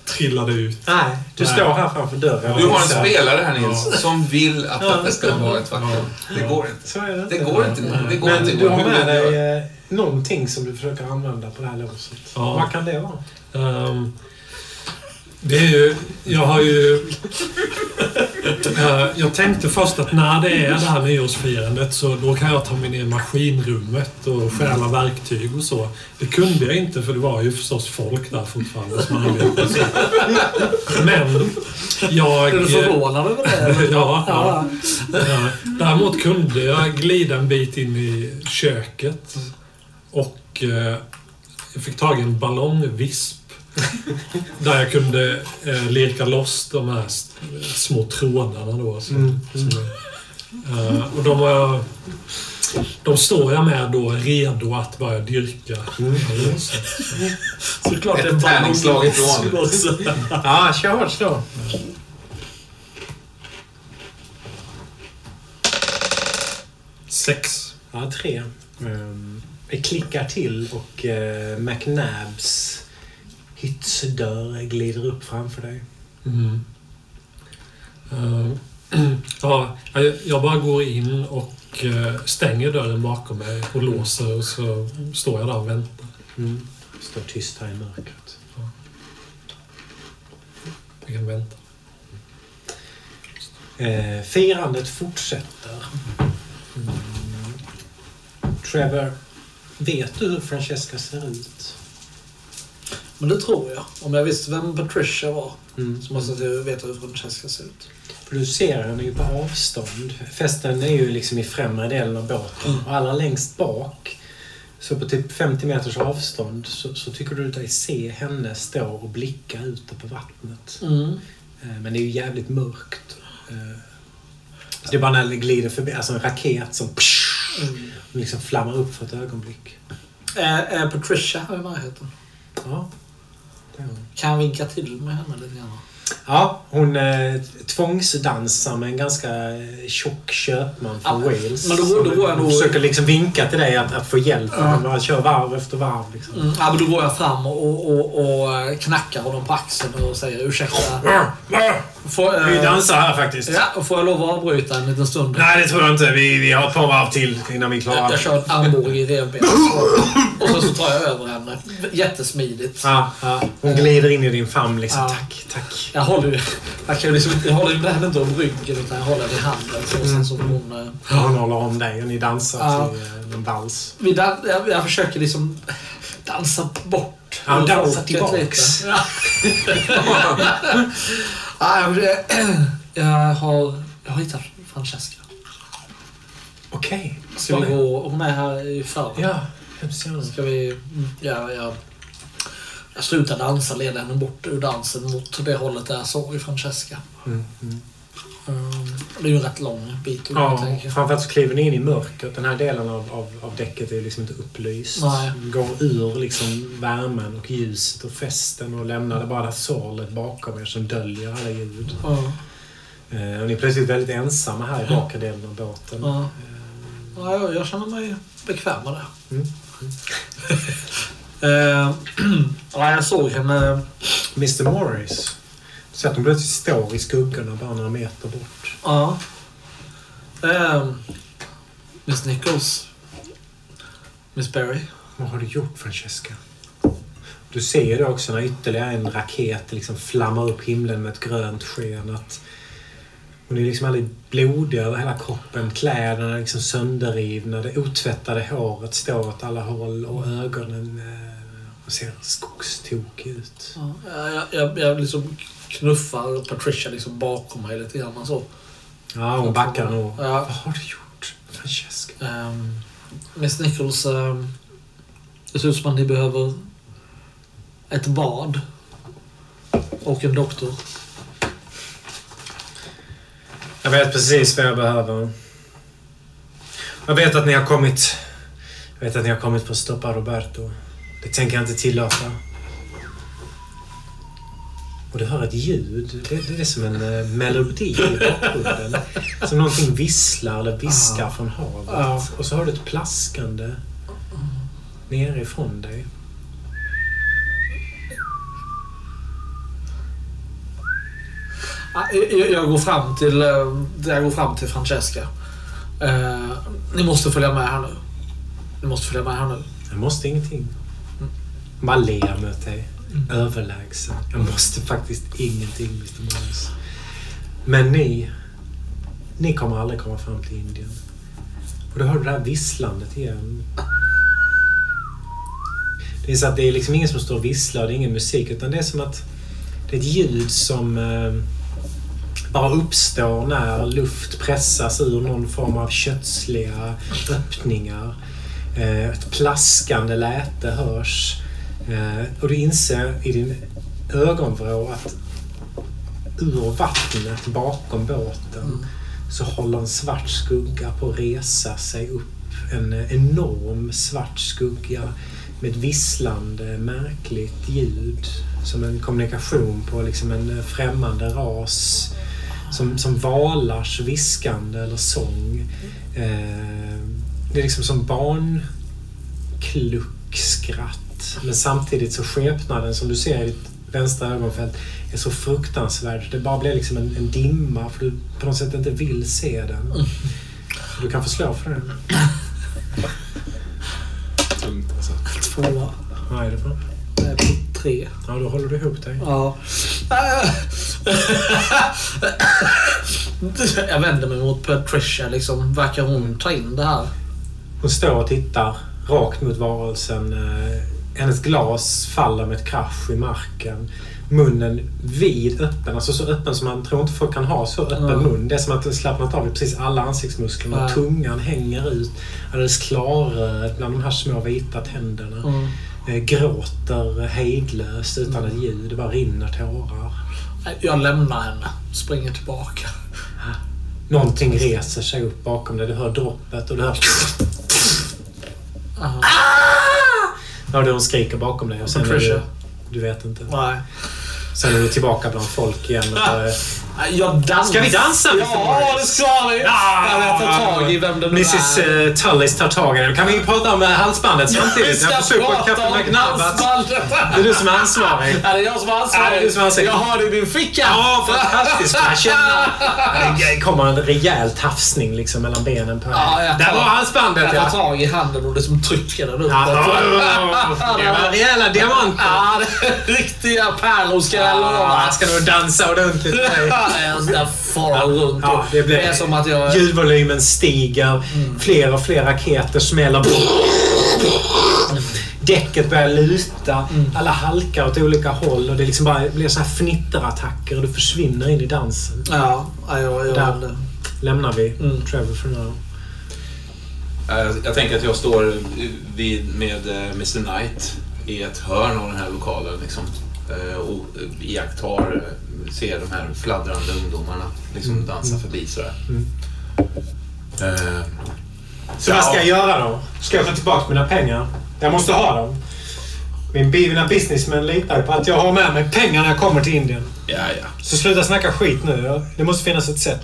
trillade ut. Nej, du Nej. står här framför dörren. Du har en spelare här Nils, som vill att Ja. detta ska vara ett faktum. Det går inte. Så är det Det inte. går inte. Det går Men inte. du har med dig eh, någonting som du försöker använda på det här låset. Ja. Vad kan det vara? Ehm, det är ju... Jag har ju... Eh, jag tänkte först att när det är det här nyårsfirandet så då kan jag ta mig ner i maskinrummet och stjäla verktyg och så. Det kunde jag inte för det var ju förstås folk där fortfarande som arbetade. Men jag... Är du förvånad över det? Ja, ja. Ja. Däremot kunde jag glida en bit in i köket och eh, Jag fick tag i en ballongvisp. där jag kunde eh, lirka loss de här små trådarna då. Så, Mm, som, eh, och de var... De står jag med då redo att börja dyrka. Så, Såklart Ett tärningsslag ifrån. Ja, kör slå. sex. Ja, tre. Det klickar till och uh, McNabs hyttdörr glider upp framför dig. Mm. Eh, ja, jag- bara går in och eh, stänger dörren bakom mig och låser och så står jag där och väntar. Mm. Står tyst här i mörkret. Jag kan vänta. Eh, firandet fortsätter. Mm. Trevor, vet du hur Francesca ser ut? Men det tror jag. Om jag visste vem Patricia var Mm. så måste jag veta hur Francesca ser ut. För du ser henne ju på avstånd. Festen är ju liksom i främre delen av båten. Mm. Och allra längst bak, så på typ 50 meters avstånd, så, så tycker du dig se henne stå och blicka ute på vattnet. Mm. Eh, Men det är ju jävligt mörkt. Eh, Så det är bara när det glider förbi, alltså en raket som Mm. liksom flammar upp för ett ögonblick. Är, är Patricia här i närheten? Ja. Kan jag vinka till med henne lite grann? Ja, hon eh, tvångsdansar med en ganska eh, tjock köpman från Ja, Wales. men då- då går jag nog- försöker liksom vinka till dig att, att få hjälp. Ja. Bara kör varv efter varv. Liksom. Mm. Ja, men då går jag fram och, och, och eh, knackar honom på axeln och säger ursäkta. Får, Vi eh, dansar här faktiskt. Ja, får jag lov att avbryta en liten stund? Nej, det tror jag inte. Vi, vi har ett par varv till innan vi är Jag, klara. jag kör ett armbåge i revbenet. Och så, så tar jag över henne. Jättesmidigt. Ja, ja. Hon glider in i din famn liksom. Ja. Tack, tack. Jag håller jag kan liksom, jag håller henne inte om ryggen utan jag håller i handen. Så, sen så hon, eh, Hon håller om dig och ni dansar Ja. till eh, en vals. vi dan- jag, jag försöker liksom dansa bort. Ja, dansa tillbaks. Ja. ja, jag, har, jag har hittat Francesca. Okej. Ska vi gå? Hon är här i förr. Ja, hemskt gärna. Ska vi... Ja, jag, jag slutar dansa, leder henne bort ur dansen mot det hållet där jag såg i Francesca. Mm, mm. Um, det är ju en rätt lång bit Ja, tänker framförallt så kliver ni in i mörkret. Den här delen av, av, av däcket är liksom inte upplyst. Nej. Går ur liksom värmen och ljuset och festen och lämnar bara det sorlet bakom er som döljer alla ljud. Ja, Eh, och ni är plötsligt väldigt ensamma här i bakre delen av båten. ja. Eh, Ja, jag, känner mig bekväm med det. Mm. Eh, ja, jag såg henne... Mr Morris. Så att hon plötsligt står i skuggorna bara några meter bort. Ja. Eh, Miss Nichols. Miss Berry. Vad har du gjort Francesca? Du ser ju då också när ytterligare en raket liksom flammar upp himlen med ett grönt sken att hon är liksom aldrig blodig över hela kroppen. Kläderna är liksom sönderrivna. Det otvättade håret står åt alla håll och ögonen eh, ser skogstokig ut. Ja, jag, jag, jag liksom knuffar Patricia liksom bakom mig lite grann så. Ja, hon backar nog. Ja. Vad har du gjort Francesca? Um, Miss Nichols, ehm, det ser ut som att ni behöver ett bad. Och en doktor. Jag vet precis vad jag behöver. Jag vet att ni har kommit... Jag vet att ni har kommit för att stoppa Roberto. Det tänker jag inte tillåta. Och du hör ett ljud. Det, det är som en eh, melodi i bakgrunden. Som någonting visslar eller viskar från havet. Och så hör du ett plaskande nerifrån dig. Jag, går fram till, eh, jag går fram till Francesca. Eh, ni måste följa med här nu. Ni måste följa med här nu. Jag måste ingenting. Hon bara ler mot dig. Överlägsen. Jag måste faktiskt ingenting, Mr. Morris. Men ni, ni kommer aldrig komma fram till Indien. Och då hör du det här visslandet igen. Det är så att det är liksom ingen som står och visslar, det är ingen musik, utan det är som att det är ett ljud som eh, bara uppstår när luft pressas ur någon form av kötsliga öppningar. Eh, ett plaskande läte hörs Eh, och du inser i din ögonvrå att ur vattnet bakom båten så håller en svart skugga på att resa sig upp. En enorm svart skugga med ett visslande märkligt ljud. Som en kommunikation på liksom en främmande ras. Som, som valars viskande eller sång. Eh, det är liksom som barnkluckskratt. Men samtidigt så skepnaden som du ser i ditt vänstra ögonfält är så fruktansvärd. Det bara blir liksom en, en dimma för du på något sätt inte vill se den. Du kan få slå för den. Tungt alltså. Två. Vad är det för? Tre. Ja, då håller du ihop dig. Ja. Jag vänder mig mot Patricia. Liksom. Verkar hon ta in det här? Hon står och tittar rakt mot varelsen. Eh, Hennes glas faller med ett krasch i marken. Munnen vid öppen, alltså så öppen som man tror inte folk kan ha så öppen Ja. mun. Det är som att det slappnat av i precis alla ansiktsmusklerna. Ja. Tungan hänger ut. Alldeles klarröd bland de här små vita tänderna. Mm. Eh, Gråter hejdlöst utan ett ljud. Det bara rinner tårar. Jag lämnar henne. Springer tillbaka. Någonting reser sig upp bakom dig. Du hör droppet och du hör... Aha. Ja, du hon skriker bakom dig. Och sen du, du vet inte. Nej. Sen är du tillbaka bland folk igen. Och, eh, Jag dansar. Ska vi dansa. Ja, det ska vi! Jag tar tag i vem det nu Mrs är. Tullis tar tag i den. Kan vi prata om eh, halsbandet samtidigt? Jag försöker på Kaffe McNabbat. Det är du som är ansvarig. Ja, det är jag som är Ja, det är ansvarig. du som är ansvarig. Jag har det i min ficka. Ja, fantastiskt. Jag känner... Det kommer en rejäl tafsning liksom mellan benen på Ja, jag Där var halsbandet Jag ja. tar tag i handen och liksom trycker den uppåt. Ja, det var rejäla diamanter. Ja, riktiga pärlor ska jag lova. Ja, ska nog dansa ordentligt. Jag ska fara runt. Ja, det blir- det är som att jag... Ljudvolymen stiger. Fler och fler raketer smäller. Däcket börjar luta. Alla halkar åt olika håll och det liksom bara blir så här fnitterattacker och du försvinner in i dansen. Ja, ja, jag gör Där. Lämnar vi Mm. Trevor för nu. Jag, jag tänker att jag står vid, med eh, Mr Knight i ett hörn av den här lokalen liksom, och iakttar, eh, ser de här fladdrande ungdomarna liksom dansa förbi sådär. Mm. Eh, Så vad ska jag göra då? Ska jag ta tillbaka mina pengar? Jag måste ha dem. Min, mina businessmän litar på att jag har med mig pengar när jag kommer till Indien. Ja, ja. Så sluta snacka skit nu. Det måste finnas ett sätt.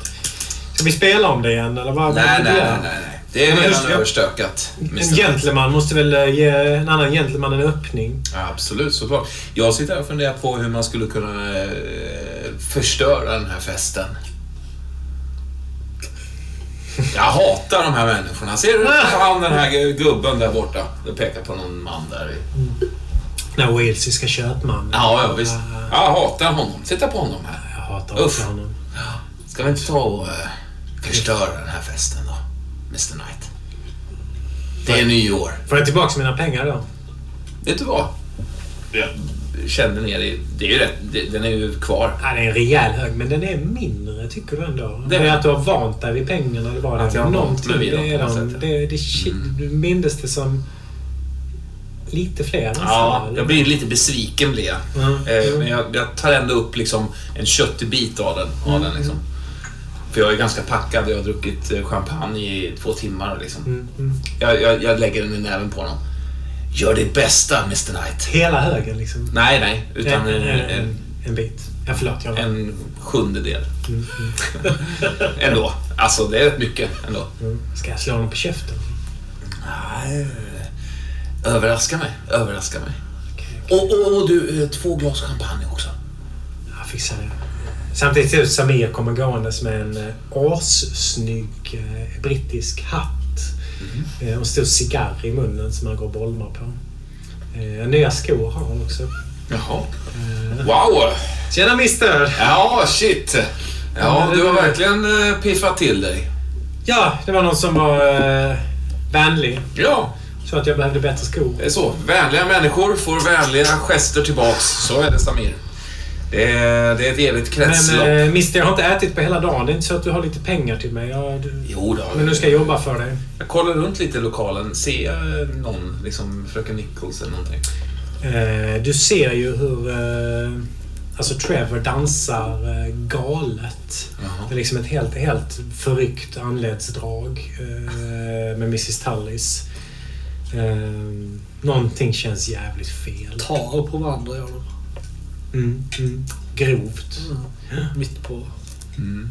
Ska vi spela om det igen eller vad? Nej, nej, nej, nej. Det är redan överstökat. En gentleman måste väl eh, ge en annan gentleman en öppning? Ja, absolut, såklart. Jag sitter här och funderar på hur man skulle kunna eh, förstöra den här festen. Jag hatar de här människorna. Ser du han den här gubben där borta? Jag pekar på någon man där. i- Den walesiska köpmannen. Ja, ja visst. Jag hatar honom. Titta på honom här. Jag hatar Uff. honom. Ska vi inte ta och eh, förstöra den här festen Mr Knight? Det är nyår. Får jag tillbaka mina pengar då? Vet du vad? Jag känner ner i... Det är ju rätt. det- Den är ju kvar. Ja, det är en rejäl hög, men den är mindre tycker du ändå? Det- Det är att du har vant dig vid pengarna eller vad det Att jag har vant mig vid dem det är de, det, det, shit, Du mindes det som lite fler nästan? Ja, eller? jag blir lite besviken blir jag. Mm. Men jag, jag tar ändå upp liksom en köttig bit av den. Av den liksom. För jag är ganska packad. Jag har druckit eh, champagne i två timmar. Liksom. Mm, mm. Jag, jag, jag lägger den i näven på honom. Gör ditt bästa, Mr Knight. Hela högen liksom? Nej, nej. Utan en, en, en, en, bit. Ja, förlåt. Jag en sjundedel. Mm, ändå. Alltså, det är rätt mycket ändå. mm. Ska jag slå honom på käften? Nej. Överraska mig. Överraska mig. Okej, okej. Och, och, och du, eh, två glas champagne också. Jag fixar det. Samtidigt ser det ut som Samir kommer gåendes med en eh, assnygg eh, brittisk hatt. Eh, och en stor cigarr i munnen som han går och bolmar på. Nya skor har han också. Jaha. Wow! Tjena mister! Ja, shit. Ja, du har verkligen piffat till dig. Ja, det var någon som var eh, vänlig. Ja, Så att jag behövde bättre skor. det är så. Vänliga människor får vänliga gester tillbaks. Så är det, Samir. Det är, det är ett evigt kretslopp. Men eh, mister, jag har inte ätit på hela dagen. Det är inte så att du har lite pengar till mig. Jag, du, Jo då. men nu ska jag jobba för dig. Jag kollar runt lite i lokalen. Ser jag någon, liksom fröken Nichols eller någonting? Eh, du ser ju hur eh, alltså Trevor dansar eh, galet. Jaha. Det är liksom ett helt, helt förryckt anledsdrag eh, med Mrs Tullis. Eh, någonting känns jävligt fel. Tar på varandra gör de. Mm, mm. Grovt. Mitt på... Mm.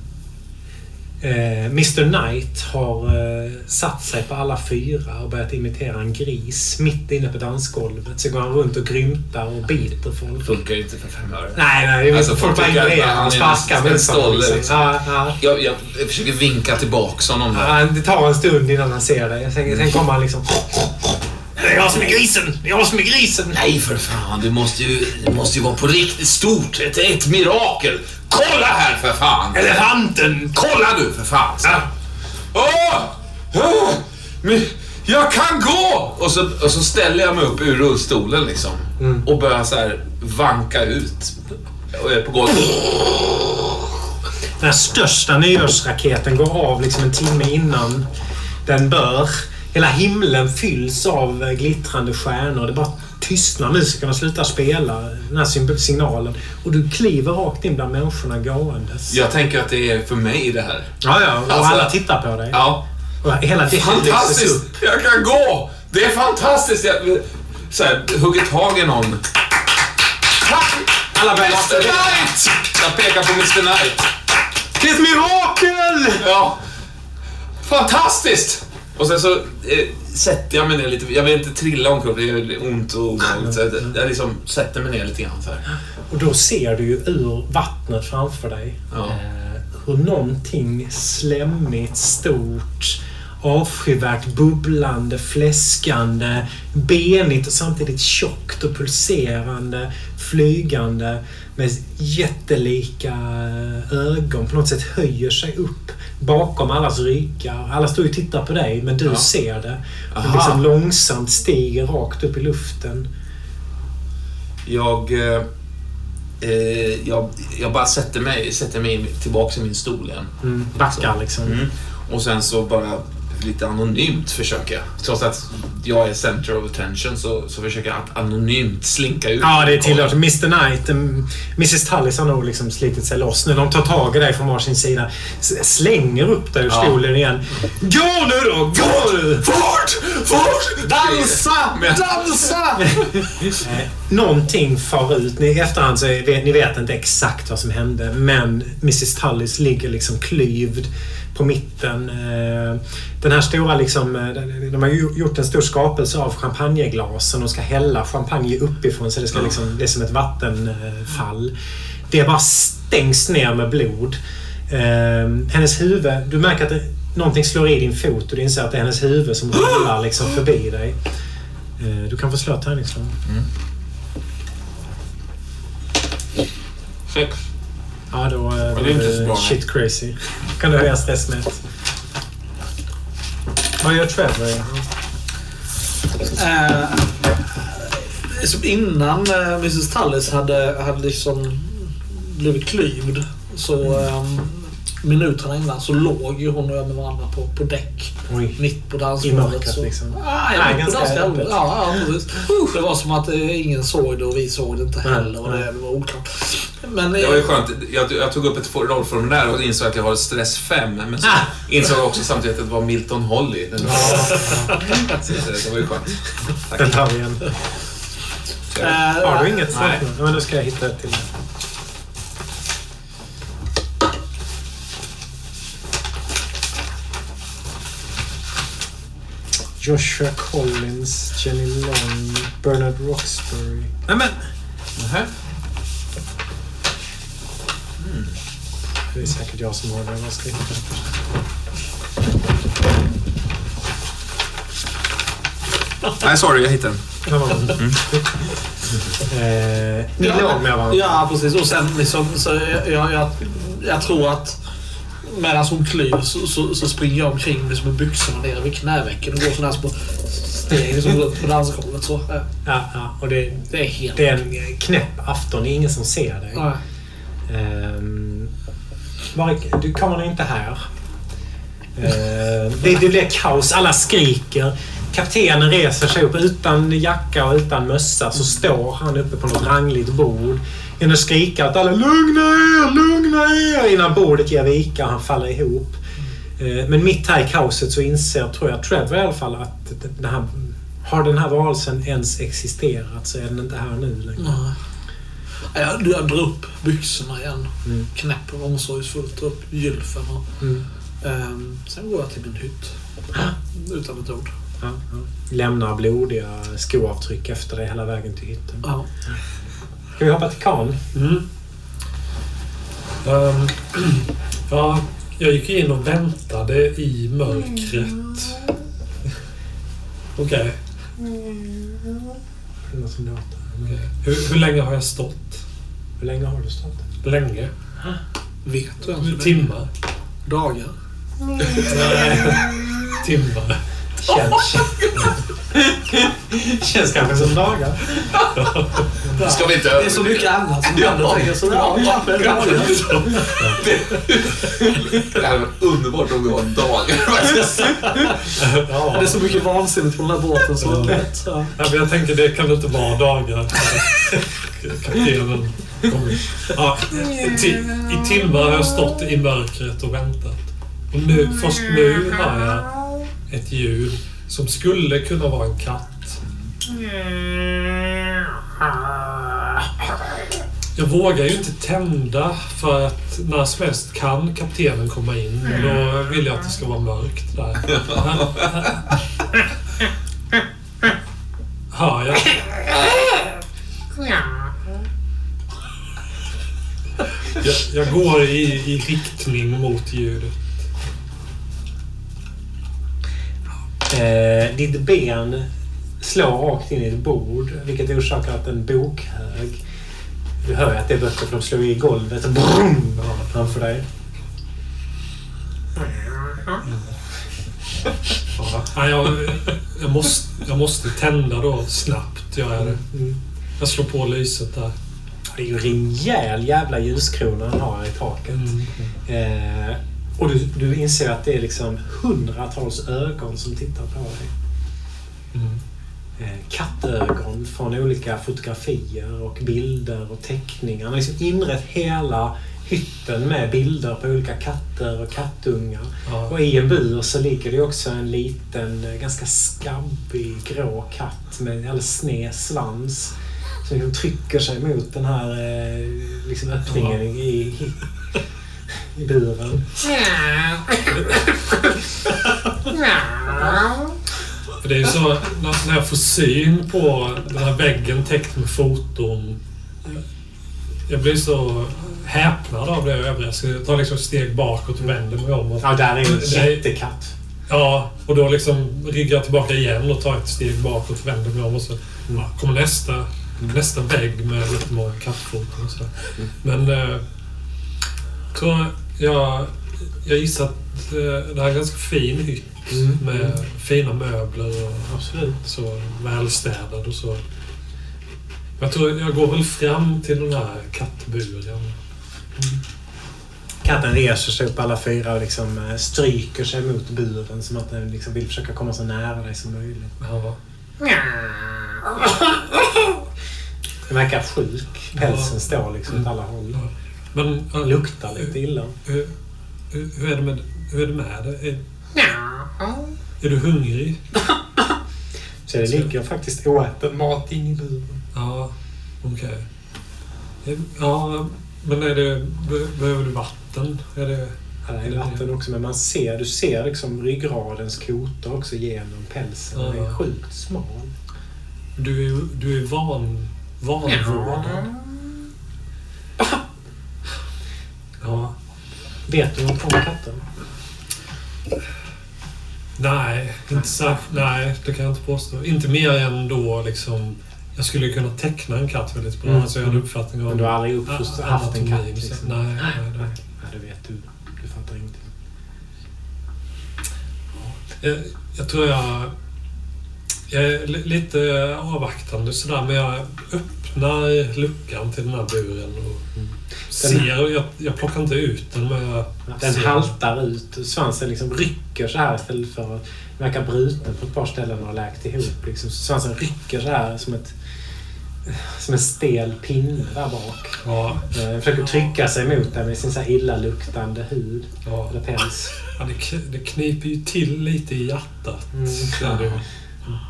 Eh, Mr Knight har eh, satt sig på alla fyra och börjat imitera en gris mitt inne på dansgolvet. Så går han runt och grymtar och biter folk. Funkar inte för fem öre. Nej, nej. Alltså, folk bara ignorerar han och sparkar en med stolle, liksom. liksom. Ja, ja. Jag, jag, jag försöker vinka tillbaks honom. Ja, det tar en stund innan han ser dig. Sen, sen kommer han liksom... Det är jag som är grisen! Det är jag som är grisen! Nej för fan, det måste ju, det måste ju vara på riktigt stort. Ett, ett mirakel. Kolla här för fan! Elefanten! Kolla du för fan! Så. Åh! Åh! Men jag kan gå! Och så, och så ställer jag mig upp ur rullstolen liksom. Och börjar så här vanka ut. Och är på golvet. Den här största nyårsraketen går av liksom en timme innan den bör. Hela himlen fylls av glittrande stjärnor. Det bara tystnar. Musikerna slutar spela den här signalen. Och du kliver rakt in bland människorna gåendes. Jag tänker att det är för mig det här. Ja, ja. Och Alltså- alla tittar på dig. Ja. Och hela Fantastiskt! upp. Jag kan gå! Det är fantastiskt! Jag så här, hugger tag i någon. Alla börjar Mr Knight! Jag pekar på Mr Knight. Det är ett mirakel! Ja. Fantastiskt! Och sen så eh, sätter jag mig ner lite. Jag vill inte trilla omkull, det gör ont och obehagligt. Jag, jag liksom sätter mig ner lite grann så här. Och då ser du ju ur vattnet framför dig Ja. eh, hur någonting slemmigt, stort, avskyvärt, bubblande, fläskande, benigt och samtidigt tjockt och pulserande, flygande med jättelika ögon på något sätt höjer sig upp bakom allas ryggar. Alla står ju och tittar på dig, men du Ja. ser det. Aha. liksom långsamt stiger rakt upp i luften. Jag, eh, eh, jag, jag bara sätter mig, sätter mig tillbaka i min stol igen. Mm, backar liksom. Mm. Och sen så bara lite anonymt försöker jag. Trots att jag är center of attention så, så försöker jag att anonymt slinka ut. Ja, det är tillåtet. Mr Knight, mm, Mrs Tullis har nog liksom slitit sig loss nu. De tar tag i dig från varsin sida. Slänger upp dig ur Ja. stolen igen. Gå nu då! Gå nu! Fort! Fort! Dansa! Dansa! Eh, Någonting far ut. Ni, I efterhand så är, ni vet inte exakt vad som hände. Men Mrs Tullis ligger liksom klyvd på mitten. Eh, Den här stora liksom... eh, De har gjort en stor skapelse av champagneglasen. De ska hälla champagne uppifrån så det ska liksom... Det är som ett vattenfall. Det bara stängs ner med blod. Eh, Hennes huvud... Du märker att det, någonting slår i din fot och du inser att det är hennes huvud som rullar liksom förbi dig. Du kan få slå ett tärningsslag. Sex. Ja, då eh, det är blir inte så du bra, shit crazy. kan du höja stress med ett. Vad gör Trevor? Eh, som innan eh, Mrs Tullis hade, hade liksom blivit klyvd så eh, minuterna innan så låg ju hon och jag med varandra på, på däck. Oj. Mitt på I dansgolvet. mörkret så- liksom. Ah, Nej, ganska öppet. Ja, ja, precis. Det var som att eh, ingen såg det och vi såg det inte Nej, heller. Och det, det var oklart. Men, Det var ju skönt. Jag, jag tog upp ett rollformulär och insåg att jag har stress 5. Men så Ah. insåg jag också samtidigt att det var Milton Holly. Den så det var ju skönt. Tack. Den tar vi igen. eh, Har du inget Nej. nu? Men då ska jag hitta ett till. Joshua Collins, Jenny Long, Bernard Roxbury. Nej men! Nähä. Det är säkert jag som har det. Först? Nej, sorry. Jag hittade den. Den. Eh, ni låg med varandra. Ja, precis. Och sen liksom, så jag, jag, jag, jag tror att medan hon klyvs så, så, så springer jag omkring liksom med byxorna nere vid knävecken och går sådana här små steg liksom runt på dansgolvet. Så, ja, Ja, ja, och det, det är helt... det är en knäpp afton. Det är ingen som ser dig. Ja var, du kommer inte här. Eh, det, det blir kaos. Alla skriker. Kaptenen reser sig upp utan jacka och utan mössa. Så står han uppe på något rangligt bord. Hinner skrika åt alla Lugna er, lugna er! Innan bordet ger vika och han faller ihop. Eh, men mitt här i kaoset så inser, tror jag, Trevor i alla fall att den här, har den här varelsen ens existerat så är den inte här nu längre. Mm. Jag, jag drar upp byxorna igen. Mm. Knäpper omsorgsfullt upp gylfen. Och, Mm. ehm, sen går jag till min hytt. Utan ett ord. Ja, ja. Lämnar blodiga skoavtryck efter dig hela vägen till hytten. Ja. Ska vi hoppa till Kan? Mm. Ehm, ja, jag gick in och väntade i mörkret. Okej. Någon som låter. Hur, hur länge har jag stått? Hur länge har du stått? Länge? Vet du ens? Timmar? Dagar? Nej. Timmar. Känns, känns kanske som dagar. Ska vi inte Det är så mycket annat som händer. Jag tänker så, ja, kanske dagar. Det hade varit underbart om det var dagar faktiskt. Det är så mycket vansinnigt på den här båten så det är lätt. Ja. Ja, men jag tänker det kan inte vara dagar. Kaptenen kommer. Ja, I timmar har jag stått i mörkret och väntat. Och nu, först nu hör jag ett ljud som skulle kunna vara en katt. Jag vågar ju inte tända för att när som helst kan kaptenen komma in. Då vill jag att det ska vara mörkt där. Hör jag? Jag, jag går i, i riktning mot ljudet. Eh, ditt ben slår rakt in i ett bord, vilket orsakar att en bokhög... Du hör ju att det är böcker för de slår i golvet. Brum, framför dig. Ja, jag, jag, måste, jag måste tända då snabbt. Gör jag, det. Mm. jag slår på lyset där. Det är ju en rejäl jävla ljuskrona han har i taket. Mm. Eh, och du, du inser att det är liksom hundratals ögon som tittar på dig. Mm. Eh, kattögon från olika fotografier och bilder och teckningar. Har liksom inrett hela hytten med bilder på olika katter och kattungar. Ja. Och i en bur så ligger det också en liten, eh, ganska skabbig grå katt med en alldeles sned svans. Som liksom trycker sig mot den här eh, liksom öppningen Ja. i, i, i buren. Det är ju så när, när jag får syn på den här väggen täckt med foton. Jag blir så häpnad av det övriga. Så jag tar liksom ett steg bakåt och vänder mig om. Och, Ja, där är en Det är- jättekatt. ja, och då liksom ryggar jag tillbaka igen och tar ett steg bakåt och vänder mig om. Och så ja, kommer nästa, nästa vägg med jättemånga kattfoton och sådär. Men så jag, jag gissar att eh, det här är en ganska fin hytt Mm. med fina möbler och Absolut. så välstädad och så. Jag tror jag går väl fram till den här kattburen. Katten reser sig upp alla fyra och liksom eh, stryker sig mot buren som att den liksom vill försöka komma så nära dig som möjligt. Ja. Den verkar sjuk. Pälsen står liksom åt alla håll. Men eh, luktar lite illa. hur, hur, hur, är det med, hur är det med dig? Är, är du hungrig? Så det ligger faktiskt oäten mat in i buren. Ja, okej. Ja, men är det, be- behöver du vatten? Är det, Ja, det är vatten också, men man ser, du ser liksom ryggradens kotor också genom pälsen. Den är Ja. sjukt smal. du, är, du är van, vanvårdad. Ja. Vet du något om katten? Nej, inte så, nej, det kan jag inte påstå. Inte mer än då liksom... Jag skulle kunna teckna en katt väldigt bra. Mm. Alltså jag har en uppfattning om... Men du har aldrig uppfostrat, haft en katt? så- Liksom. Nej, nej, nej. Nej, det vet du. Du fattar ingenting. Jag, jag tror jag... Jag är li- lite avvaktande sådär, men jag öppnar luckan till den här buren och ser. Jag, jag plockar inte ut den, men Den ser. haltar ut. Svansen liksom rycker så här istället för att verka bruten på ett par ställen och har läkt ihop. Liksom. Svansen rycker så här som ett som en stel pinne där bak. Ja, Eh, försöker trycka sig mot den med sin så här illaluktande hud. ja. Eller päls. ja det, det kniper ju till lite i hjärtat. Mm. Där det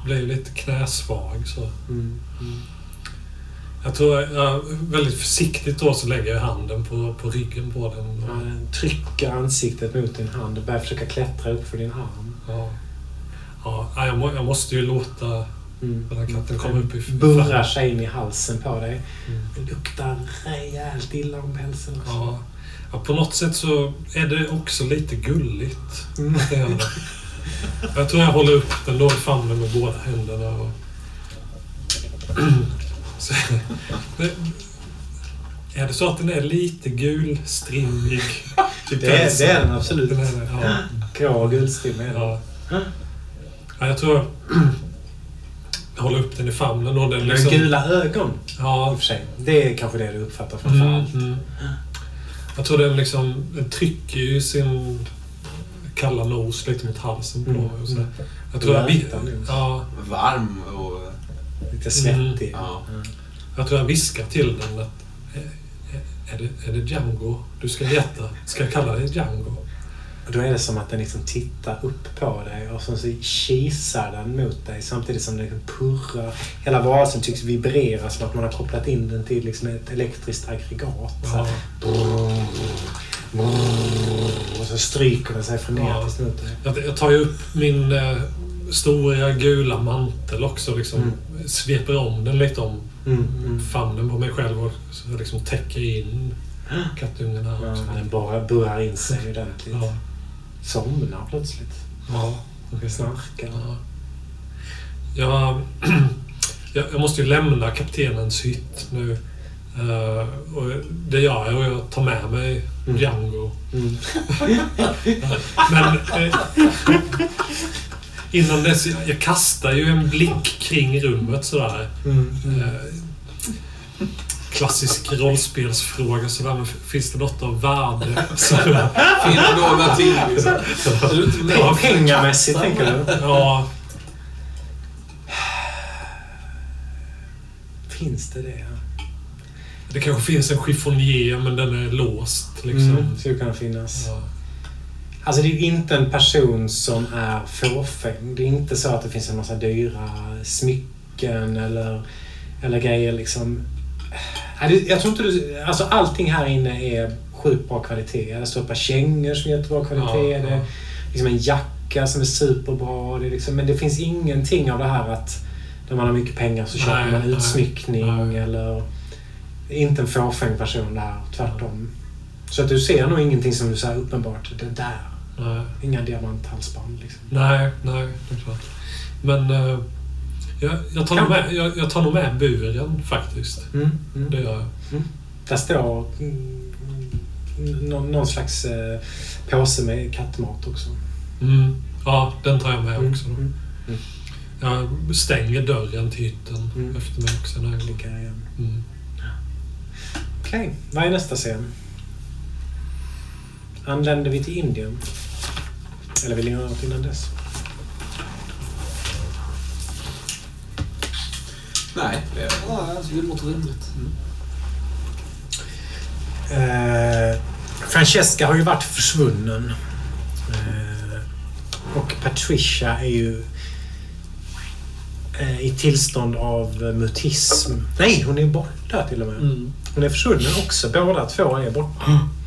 blir lite knäsvag. Så. Mm. Mm. Jag tror jag, väldigt försiktigt då så lägger jag handen på, på ryggen på den. Ja, trycker ansiktet mot din hand och börjar försöka klättra upp för din arm. Ja. Ja, jag, må, jag måste ju låta Mm. den här katten komma upp i Burrar sig in i halsen på dig. Mm. Det luktar rejält illa om pälsen. Ja. ja, på något sätt så är det också lite gulligt. Mm. Det. Jag tror jag håller upp den då i famnen med båda händerna. Och... Så, är det så att den är lite gulstrimmig? i Det är, det är den absolut. Den är ja. Grå och den. Ja. ja. Jag tror jag håller upp den i famnen och den liksom... gula ögon i Ja, och för sig. Det är kanske det du uppfattar framförallt. Mm, mm. Jag tror den liksom den trycker ju sin kalla nos lite mot halsen på Mm, mig. Och så. mm. Jag tror jag, ja, Varm och... Lite svettig. Ja. jag tror jag viskar till den att eh, är det, är det Django du ska heta? Ska jag kalla dig Django? Och då är det som att den liksom tittar upp på dig och sen så kisar den mot dig samtidigt som den liksom purrar. Hela varelsen tycks vibrera som att man har kopplat in den till liksom ett elektriskt aggregat. Så här. Ja. Och så stryker den sig frenetiskt mot dig. Jag, jag tar ju upp min eh, stora gula mantel också. Liksom, Mm. Sveper om den lite om Mm, mm. famnen på mig själv och så liksom täcker in kattungen här. Ja, den bara burrar in sig ordentligt. Ja. Somnar plötsligt. Ja. Och snarkar. Ja. Jag, jag, måste ju lämna kaptenens hytt nu. Eh, och det gör jag och jag tar med mig Mm. Django. Mm. Men eh, innan dess, jag, jag kastar ju en blick kring rummet sådär. Mm. Eh, klassisk rollspelsfråga sådär. Men finns det något av värde? Finner dolda ting. liksom. Ja, Pengamässigt tänker du? Ja, Finns det det? det kanske finns en chiffonier men den är låst. Liksom. Mm. Skulle kunna finnas. Ja. Alltså det är inte en person som är fåfäng. Det är inte så att det finns en massa dyra smycken eller, eller grejer liksom. Det- Jag tror inte du... Alltså allting här inne är sjukt bra kvalitet. Det står ett par kängor som är jättebra kvalitet. Ja, Det ja. är liksom en jacka som är superbra. Det är liksom, men det finns ingenting av det här att när man har mycket pengar så köper Nej, man utsmyckning nej. eller... Inte en fåfäng person där, tvärtom. Så att du ser nog ingenting som du säger uppenbart, det där. Nej, Inga diamanthalsband liksom. nej, nej, det är klart. Men eh, jag, jag, tar nog med, jag, jag tar nog med buren faktiskt. Mm, mm. Det gör jag. Där står mm, någon, någon slags eh, påse med kattmat också. Mm. Ja, den tar jag med Mm, också. Då. mm. Jag stänger dörren till hytten Mm. efter mig också. När jag går. Ligger igen. Mm. Okej, vad är nästa scen? Anländer vi till Indien? Eller vill ni göra något innan dess? Nej, det är Ja, tycker det låter rimligt. Eh, Francesca har ju varit försvunnen. Eh, och Patricia är ju eh, i tillstånd av mutism. Nej, hon är borta till och med. Mm. Hon är försvunnen också. Båda två är borta.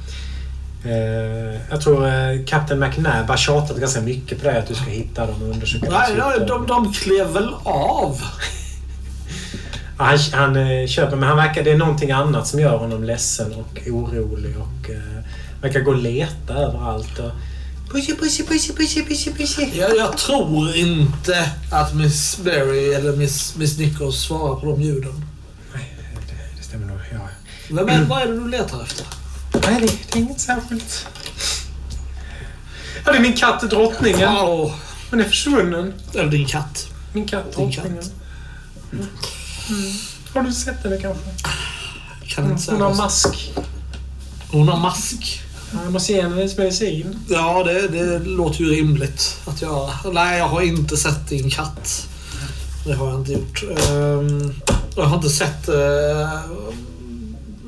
Eh, jag tror eh, Captain McNabb har tjatat ganska mycket på dig att du ska hitta dem och undersöka Nej, nej, de, de klev väl av. Ja, Han, han eh, köper, men han verkar, det är någonting annat som gör honom ledsen och orolig och eh, verkar gå och leta överallt. Och, pussy, pussy, pussy, pussy, pussy, pussy. Jag, jag tror inte att Miss Berry eller Miss, Miss Nichols svarar på de ljuden. Nej, det, det stämmer nog. Ja. Är, Vad är det du letar efter? Nej, det, det är inget särskilt. Ja, det är min katt Drottningen. Ja, Hon är försvunnen. eller din katt. Min katt. Drottningen. katt. Har du sett henne kanske? Kan inte säga Hon har mask. Hon har mask. Jag måste ge henne hennes medicin. Ja, det, det låter ju rimligt att göra. Nej, jag har inte sett din katt. Det har jag inte gjort. Ehm, jag har inte sett uh,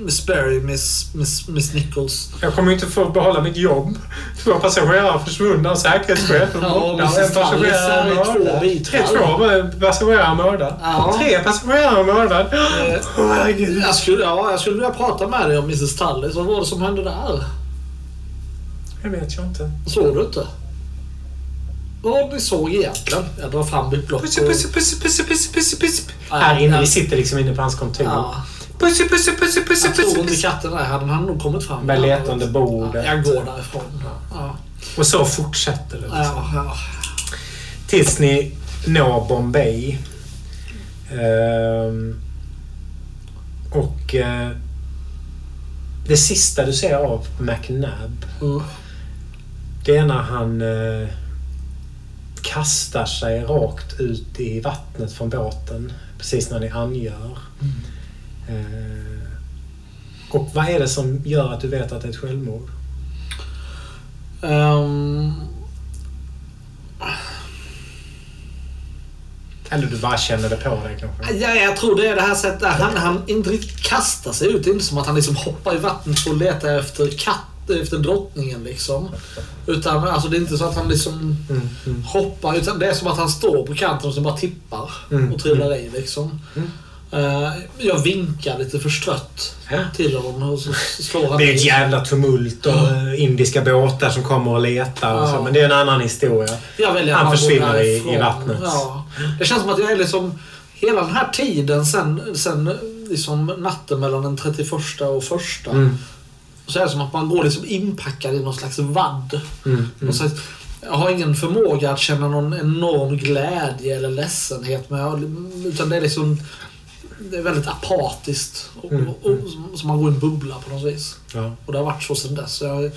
Miss Berry, Miss, Miss, Miss Nichols. Jag kommer inte få behålla mitt jobb. Två passagerare försvunna, säkerhetschefen Ja, borta, en passagerare mördad. två passagerare mördad. Ja. Tre passagerare mördad. Eh. Jag skulle, ja, jag skulle vilja prata med dig om Mrs. Tallis. Vad var det som hände där? Jag vet jag inte. Såg du inte? Vad det ni såg egentligen? Jag drar fram mitt block. Pussy, pussy, pussy, pussy, pussy. Nej, Här inne, vi sitter liksom inne på hans kontor. Ja, Pussy, pussy, pussy, pussy, jag tror inte katten där. Hade han nog kommit fram. Med leta under bordet. Ja, jag går därifrån. Ja, Och så fortsätter det. Liksom. ja, ja. Tills ni når Bombay. Ehm, och eh, det sista du ser av McNabb, Mm. det är när han eh, kastar sig rakt ut i vattnet från båten precis när ni angör. Eh, och vad är det som gör att du vet att det är ett självmord? Ehm, Eller du bara känner det på dig kanske? ja, jag tror det är det här sättet han, han inte riktigt kastar sig ut. Det är inte som att han liksom hoppar i vattnet och letar efter katt, efter drottningen liksom. Utan alltså, det är inte så att han liksom Mm, mm. hoppar. Utan det är som att han står på kanten och så bara tippar Mm, och trillar i liksom. Eh, jag vinkar lite förstrött Ja. till honom och så slår han Det är ett jävla tumult och eh, indiska båtar som kommer och letar. Och så, Ja. men det är en annan historia. Han försvinner i- i vattnet. Ja. Det känns som att jag är liksom... Hela den här tiden sen, sen liksom natten mellan den 31 och första. Mm. Så är det som att man går liksom inpackad i någon slags vadd. Mm. Mm. Slags, jag har ingen förmåga att känna någon enorm glädje eller ledsenhet. Men jag, utan det är liksom... Det är väldigt apatiskt. Och, Mm. och, och, som man går i en bubbla på något vis. Ja. Och det har varit så sen dess. Så jag,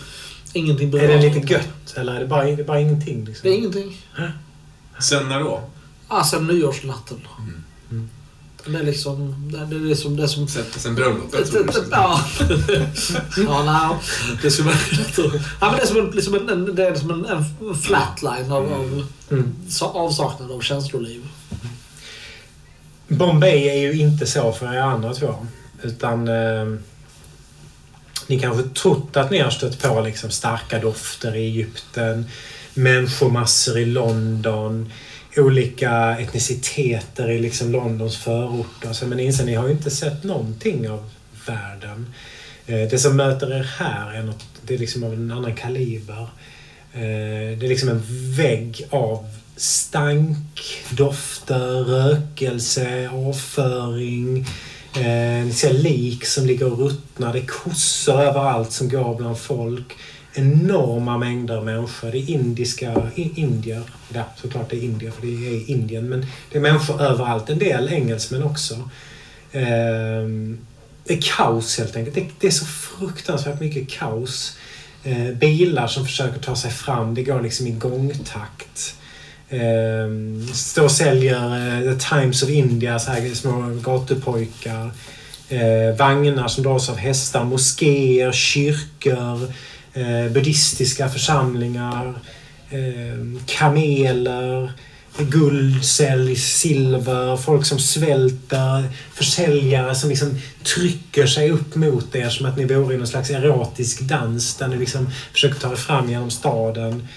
ingenting Är berör det mig. lite gött eller är det bara, är det bara ingenting? Liksom? Det är ingenting. Sen när då? Ah, sen nyårsnatten. Mm. Det är liksom... Det, det är liksom det som... Sen, sen bröllopet? Ja. ja, nej. Det är som en, ja, men det är som en, liksom en, det är som en, en flatline av, av Mm. sa- avsaknad av känsloliv. Bombay är ju inte så för er andra två. Utan eh, ni kanske trott att ni har stött på liksom starka dofter i Egypten, människomassor i London, olika etniciteter i liksom Londons förorter. Så, men ni inser, ni har ju inte sett någonting av världen. Eh, det som möter er här är, något, det är liksom av en annan kaliber. Eh, det är liksom en vägg av stank, dofter, rökelse, avföring. Eh, ni ser lik som ligger och ruttnar. Det är kossor överallt som går bland folk. Enorma mängder människor. Det är indiska i, indier. Ja, såklart det är indier för det är Indien. Men det är människor överallt. En del engelsmän också. Eh, det är kaos helt enkelt. Det, det är så fruktansvärt mycket kaos. Eh, bilar som försöker ta sig fram. Det går liksom i gångtakt. Eh, står och säljer eh, The Times of India, så här små gatupojkar. Eh, vagnar som dras av hästar, moskéer, kyrkor, eh, buddhistiska församlingar, eh, kameler, guld säljs, silver, folk som svälter, försäljare som liksom trycker sig upp mot er som att ni vore i någon slags erotisk dans där ni liksom försöker ta er fram genom staden.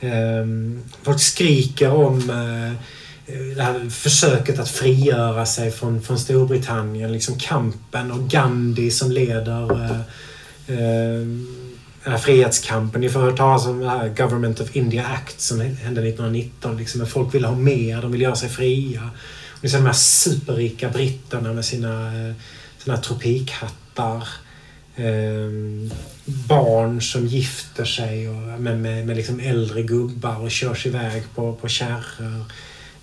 Ehm, folk skriker om eh, det här försöket att frigöra sig från, från Storbritannien, liksom kampen och Gandhi som leder eh, eh, den här frihetskampen. Ni får höra talas om det här Government of India Act som hände 1919. Liksom, men folk vill ha mer, de vill göra sig fria. Och ni ser de här superrika britterna med sina, eh, sina tropikhattar. Eh, barn som gifter sig och, med, med, med liksom äldre gubbar och körs iväg på, på kärror.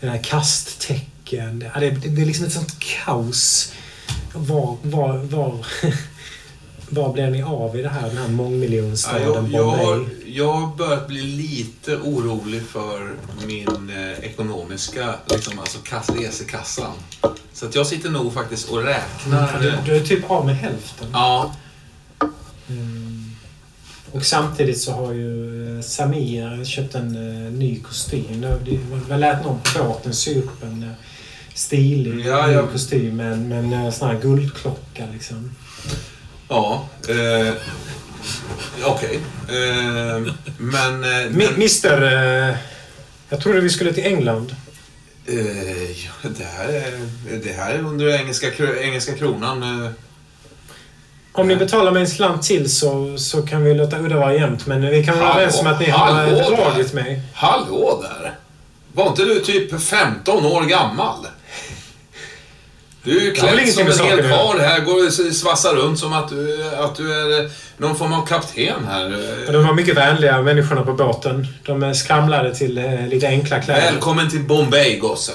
Eh, kasttecken. Ja, det, det, det är liksom ett sånt kaos. Var, var, var, Vad blev ni av i det här, den här Ja, mångmiljonstaden jag, jag, Bombay? har, jag har börjat bli lite orolig för min eh, ekonomiska, liksom, alltså kass, resekassan. Så att jag sitter nog faktiskt och räknar. Du, eh, du är typ av med hälften. Ja, Mm. Och samtidigt så har ju eh, Samir köpt en eh, ny kostym. Det- Man lät någon på båten sy upp en eh, stilig Ja, ja. kostym med med en eh, sån här guldklocka liksom. ja. Eh, Okej. Eh, men... Eh, Mister, eh, jag trodde vi skulle till England. eh, ja, det, här är, det här är under engelska, engelska kronan. Om ni betalar med en slant till så, så kan vi låta udda vara jämnt. Men vi kan vara överens om att ni har bedragit mig. hallå där! Var inte du typ 15 år gammal? Du är väl klädd som en hel karl här, går och svassar runt som att du, att du är någon form av kapten här. De var mycket vänliga, människorna på båten. De skramlade till eh, lite enkla kläder. Välkommen till Bombay, gosse.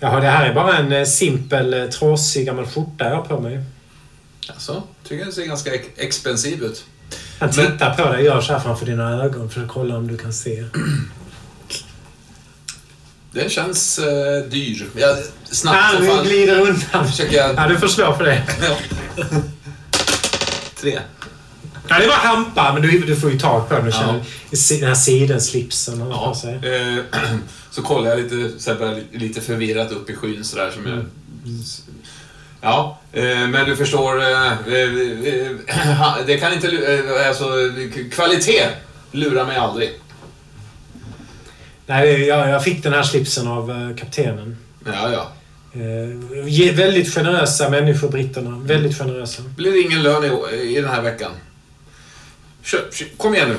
Jaha, det här är bara en eh, simpel, eh, trasig gammal skjorta jag har på mig. Alltså, tycker det ser ganska ex- expensiv ut. Han Men- tittar på dig, gör så här framför dina ögon för att kolla om du kan se. Den känns eh, dyr. Jag, snabbt Ah, vi fall glider undan. försöker jag... Ja, du får slå för det. Ja. Tre. Ja, det var hampa, men du, du får ju tag på den Ja. känner si- den här sidenslipsen Ja, sig. eh, så kollar jag lite, så här, lite förvirrat upp i skyn sådär som jag... Ja, eh, men du förstår, eh, eh, det kan inte... Alltså, kvalitet lurar mig aldrig. Nej, jag, jag fick den här slipsen av kaptenen. Ja, ja. Eh, väldigt generösa människor, britterna. Väldigt generösa. Blir det ingen lön i, i den här veckan? Kör, kör, kom igen nu.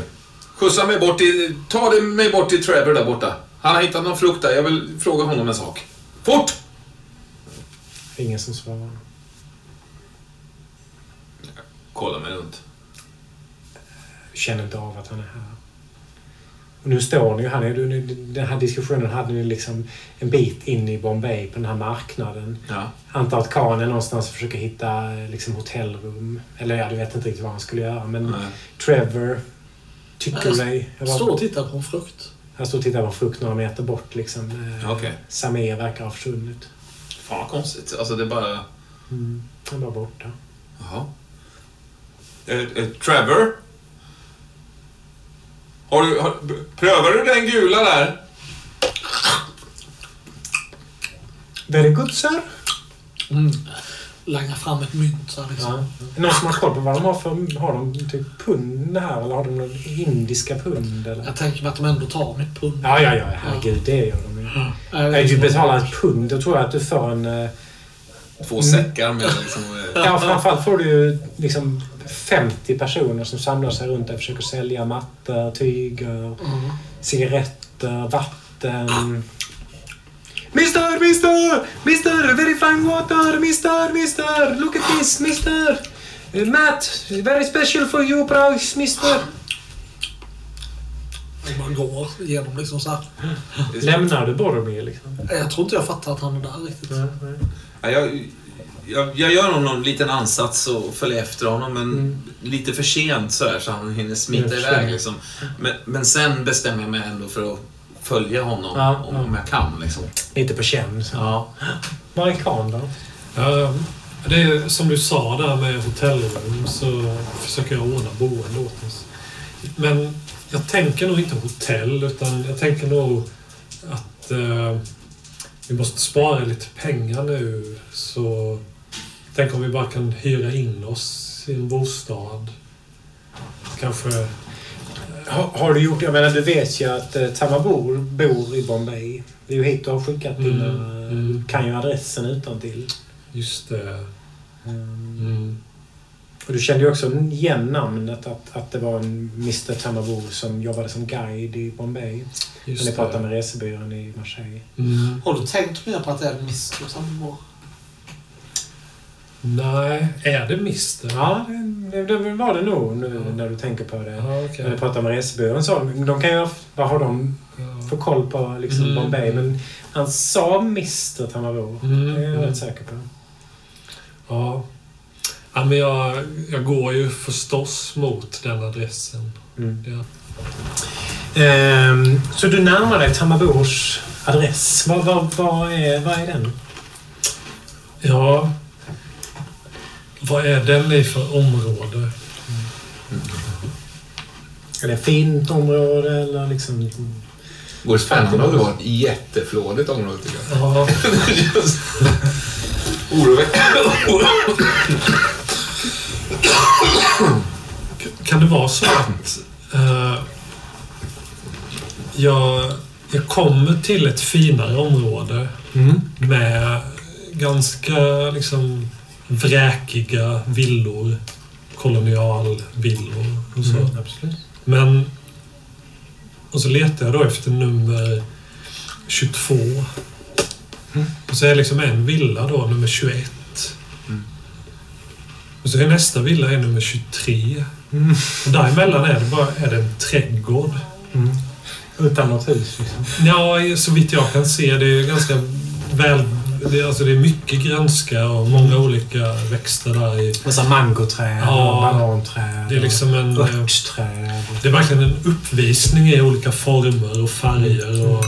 Skjutsa mig bort till... Ta mig bort till Trevor där borta. Han har hittat någon frukt där. Jag vill fråga honom en sak. Fort! Ingen som svarar. Kolla mig runt. Känner inte av att han är här. Och nu står ni ju här. nu- Den här diskussionen hade ni liksom en bit in i Bombay på den här marknaden. Ja. Antar att Khan är någonstans och försöker hitta liksom, hotellrum. Eller ja, du vet inte riktigt vad han skulle göra. Men Nej. Trevor tycker Jag mig... Jag Står och tittar på en frukt. han står och tittar på en frukt några meter bort. Liksom. Eh, Okej. Samir verkar ha försvunnit. Fan vad konstigt. Alltså det är bara... Mm. Han var borta. Jaha. Eh, eh, Trevor? Har du... Har, prövar du den gula där? Very good sir. Mm. Langar fram ett mynt så här liksom. Ja. Någon som har koll på vad de har för... Har de typ pund här eller har de någon indiska pund? Eller? Jag tänker mig att de ändå tar mitt pund. Ja, ja, ja. Herregud, det gör de vet du betalar ett pund. Då tror jag att du får en... eh, Två säckar med liksom... eh, Ja, framförallt får du ju liksom 50 personer som samlar sig runt dig och försöker sälja mattor, tyger, Mm. cigaretter, vatten. Mister, mister, mister, very fine water, mister, mister, look at this, mister. Uh, Matt, very special for you price, mister. Och man går igenom liksom så här. Lämnar du Boromir liksom? Jag tror inte jag fattar att han är där riktigt. Ja, jag, jag, jag gör nog någon liten ansats och följer efter honom, men Mm. lite för sent så, här, så han hinner smita iväg. Liksom. Men, men sen bestämmer jag mig ändå för att följa honom Ja, om, ja. om jag kan. Liksom. Lite på känn. så. Ja. Var är Khan då? Ja, det är som du sa där med hotellrum så försöker jag ordna boende åt oss. Men jag tänker nog inte hotell utan jag tänker nog att eh, vi måste spara lite pengar nu. Så tänk om vi bara kan hyra in oss i en bostad. Kanske... Har, har du gjort... Jag menar, du vet ju att eh, Tamabor bor i Bombay. Det är ju hit du har skickat dina... Mm, mm. kan ju adressen utan till. Just det. Mm. Och du kände ju också igen namnet, att, att det var en Mr Tamabor som jobbade som guide i Bombay. När Just ni pratade med resebyrån i Marseille. Mm. Har du tänkt mer på att det är Mr Sandborg? Nej, är det Mister? Ja, det, det, det var det nog nu när du tänker på det. Ja, okej. När vi pratade med resebyrån sa de, kan ju... Vad har de Ja. för koll på liksom Mm. Bombay? Men han sa Mr Tamabor. Mm, Det är jag mm. rätt säker på. Ja. Ja, men jag, jag går ju förstås mot den adressen. Mm. Ja. Ehm, så du närmar dig Tamabors adress. Vad, vad, vad, är, vad är den? ja. Vad är den i för område? Är det ett fint område eller liksom... Vore spännande om det var ett jätteflådigt område tycker jag. Ja, Oroväckande. Kan det vara så att eh, jag, jag kommer till ett finare område Mm. med ganska liksom vräkiga villor. Kolonialvillor och så. Mm, absolut. Men... Och så letar jag då efter nummer 22. Och så är liksom en villa då, nummer 21. Mm. Och så är nästa villa är nummer 23. Mm. Och däremellan är det bara är det en trädgård. Mm. Utan något hus liksom. Ja, så vitt jag kan se det är ganska väl... Det är, alltså det är mycket grönska och många olika växter där i. Massa mangoträd Ja, och bananträd. Det är liksom en... eh, örtträd. Det är verkligen en uppvisning i olika former och färger och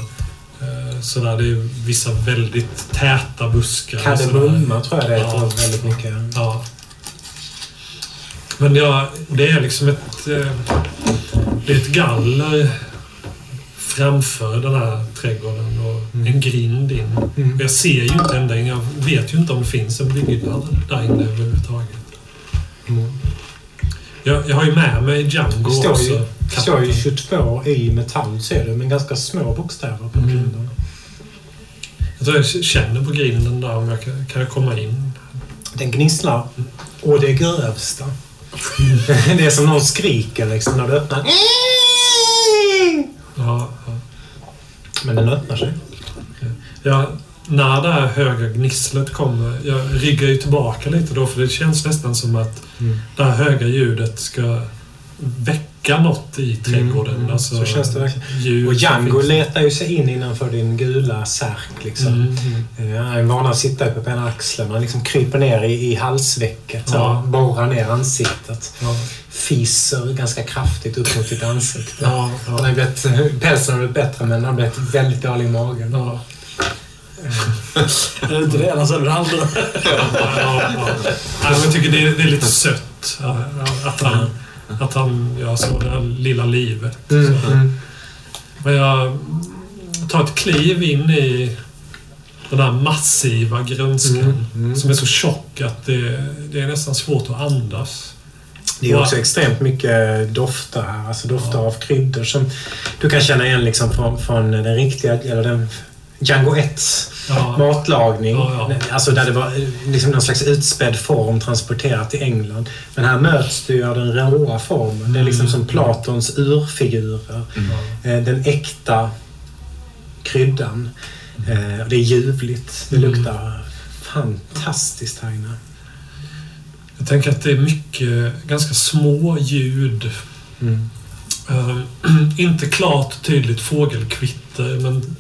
eh, sådär. Det är vissa väldigt täta buskar. Kardemumma tror jag det heter Ja. väldigt mycket. Ja. Men ja, det är liksom ett... eh, Det är ett galler framför den här trädgården och Mm. en grind in. Mm. Jag ser ju inte ända in. Jag vet ju inte om det finns en byggnad där inne överhuvudtaget. Mm. Jag, jag har ju med mig Django Det står också. ju, det står ju 22 i metall ser du, men ganska små bokstäver på Mm. grinden. Jag tror jag känner på grinden där om jag kan, kan jag komma in. Den gnisslar. Och det grövsta. det är som någon skriker liksom när du öppnar. Ja, ja. Men den öppnar sig. Ja, när det här höga gnisslet kommer, jag ryggar ju tillbaka lite då för det känns nästan som att Mm. det här höga ljudet ska väcka något i trädgården. Mm, Alltså, så känns det verkligen. Och Django letar ju sig in innanför din gula särk liksom. Mm, mm. Eh, Han är van att sitta uppe på ena axeln. Han liksom kryper ner i, i halsvecket. Ja. borrar ner ansiktet. Ja, Fiser ganska kraftigt upp mot ditt ansikte. ja, Han ja, har blivit, pälsen har blivit bättre men han har blivit väldigt dålig i magen. ja, Är det inte det ena så är det det andra. Jag tycker det är, det är lite sött att han, att han gör så, det här lilla livet. Mm, mm. Men jag tar ett kliv in i den här massiva grönskan. Mm, mm. Som är så tjock att det, det är nästan svårt att andas. Det är också extremt mycket dofter här. Alltså dofter av kryddor som du kan känna igen liksom från, från den riktiga, eller den Django 1 Ja, matlagning. Ja, ja. Alltså där det var eh, liksom någon slags utspädd form transporterat till England. Men här möts du av den råa formen. Det är liksom som Platons urfigurer. Eh, Den äkta kryddan. Eh, Det är ljuvligt. Det Mm. luktar fantastiskt här inne. jag tänker att det är mycket ganska små ljud. Mm. Inte klart och tydligt fågelkvitter, men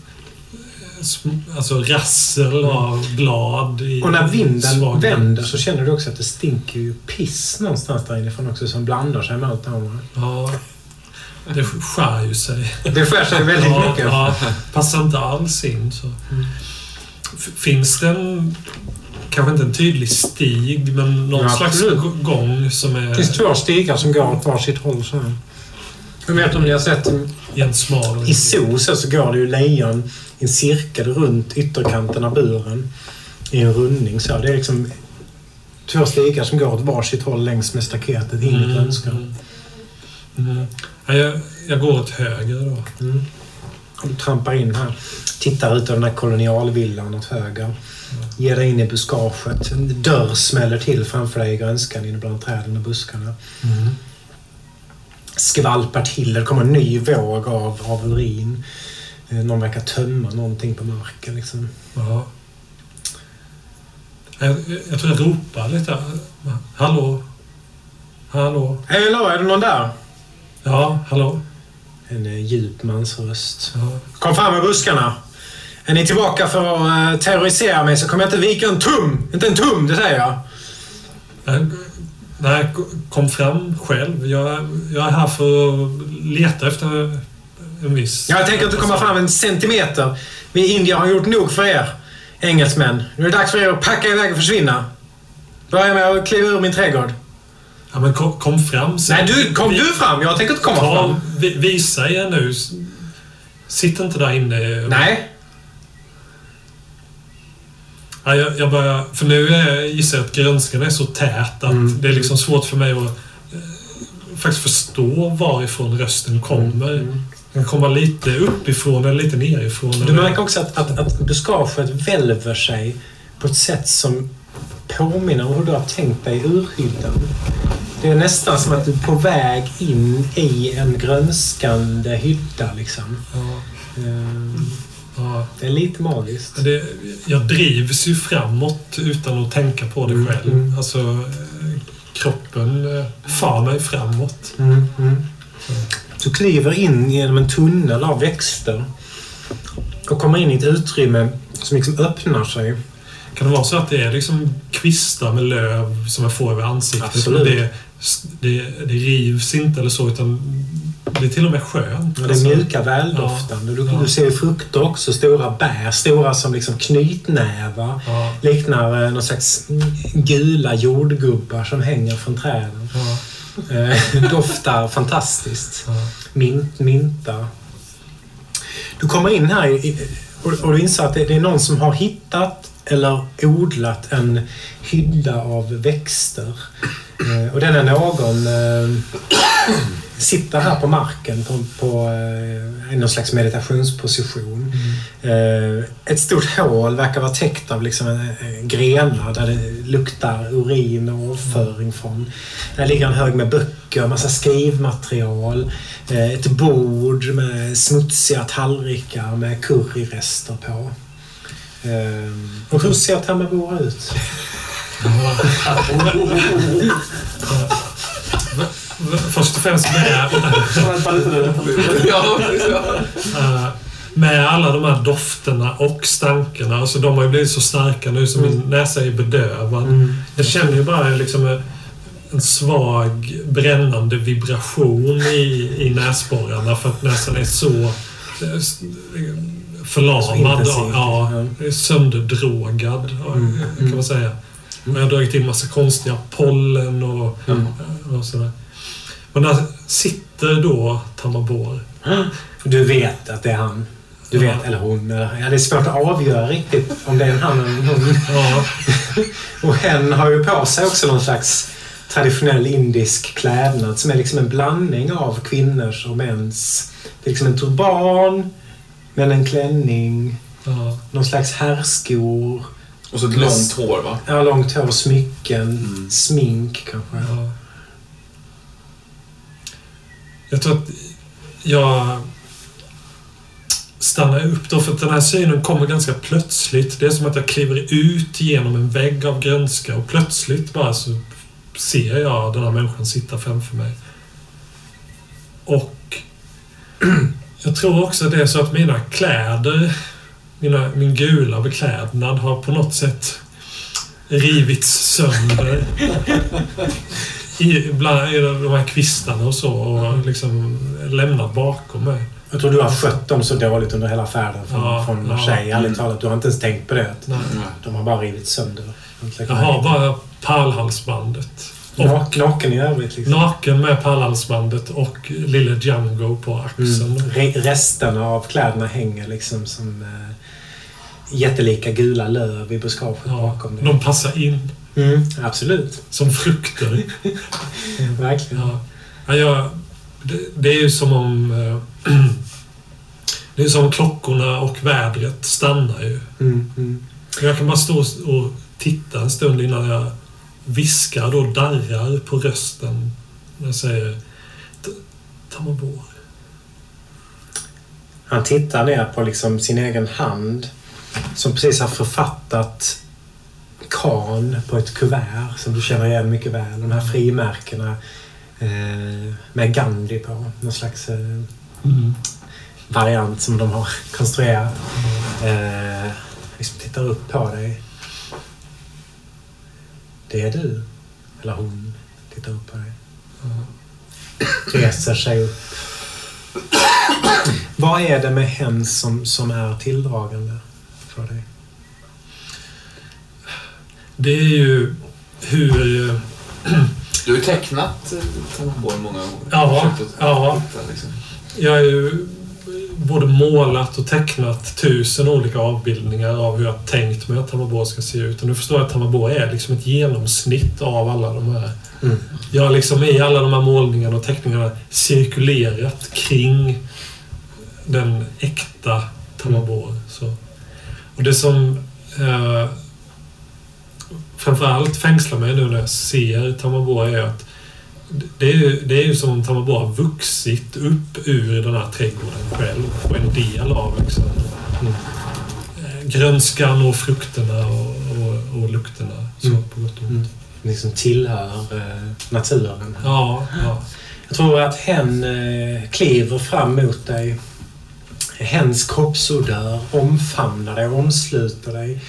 alltså rassel av blad. I Och när vinden vänder så känner du också att det stinker ju piss någonstans där inifrån också som blandar sig med allt det andra. Ja, det skär ju sig. Det skär sig väldigt ja, mycket. Ja, passar inte alls in. Så. F- Finns det en, kanske inte en tydlig stig, men någon Ja, slags gång som Det finns är två stigar som går åt varsitt håll så här. Jag vet om ni har sett i en smal... i zoo så, så går det ju lejon i en cirkel runt ytterkanten av buren i en rundning. Så det är liksom två stigar som går åt varsitt håll längs med staketet in i Mm, grönskan. mm. Mm. Ja, jag, jag går åt höger då. Mm. Du trampar in här. Tittar ut över den här kolonialvillan åt höger. Ger dig in i buskaget. En dörr smäller till framför dig i grönskan inne bland träden och buskarna. Skvalpar till. Det kommer en ny våg av, av urin. Eh, Någon verkar tömma någonting på marken. Liksom. Ja. Jag, jag tror jag ropar lite. Hallå? Hallå? Hej, hallå, är det någon där? Ja, hallå? En eh, djup mansröst. Ja. Kom fram med buskarna! Är ni tillbaka för att eh, terrorisera mig så kommer jag inte vika en tum! Inte en tum, det säger jag! Nej, kom fram själv. Jag, jag är här för att leta efter en viss... Jag tänker inte komma fram en centimeter. Vi i Indien har gjort nog för er, engelsmän. Nu är det dags för er att packa iväg och försvinna. Börja med att kliva ur min trädgård. Ja, men kom, kom fram. sen. Nej, du, kom Vi- du fram. Jag tänker inte komma Ta, fram. vi, visa er nu. Sitt inte där inne. Nej. Ja, jag, jag börjar, för nu är, gissar jag att grönskan är så tät att Mm. det är liksom svårt för mig att eh, faktiskt förstå varifrån rösten kommer. Mm. Den kommer lite uppifrån eller lite nerifrån. Du märker också att, att, att buskaget välver sig på ett sätt som påminner om hur du har tänkt dig urhyddan. Det är nästan som att du är på väg in i en grönskande hydda liksom. Ja, Ehm, ja. Det är lite magiskt. Det, jag drivs ju framåt utan att tänka på det Mm, själv. mm. Alltså, eh, kroppen eh, far mig framåt. Mm, mm. Du kliver in genom en tunnel av växter och kommer in i ett utrymme som liksom öppnar sig. Kan det vara så att det är liksom kvistar med löv som jag får över ansiktet? Absolut. Det, det, det rivs inte eller så, utan det är till och med skönt. Det är Alltså, mjuka, väldoftande. Du, Ja. du ser ju frukter också. Stora bär. Stora som liksom knytnävar. Ja, Liknar eh, någon slags gula jordgubbar som hänger från träden. ja, Eh, doftar fantastiskt. ja. Mint, mynta. Du kommer in här i- och, och du inser att det, det är någon som har hittat eller odlat en hydda av växter. Eh, och denna någon eh, sitter här på marken på, på eh, någon slags meditationsposition. Eh, ett stort hål verkar vara täckt av liksom en, en grenar där det luktar urin och avföring från. Där ligger en hög med böcker, massa skrivmaterial, eh, ett bord med smutsiga tallrikar med curryrester på. Eh, och hur ser Tamabora ut? Först och främst med, Ja, eh, med alla de här dofterna och stankarna. Alltså de har ju blivit så starka nu så min näsa är bedövad. Jag känner ju bara liksom en, svag brännande vibration i, i näsborrarna för att näsan är så eh, förlamad. Så ja, Ja. sönderdrogad Mm. kan man säga. Och jag har dragit in massa konstiga pollen och, och sådär. Men där sitter då Tamabor. Du vet att det är han. Du vet, Ja. eller hon. Ja, det är svårt att avgöra riktigt om det är en han eller en hon. Ja, Och hen har ju på sig också någon slags traditionell indisk klädnad som är liksom en blandning av kvinnors och mäns. Det är liksom en turban, men en klänning, ja. någon slags herrskor, Och så ett långt hår, va? ja, långt hår, smycken, Mm. smink kanske. Ja. Jag tror att jag stannar upp då, för att den här synen kommer ganska plötsligt. Det är som att jag kliver ut genom en vägg av grönska och plötsligt bara så ser jag den här människan sitta framför mig. Och jag tror också att det är så att mina kläder, mina, min gula beklädnad har på något sätt rivits sönder i, bland i de här kvistarna och så och liksom lämnat bakom mig. Jag tror du har skött dem så dåligt under hela färden från, Ja, från ja. Marseille. Ärligt talat, du har inte ens tänkt på det. Nej. De har bara rivit sönder. Jag har bara pärlhalsbandet. Och Nak- Naken i övrigt liksom. naken med pärlhalsbandet och lille Django på axeln. Mm. Re- resterna av kläderna hänger liksom som eh, jättelika gula löv i buskaget Ja, bakom dig. de passar in Mm, absolut. som frukter. Verkligen. Ja. Ja, jag, det, det är ju som om... eh, det är som om klockorna och vädret stannar ju. Mm, mm. Jag kan bara stå och titta en stund innan jag viskar då darrar på rösten. När jag säger "Ta- Tamabor. Han tittar ner på liksom sin egen hand som precis har författat Kan på ett kuvert som du känner igen mycket väl. De här frimärkena eh, med Gandhi på. Någon slags eh, Mm. variant som de har konstruerat. Eh, liksom tittar upp på dig. Det är du. Eller hon. Tittar upp på dig. Reser sig upp. Vad är det med hen som, som är tilldragande för dig? Det är ju hur... eh, Du har ju tecknat eh, Tammerborg många gånger. Ja, ja. liksom. Jag har ju både målat och tecknat tusen olika avbildningar av hur jag tänkt mig att Tammerborg ska se ut. Och nu förstår jag att Tammerborg är liksom ett genomsnitt av alla de här. Mm. Jag har liksom i alla de här målningarna och teckningarna cirkulerat kring den äkta Tammerborg. Så. Och det som eh, framförallt fängslar mig nu när jag ser Tammerborg är att det är, ju, det är ju som om Tammerborg har vuxit upp ur den här trädgården själv och en del av liksom, Mm. grönskan och frukterna och, och, och lukterna. Så Mm. på gott och ont. Mm. Liksom tillhör eh, naturen. Ja, ja. Jag tror att hen eh, kliver fram mot dig. Hens kroppsodör omfamnar dig, omsluter dig.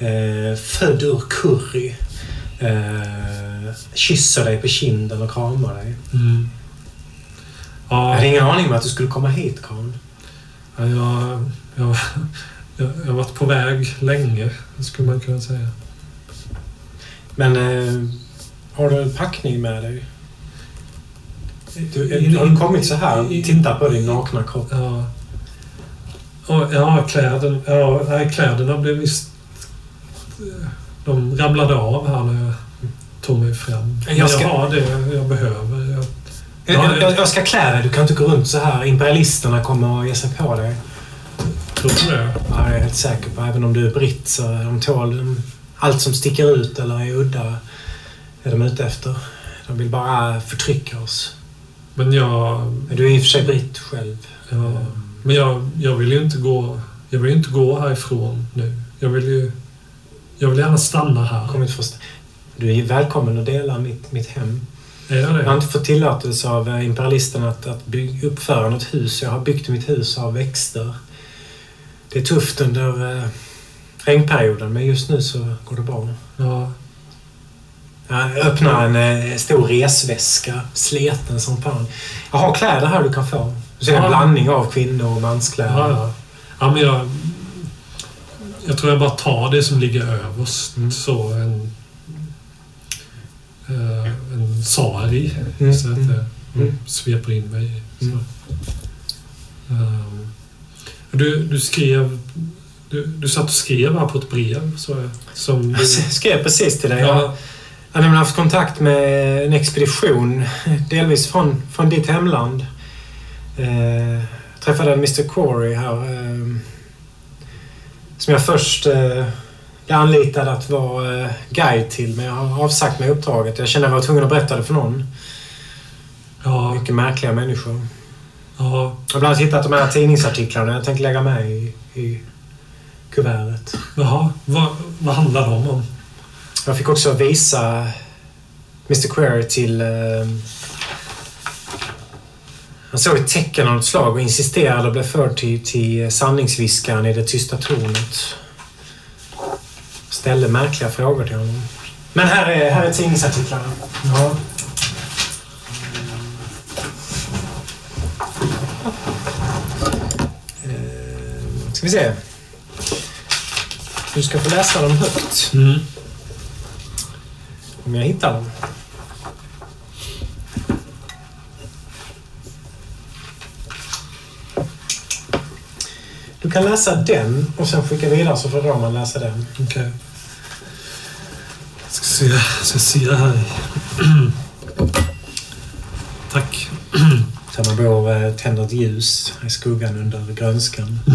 ja. Eh, född ur curry. Eh, kysser dig på kinden och kramar dig. Mm. Jag Ja, hade ingen aning om att du skulle komma hit, Karl. ja, jag, jag, jag, jag har varit på väg länge, skulle man kunna säga. Men eh, har du en packning med dig? Du, har du kommit så här? i- Titta på din nakna kropp. Ja. Och, ja, kläden, ja, nej, kläderna blev visst... De ramlade av här när jag tog mig fram. Jag ska- jag har det jag behöver. Jag, Jag, jag, jag ska klä dig. Du kan inte gå runt så här. Imperialisterna kommer att ge sig på dig. tror det. Ja, det är jag helt säker på. Även om du är britt så de tål de, allt som sticker ut eller är udda är de ute efter. De vill bara förtrycka oss. Men jag... Men du är i och för sig britt själv. Ja, men jag, jag vill ju inte gå... Jag vill inte gå härifrån nu. Jag vill ju... Jag vill gärna stanna här. Kommit först. Du är välkommen att dela mitt, mitt hem. Är jag Jag har det? inte fått tillåtelse av eh, imperialisterna att, att bygga, uppföra något hus. Jag har byggt mitt hus av växter. Det är tufft under eh, regnperioden men just nu så går det bra. Ja. Jag öppnar en eh, stor resväska, sleten som fan. Jag har kläder här du kan få. Du ser en Ja. blandning av kvinnor och manskläder. Ja, ja. ja men jag... Jag tror jag bara tar det som ligger överst. Mm. Så en... eh, en sari. Mm, Så att mm, det mm. sveper in mig. Mm. Ehm, du, du skrev... Du, du satt och skrev här på ett brev, så jag. Som Jag skrev precis till dig. Jag ja, har nämligen haft kontakt med en expedition, delvis från, från ditt hemland. Eh, träffade en Mr Corey här. Eh, som jag först eh, blev anlitad att vara eh, guide till, men jag har avsagt mig uppdraget. Jag kände att jag var tvungen att berätta det för någon. ja, Mycket märkliga människor. ja, Jag har bland annat hittat de här tidningsartiklarna jag tänkte lägga med i, i kuvertet. jaha. Vad, vad handlar de om? Jag fick också visa Mr Query till... Eh, han såg ett tecken av något slag och insisterade och blev förd till, till sanningsviskaren i det tysta tornet. Ställde märkliga frågor till honom. Men här är, här är tidningsartiklarna. Ja, Eh, ska vi se. Du ska få läsa dem högt. mm. Om jag hittar dem. Du kan läsa den och sen skicka vidare så får man läsa den. okej. Ska se, ska se här. Tack. Så man bor eh, tänder ett ljus i skuggan under grönskan.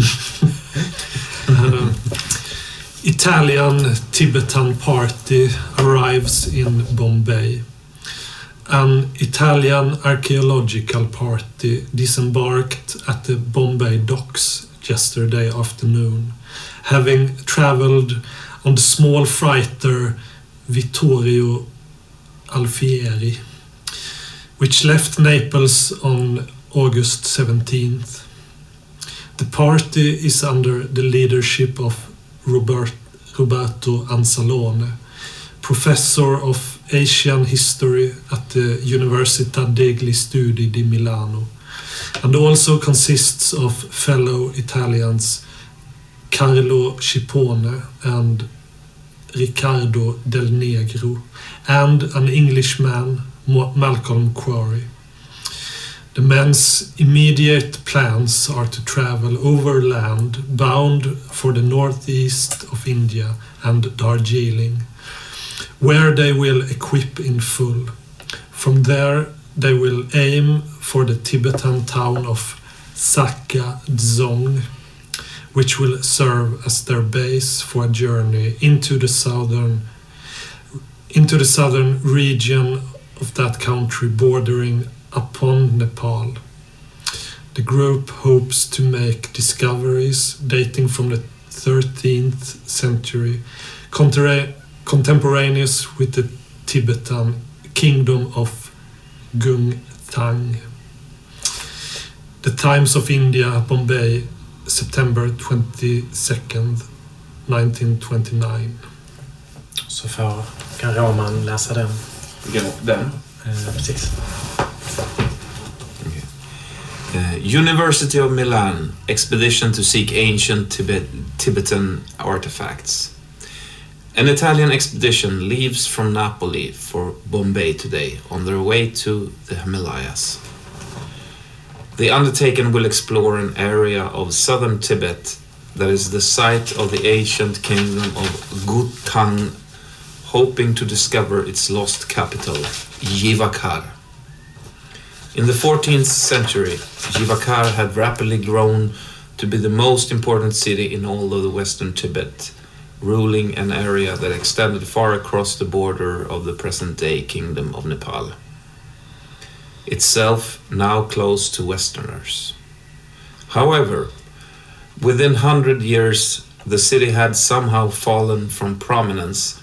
Uh, Italian Tibetan party arrives in Bombay. An Italian archaeological party disembarked at the Bombay docks yesterday afternoon, having travelled on the small freighter Vittorio Alfieri, which left Naples on August 17th. The party is under the leadership of Robert, Roberto Anzalone, professor of Asian history at the Università degli Studi di Milano and also consists of fellow Italians Carlo Cipone and Riccardo Del Negro and an Englishman, Malcolm Quarry. The men's immediate plans are to travel overland bound for the northeast of India and Darjeeling, where they will equip in full. From there, they will aim for the Tibetan town of Sakka Dzong, which will serve as their base for a journey into the southern into the southern region of that country bordering upon Nepal. The group hopes to make discoveries dating from the 13th century, contemporaneous with the Tibetan kingdom of Gungthang. The Times of India, Bombay, September 22nd, 1929. Så får, kan Roman läsa den. Vilken? Den? Eh, precis. Uh, University of Milan expedition to seek ancient Tibet, Tibetan artifacts. An Italian expedition leaves from Napoli for Bombay today on their way to the Himalayas. The undertaking will explore an area of southern Tibet that is the site of the ancient kingdom of Gutang, hoping to discover its lost capital, Jivakar. In the 14th century, Jivakar had rapidly grown to be the most important city in all of the western Tibet, ruling an area that extended far across the border of the present day Kingdom of Nepal. Itself now closed to Westerners. However, within 100 years, the city had somehow fallen from prominence,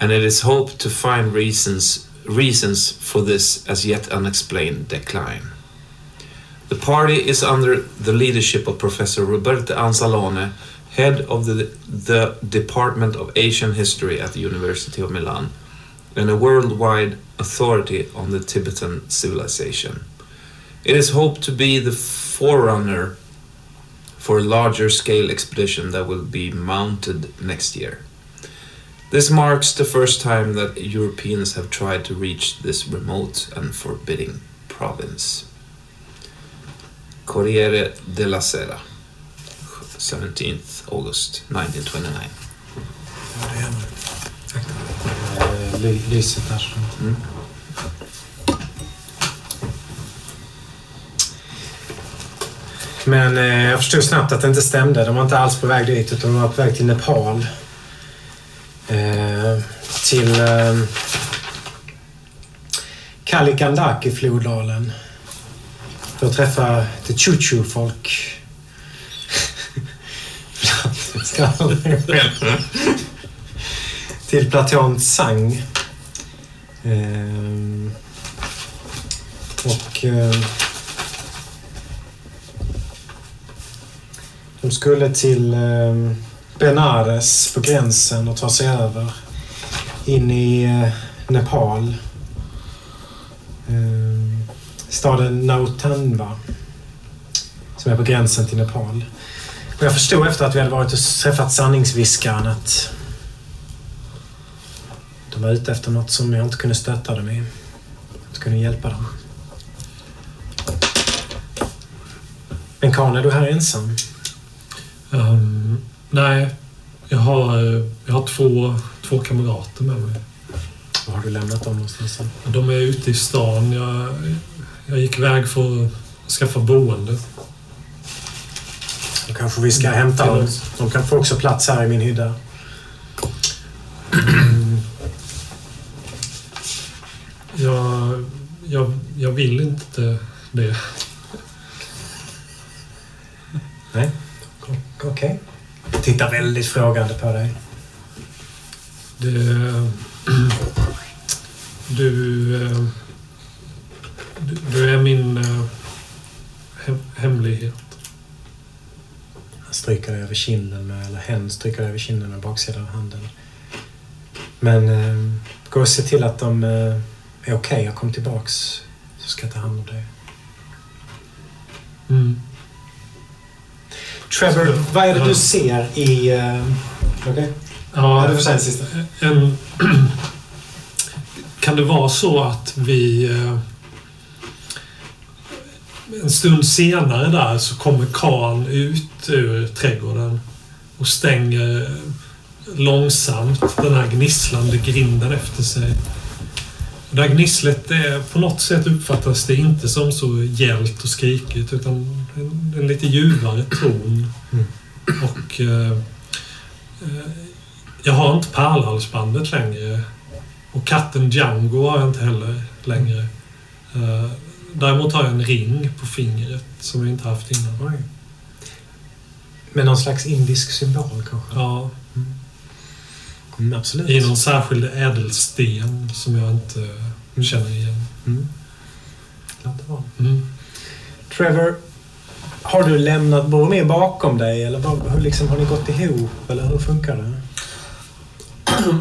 and it is hoped to find reasons reasons for this as yet unexplained decline. The party is under the leadership of Professor Roberto Anzalone, head of the, the Department of Asian History at the University of Milan, and a worldwide authority on the Tibetan civilization. It is hoped to be the forerunner for a larger scale expedition that will be mounted next year. This marks the first time that Europeans have tried to reach this remote and forbidding province. Corriere della Sera, 17th August 1929. Ly- lyset där. Mm. Men eh, jag förstod snabbt att det inte stämde. De var inte alls på väg dit utan de var på väg till Nepal. Eh, till eh, Kalikandaki-floddalen. För att träffa the Chuchu-folk. Till Platon Tsang. Eh, och... Eh, De skulle till eh, Benares på gränsen och ta sig över in i eh, Nepal. Eh, staden Nautanva som är på gränsen till Nepal. Och jag förstod efter att vi hade varit och träffat sanningsviskaren att de var ute efter något som jag inte kunde stötta dem i. Inte kunde hjälpa dem. Men Karl, är du här ensam? Ehm, nej, jag har, eh, jag har två, två kamrater med mig. Var har du lämnat dem någonstans? De är ute i stan. Jag, jag gick iväg för att skaffa boende. Då kanske vi ska hämta dem. De kan få också plats här i min hydda. Jag, jag, jag vill inte det. Nej. Okej. Tittar väldigt frågande på dig. det du, du, du är min eh, hem, hemlighet. Han stryker dig över kinden med, eller hen stryker dig över kinden med baksidan av handen. Men eh, gå och se till att de eh, är okej jag kom tillbaks. Så ska jag ta hand om dig. Mm. Trevor, vad är det du ser i... Eh, uh, Okej? Ja, Ja, du får säga det sista. en, kan det vara så att vi... Eh, en stund senare där så kommer Khan ut ur trädgården och stänger långsamt den här gnisslande grinden efter sig. Det här gnisslet, är, på något sätt uppfattas det inte som så gällt och skrikigt utan en, en lite ljuvare ton. Mm. Och eh, eh, jag har inte pärlhalsbandet längre. Och katten Django har jag inte heller längre. Eh, däremot har jag en ring på fingret som jag inte haft innan. Med någon slags indisk symbol kanske? Ja, Mm, absolut. I någon särskild ädelsten som jag inte känner igen. Mm. Var. Mm. Trevor, har du lämnat Boromir bakom dig eller vad, hur liksom, har ni gått ihop eller hur funkar det?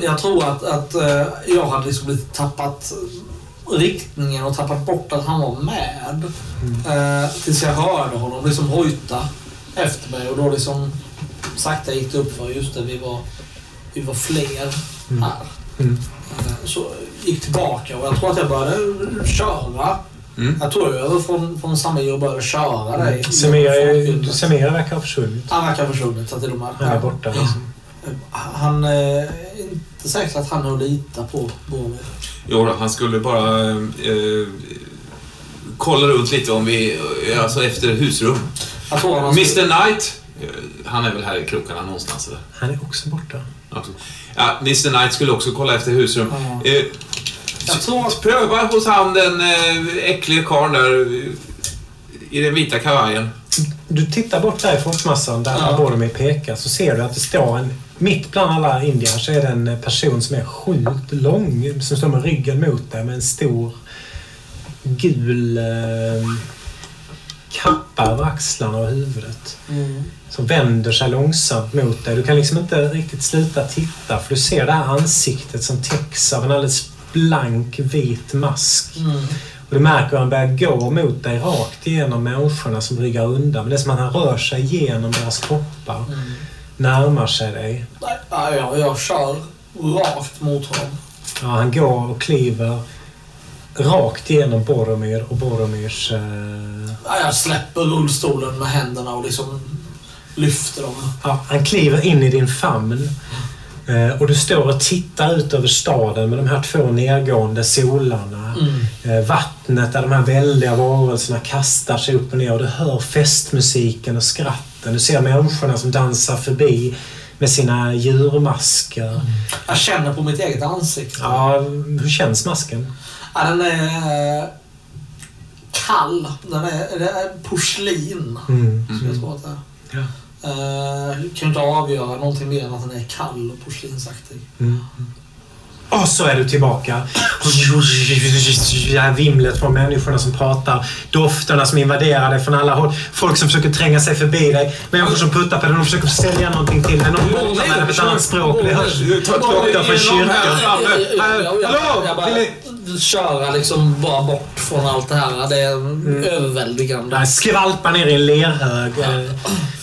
Jag tror att, att eh, jag hade liksom lite tappat riktningen och tappat bort att han var med. Eh, tills jag hörde honom liksom hojta efter mig och då liksom sakta gick det upp för just det, vi var, vi var fler Mm. här. Mm. Eh, så gick tillbaka och jag tror att jag började köra. Mm. Jag tog över från, från Samir och började köra dig. Semira, är- Folkbildningen. Semira verkar ha försvunnit. Han verkar ha försvunnit så att det är de här. Han är borta. Liksom. Han eh, är inte säkert att han har lita på Boromir. Jo, han skulle bara eh, kolla runt lite om vi, eh, alltså efter husrum. Jag tror han har Mr Knight, eh, han är väl här i krokarna någonstans eller? Han är också borta. Ja, Mr Knight skulle också kolla efter husrum. Ja. Eh, Jag tror att- Pröva hos han den eh, äcklige karln där eh, i den vita kavajen. Du tittar bort där i folkmassan där Ja. Boromir pekar så ser du att det står en... Mitt bland alla indier så är det en person som är sjukt lång som står med ryggen mot dig med en stor gul eh, kappa över axlarna och huvudet. Mm. Som vänder sig långsamt mot dig. Du kan liksom inte riktigt sluta titta för du ser det här ansiktet som täcks av en alldeles blank vit mask. Mm. Och du märker hur han börjar gå mot dig rakt igenom människorna som ryggar undan. Men det är som att han rör sig igenom deras kroppar. Mm. Närmar sig dig. Nej, ja, jag, jag kör rakt mot honom. Ja, han går och kliver rakt igenom Boromir och Boromirs... Eh, Ja, jag släpper rullstolen med händerna och liksom lyfter dem. ja, han kliver in i din famn. Eh, och du står och tittar ut över staden med de här två nedgående solarna. Mm. Eh, vattnet där de här väldiga varelserna kastar sig upp och ner och du hör festmusiken och skratten. Du ser människorna som dansar förbi med sina djurmasker. Jag känner på mitt eget ansikte. Ja, hur känns masken? Ja, den är eh, kall. Den är, det är porslin. Mm. Skulle jag tro att det är. Ja. Eh, kan ju inte avgöra någonting mer än att den är kall och porslinsaktig. Mm. Och så är du tillbaka. Det här vimlet från människorna som pratar. Dofterna som invaderar dig från alla håll. Folk som försöker tränga sig förbi dig. Människor som puttar på dig. De försöker sälja någonting till dig. Någon pratar med dig på ett annat språk. Det hörs rakt från kyrkan. Hallå? Köra liksom bara bort från allt det här. Det är överväldigande. Där skvalpar ner i en lerhög. eh,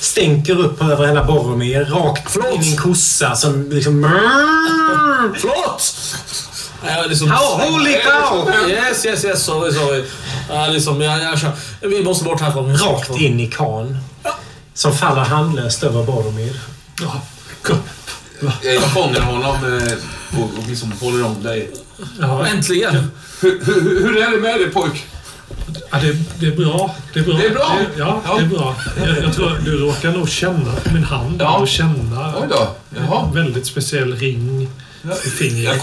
Stänker upp över hela Boromir. Rakt Förlåt. in i en kossa som liksom... Förlåt! Jag liksom... How holy cow! Yes, yes, yes. Sorry, sorry. Jag, liksom, jag, jag kör. Vi måste bort härifrån. Rakt in i kan. Som faller handlöst över Boromir. Jag fångar honom eh, och, och liksom håller om dig. Ja, Äntligen! Hur, hur, hur är det med dig pojk? ja det, det är bra. Det är bra. Det är bra? ja, Ja. det är bra. Jag, jag tror du råkar nog känna på min hand. Ja. Och känna Oj då. Jaha. en väldigt speciell ring i fingret.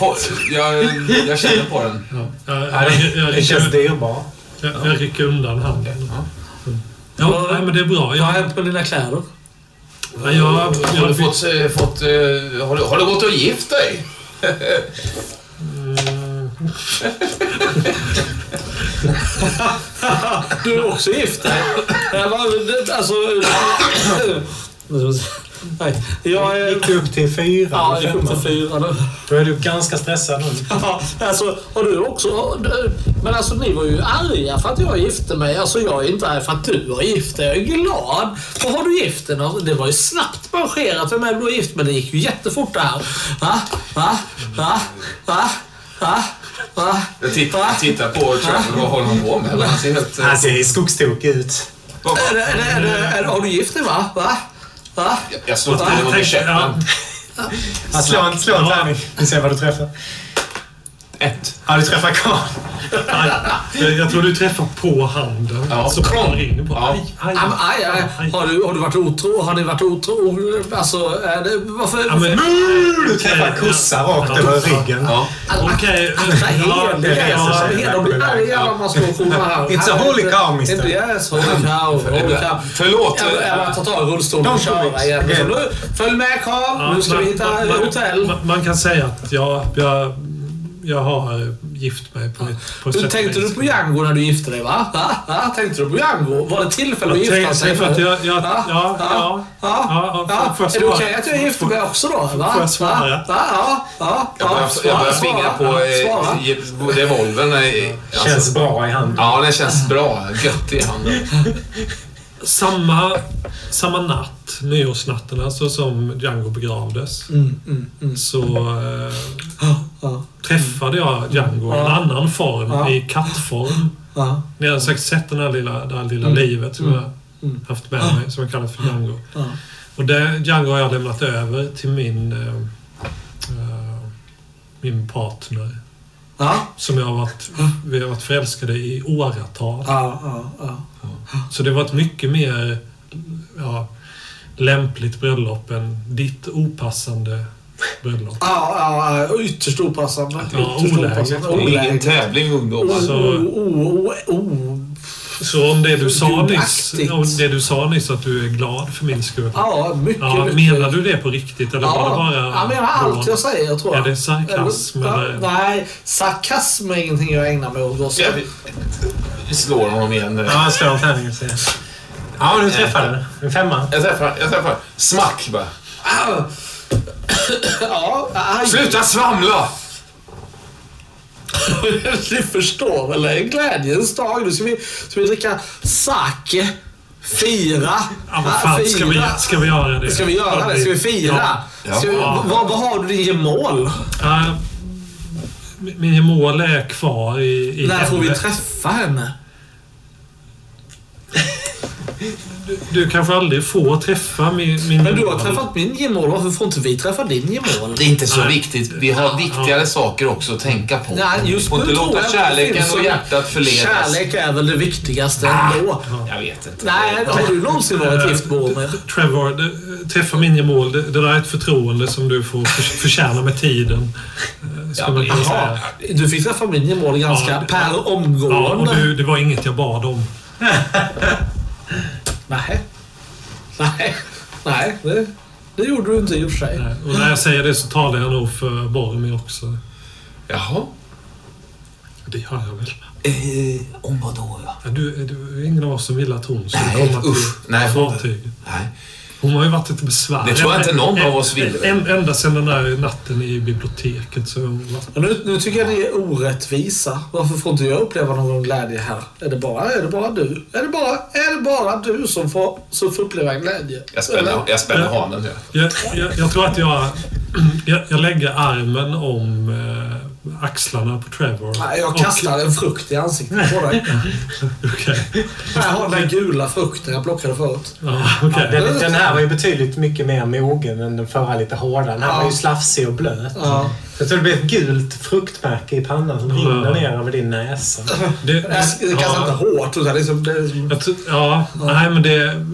Jag, jag, jag känner på den. Ja, jag, Ja, jag, det, jag, det känns jag, dyrbar. jag, jag rycker undan handen. Ja. Ja, nej, men det är bra. Vad har Jag, hänt med dina kläder? ja, jag, Har jag, du fått... eh, fått eh, har, du, har du gått och gift dig? Du är också gift? Alltså... nej. Jag är... Gick du upp till fyra? Ja, jag gick upp till fyra nu. Då är du ganska stressad nu. Ja, alltså, och du också. Men alltså ni var ju arga för att jag gifte mig. Alltså jag är inte arg för att du har gift dig. Jag är glad. Vad har du gift dig? Det var ju snabbt marscherat vem är du har gift men det gick ju jättefort det här. Va? Va? Va? Va? Va? Va? Jag tittar, jag tittar på Trevor, vad håller han på med? Han ser helt... eh, Han ser skogstokig ut. Är det, är det, är det, är det, har du gift dig va? Va? Va? Jag- Jag slår till honom med käppen. Ja, slå en, slå en tärning. Vi ser vad du träffar. Ett. Ja, du träffar karln. jag, jag tror du träffar på handen. Ja. Så kommer in på. Ja. Aj, aj, aj, aj, aj. har, du, har du varit otro? Har ni varit otro? Alltså, är det, varför? Ja, men, Du träffar kossa rakt över ryggen. Ja. Okej. Akta så. De blir arga när man slår skorna här. It's a holy cow, mister. Yes, holy cow, holy cow. Förlåt. Jag tar tag i rullstolen och it. igen. Följ med Karl, nu ska vi hitta hotell. Man kan säga att jag, jag, har gift mig på, på ett Du sätt tänkte du på Django när du gifte dig va? va? va? Tänkte du på Django? Var det tillfälle att gifta sig? för att jag- jag- Ja, ja, ja, ja, ja, ja. Är det okej att jag gifter mig också då? Va? Får jag svara? Va? Va? Ja, ja, Jag börjar, ja. jag börjar Svara, fingra på eh, revolvern. eh, Alltså, Känns bra i handen. Ja, den känns bra. Gött i handen. Samma, samma natt, nyårsnatten alltså, som Django begravdes, Mm, mm, mm. så eh, Ja, träffade jag Django i en annan form, Ja. i kattform. ja, Ni har säkert sett den här lilla, det här lilla Mm. livet som Mm. jag Mm. haft med mig, som jag kallar för Django. ja. Och det Django har jag lämnat över till min, eh, eh, min partner. Som jag har varit, vi har varit förälskade i åratal. Ja, ja, ja. Så det var ett mycket mer ja, lämpligt bröllop än ditt opassande bröllop. Ja, ja, ja, ytterst opassande. Ja, Ytterst olägligt. Det är ingen tävling ungdomar. Oh, Så-. Så om det du sa nyss, om det du sa nyss att du är glad för min skull. Ja, mycket, Ja, mycket. menar du det på riktigt eller var det bara... jag menar allt jag säger tror jag. Är det sarkasm Ja, eller? Nej, sarkasm är ingenting jag ägnar mig åt. Slår honom igen. Ja, han slår en tärning och säger. Ja, du träffade. En femma. Jag träffar, jag träffar. Smack bara. Ja, aj. Sluta svamla! Ni förstår väl? Det är en glädjens dag. Nu ska vi, ska vi dricka sake, fira. Ja, vad fan, ska vi, ska vi göra det? Ska vi göra det? Ska vi fira? Ja. Ska vi, Ja. vad, vad har du i mål? Ja, min mål är kvar i, i När får vi träffa henne? Du kanske aldrig får träffa min, min Men du har träffat min gemål. Varför får inte vi träffa din gemål? Det är inte så Nej. viktigt. Vi har viktigare Ja. saker också att tänka på. Nej, Vi just får inte låta kärleken och hjärtat förledas. Kärlek är väl det viktigaste Ah. ändå. Jag vet inte. Nej, har du någonsin varit gift med? Trevor, det, träffa min gemål, det, det där är ett förtroende som du får för, förtjäna med tiden. eh, man säga. Du fick träffa min gemål ganska Ja, per Ja, och omgående. du, det var inget jag bad om. Nej. Nej. Nej, det, det gjorde du inte i och för sig. Nej. Och när jag säger det så talar jag nog för Boromir också. Jaha. Det gör jag väl. Eh, om vad då? Ja. Du, du är ingen av oss som vill att hon ska Nej, komma till. Nej, fartyget. Nej. Hon har ju varit lite besvärlig. Det tror jag inte någon av oss vill. En, ända sedan den där natten i biblioteket så har nu, nu tycker jag ni är orättvisa. Varför får inte jag uppleva någon glädje här? Är det bara, är det bara du? Är det bara, är det bara du som får, som får uppleva en glädje? Jag spänner, jag spänner hanen. Ja. Jag, jag, jag tror att jag, jag... Jag lägger armen om eh, axlarna på Trevor. Nej, jag Och- kastar en frukt i ansiktet på dig. Okej. Jag har den gula frukten jag plockade förut. Ja, okej. Den, den här var ju betydligt mycket mer mogen än den förra lite hårdare. Den här Ja. var ju slafsig och blöt. Ja. Jag tror det blir ett gult fruktmärke i pannan som Ja. rinner ner över din näsa. Det, Jag jag kastar ja, inte hårt det är som... Det är som jag tror- ja, nej men det...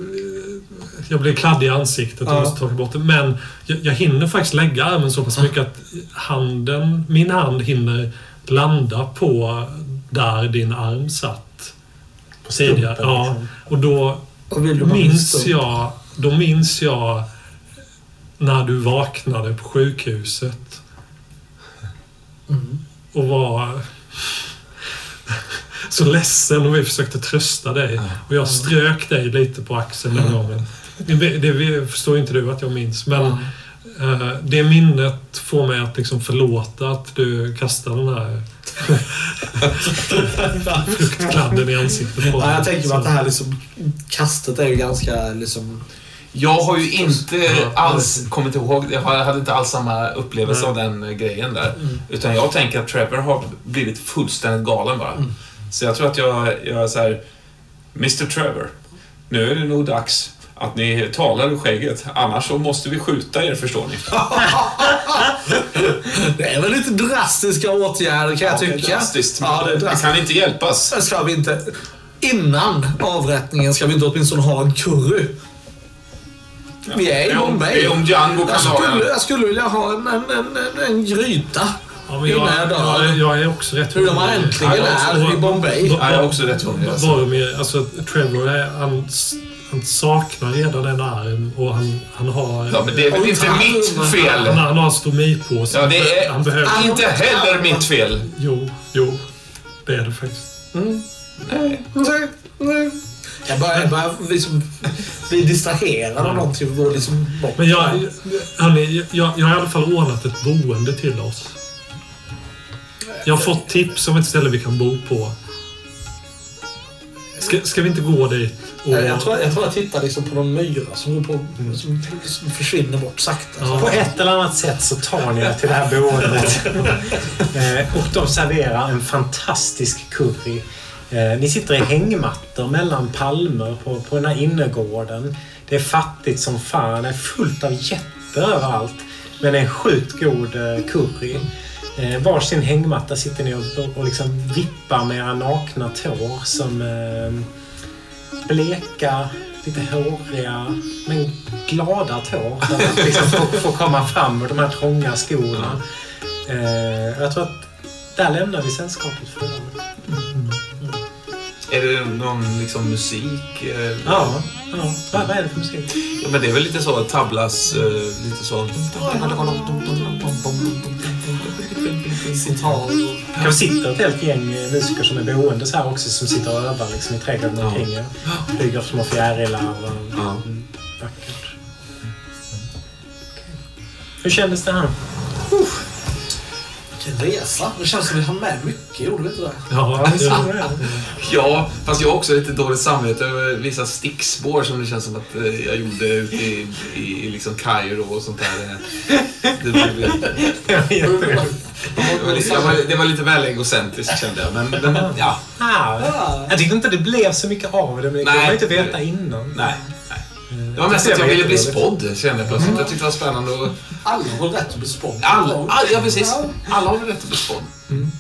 Jag blir kladdig i ansiktet och Ja. måste ta bort det. Men jag, jag hinner faktiskt lägga armen så pass mycket att handen, min hand hinner landa på där din arm satt. På Tidigare. stumpen, Ja, liksom. och då min minns jag, då minns jag när du vaknade på sjukhuset Mm. och var så ledsen och vi försökte trösta dig. Och jag strök dig lite på axeln den gången. Det, det, förstår inte du att jag minns, men eh, det minnet får mig att liksom förlåta att du kastar den här fruktkladden i ansiktet på Ja, jag mig. tänker mig att det här liksom, kastet är ju ganska liksom... Jag har ju inte alls kommit ihåg, jag hade inte alls samma upplevelse Nej. av den eh, grejen där. Mm. Utan jag tänker att Trevor har blivit fullständigt galen bara. Mm. Så jag tror att jag, jag är så här, Mr Trevor, nu är det nog dags att ni talar ur skägget. Annars så måste vi skjuta er, förstår ni. Det är väl lite drastiska åtgärder kan jag Ja, det är tycka. drastiskt, men Ja, det är det drastiskt. kan inte hjälpas. Ska vi inte... Innan avrättningen ska vi inte åtminstone ha en curry? Vi är i Det Bombay. det är om Django kan jag, skulle, jag skulle vilja ha en, en, en, en, en gryta. Ja, jag, jag jag, är också rätt Hur de äntligen Ja, är i Bombay. Ja, jag är också rätt hungrig. Alltså. Boromir, alltså Trevor, han, han saknar redan en arm och han, han har... Ja, men det är väl inte mitt fel. Han, han har en stomipåse. Ja, det är han behöver... inte heller mitt fel. Jo, jo. Det är det faktiskt. Mm. Nej. Nej, nej. Jag börjar, jag börjar liksom bli distraherad av någonting och går liksom bort. Men jag, hörni, jag, jag har i alla fall ordnat ett boende till oss. Jag har fått tips om ett ställe vi kan bo på. Ska, ska vi inte gå dit? Och, Jag, jag, tror, jag tror jag tittar liksom på någon myra som, går på, som, som försvinner bort sakta. Ja. På ett eller annat sätt så tar ni er till det här boendet. Eh, och de serverar en fantastisk curry. Eh, Ni sitter i hängmattor mellan palmer på, på den här innergården. Det är fattigt som fan. Det är fullt av jätter överallt. Men det är en sjukt god eh, curry. Eh, varsin hängmatta sitter ni och, och, och liksom vippar med era nakna tår som eh, bleka, lite håriga, men glada tår. För att liksom få, få komma fram ur de här trånga skorna. Eh, jag tror att där lämnar vi sällskapet för idag. Är det någon liksom musik? eh, Ja, ja. Vad, vad är det för musik? Ja, men det är väl lite så tablas, eh, lite så. Citat. Kanske sitter ett helt gäng musiker som är boende så här också som sitter och övar liksom i trädgården Ja. omkring er. Flyger små fjärilar och Ja. mm, vackert. Hur kändes det här? Vilken resa. Det känns som vi hann med mycket, gjorde vi inte det? Ja, ja. det. Ja, fast jag har också lite dåligt samvete över vissa stickspår som det känns som att eh, jag gjorde ute i, i, i liksom Kairo och sånt där. Det, det, blev- det, var, det var lite väl egocentriskt kände jag. Men, men ja, Ah, jag tyckte inte det blev så mycket av det, men det kunde man inte veta innan. nej. Det var mest att jag ville bli spådd, kände jag plötsligt. Jag tyckte det var spännande och... Alla har rätt att bli spådd. Alla, all, ja, precis. Alla har rätt att bli spådd. Mm.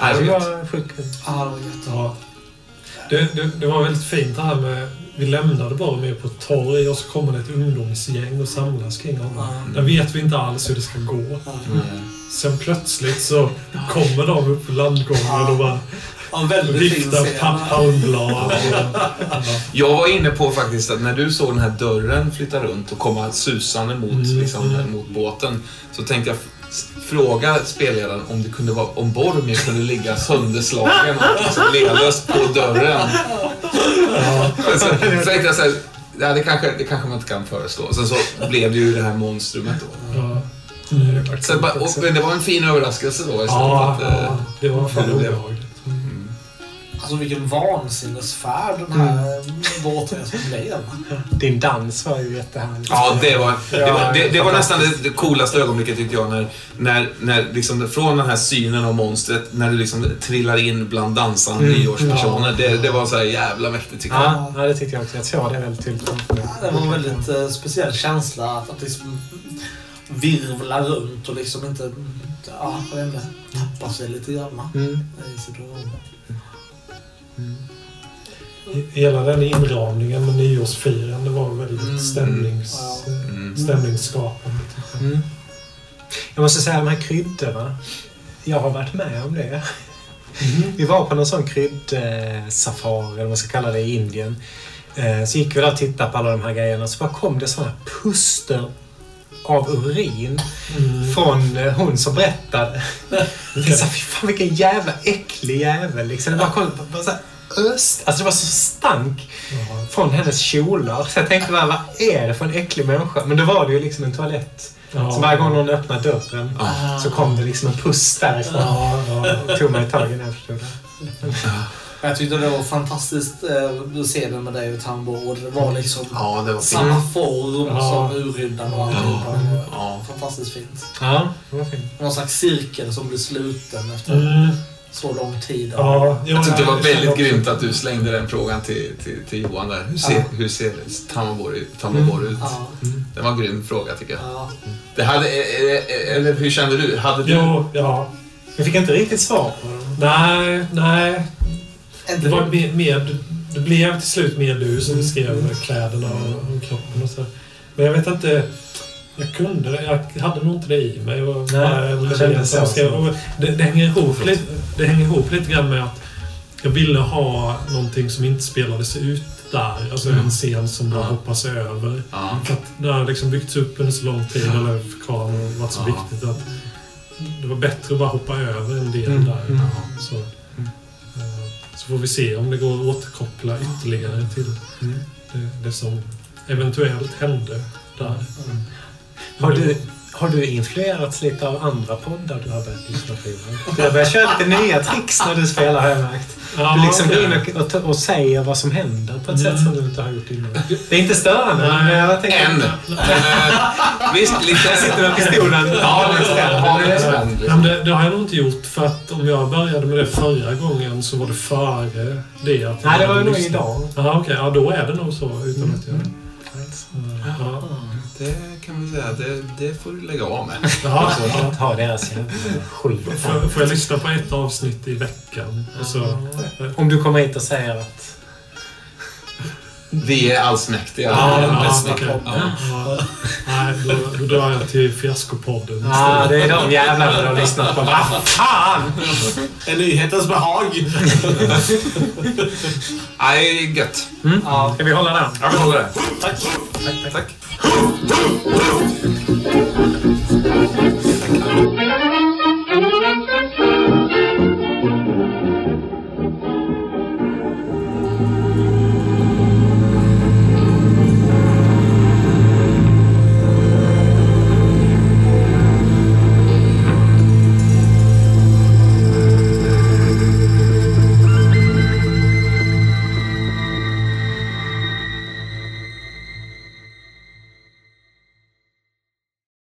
Nej, Det var sjukt. Ja, det var. Det, det, det var väldigt fint det här med... Vi lämnade bara med på ett torg och så kommer det ett ungdomsgäng och samlas kring honom. Ja. Där vet vi inte alls hur det ska gå. Mm. Sen plötsligt så kommer de upp på landgången och bara Ja, väldigt fin viftar scen. pa- palmblad. och- Ja. Jag var inne på faktiskt att när du såg den här dörren flytta runt och komma susande mot, Mm, liksom, mm. mot båten så tänkte jag fråga spelledaren om det kunde vara om Boromir kunde ligga sönderslagen och liksom lealös på dörren. Så, så tänkte jag så här, ja, det, kanske, det kanske man inte kan föreslå. Sen så blev det ju det här monstrumet då. Ja. Mm. Så, och, det var en fin överraskelse då istället Ja, att... eh, ja, det var fan det obehagligt. Alltså vilken vansinnesfärd den här båtresan blev. Din dans var ju jättehärlig. Ja, det var, det var, det, det var Ja, nästan det, det coolaste ögonblicket tyckte jag när, när, när liksom från den här synen av monstret, när du liksom trillar in bland dansande Mm. nyårspersoner. Det, det var så här jävla mäktigt tycker jag. Ja, ja, det tyckte jag också. Jag såg det väldigt tydligt mig. Det var en väldigt eh, speciell känsla att, att liksom virvla runt och liksom inte, ja, jag vet inte, tappa sig lite grann Mm. i situationen. Hela den inramningen med nyårsfirande var väldigt Mm. stämnings, Ja. Mm. stämningsskapande. Mm. Jag måste säga de här kryddorna. Jag har varit med om det. Vi var på någon sån kryddsafari, eller vad man ska kalla det, i Indien. Eh, Så gick vi där och tittade på alla de här grejerna. Så bara kom det såna puster av urin Mm. från eh, hon som berättade. Jag tänkte såhär, fy fan vilken jävla äcklig jävel liksom. Det bara kom, bara så här, öst... Alltså det var så stank från hennes kjolar. Så jag tänkte bara, vad är det för en äcklig människa? Men då var det ju liksom en toalett. Ja. Så varje gång någon öppnade dörren så kom det liksom en puss därifrån. Ja, ja. Tog mig i när jag förstod det. Jag tyckte det var fantastiskt eh, att se den med dig och Tambo. Och det var liksom Ja, det var samma form Ja. som urryddarna och alltihopa. Det var Ja. Fantastiskt fint. Ja, det var fint. Någon slags cirkel som blir sluten efter Mm. så lång tid. Ja, Jag tyckte det var väldigt grymt att du slängde den frågan till, till, till Johan där. Hur ser, Ja. hur ser Tammerborg ut? Ja, Det var en grym fråga tycker jag. ja. Det hade, eh, eh, eller hur kände du? Hade du... Jo, ja. Jag fick inte riktigt svar på det. Nej, nej. Det var mer, mer, det blev till slut mer du som beskrev med kläderna och, och kroppen och så. Men jag vet inte. Jag kunde det. Jag hade nog inte det i mig. Och Nej, bara det kändes jag skrev. Och det, det, hänger ihop lite, det hänger ihop lite grann med att jag ville ha någonting som inte spelades ut där. Alltså en scen som bara Ja. hoppas över. Ja. För att det har liksom byggts upp under så lång tid, eller för Kran och varit så Ja. viktigt att det var bättre att bara hoppa över en del Mm. där. Mm. Så får vi se om det går att återkoppla ytterligare till Mm. det, det som eventuellt hände där. Har du, har du influerats lite av andra poddar du har börjat lyssna på? Du har börjat köra lite nya tricks när du spelar har jag märkt. Ja, Du liksom går in och, och, och säger vad som händer på ett Mm. sätt som du inte har gjort innan. Det är inte störande, Nej. men jag tänker... En. Men, eh, visst, lite... Jag sitter med pistolen. Ja, det är det. Ja, det, det har jag nog inte gjort för att om jag började med det förra gången så var det före det att jag Nej, det var nog lyssnat. idag. Ja, okej. Ja, då är det nog så utan att jag... Ja, Det kan man säga, det, det får du lägga av med. ja, Jag ja. ha deras jävla skit. Får, får jag lyssna på ett avsnitt i veckan? Så, Om du kommer hit och säger att... Vi är allsmäktiga. Ja, ja, okej. Ja. Ja. Nej, då, då drar jag till Fiaskopodden Ja, det är de jävlarna du har lyssnat på. Vad fan! En nyhetens behag. Nej, gött. Ja. Ska vi hålla den? Jag vill hålla det. Tack. Tack. Woof, woof, woof.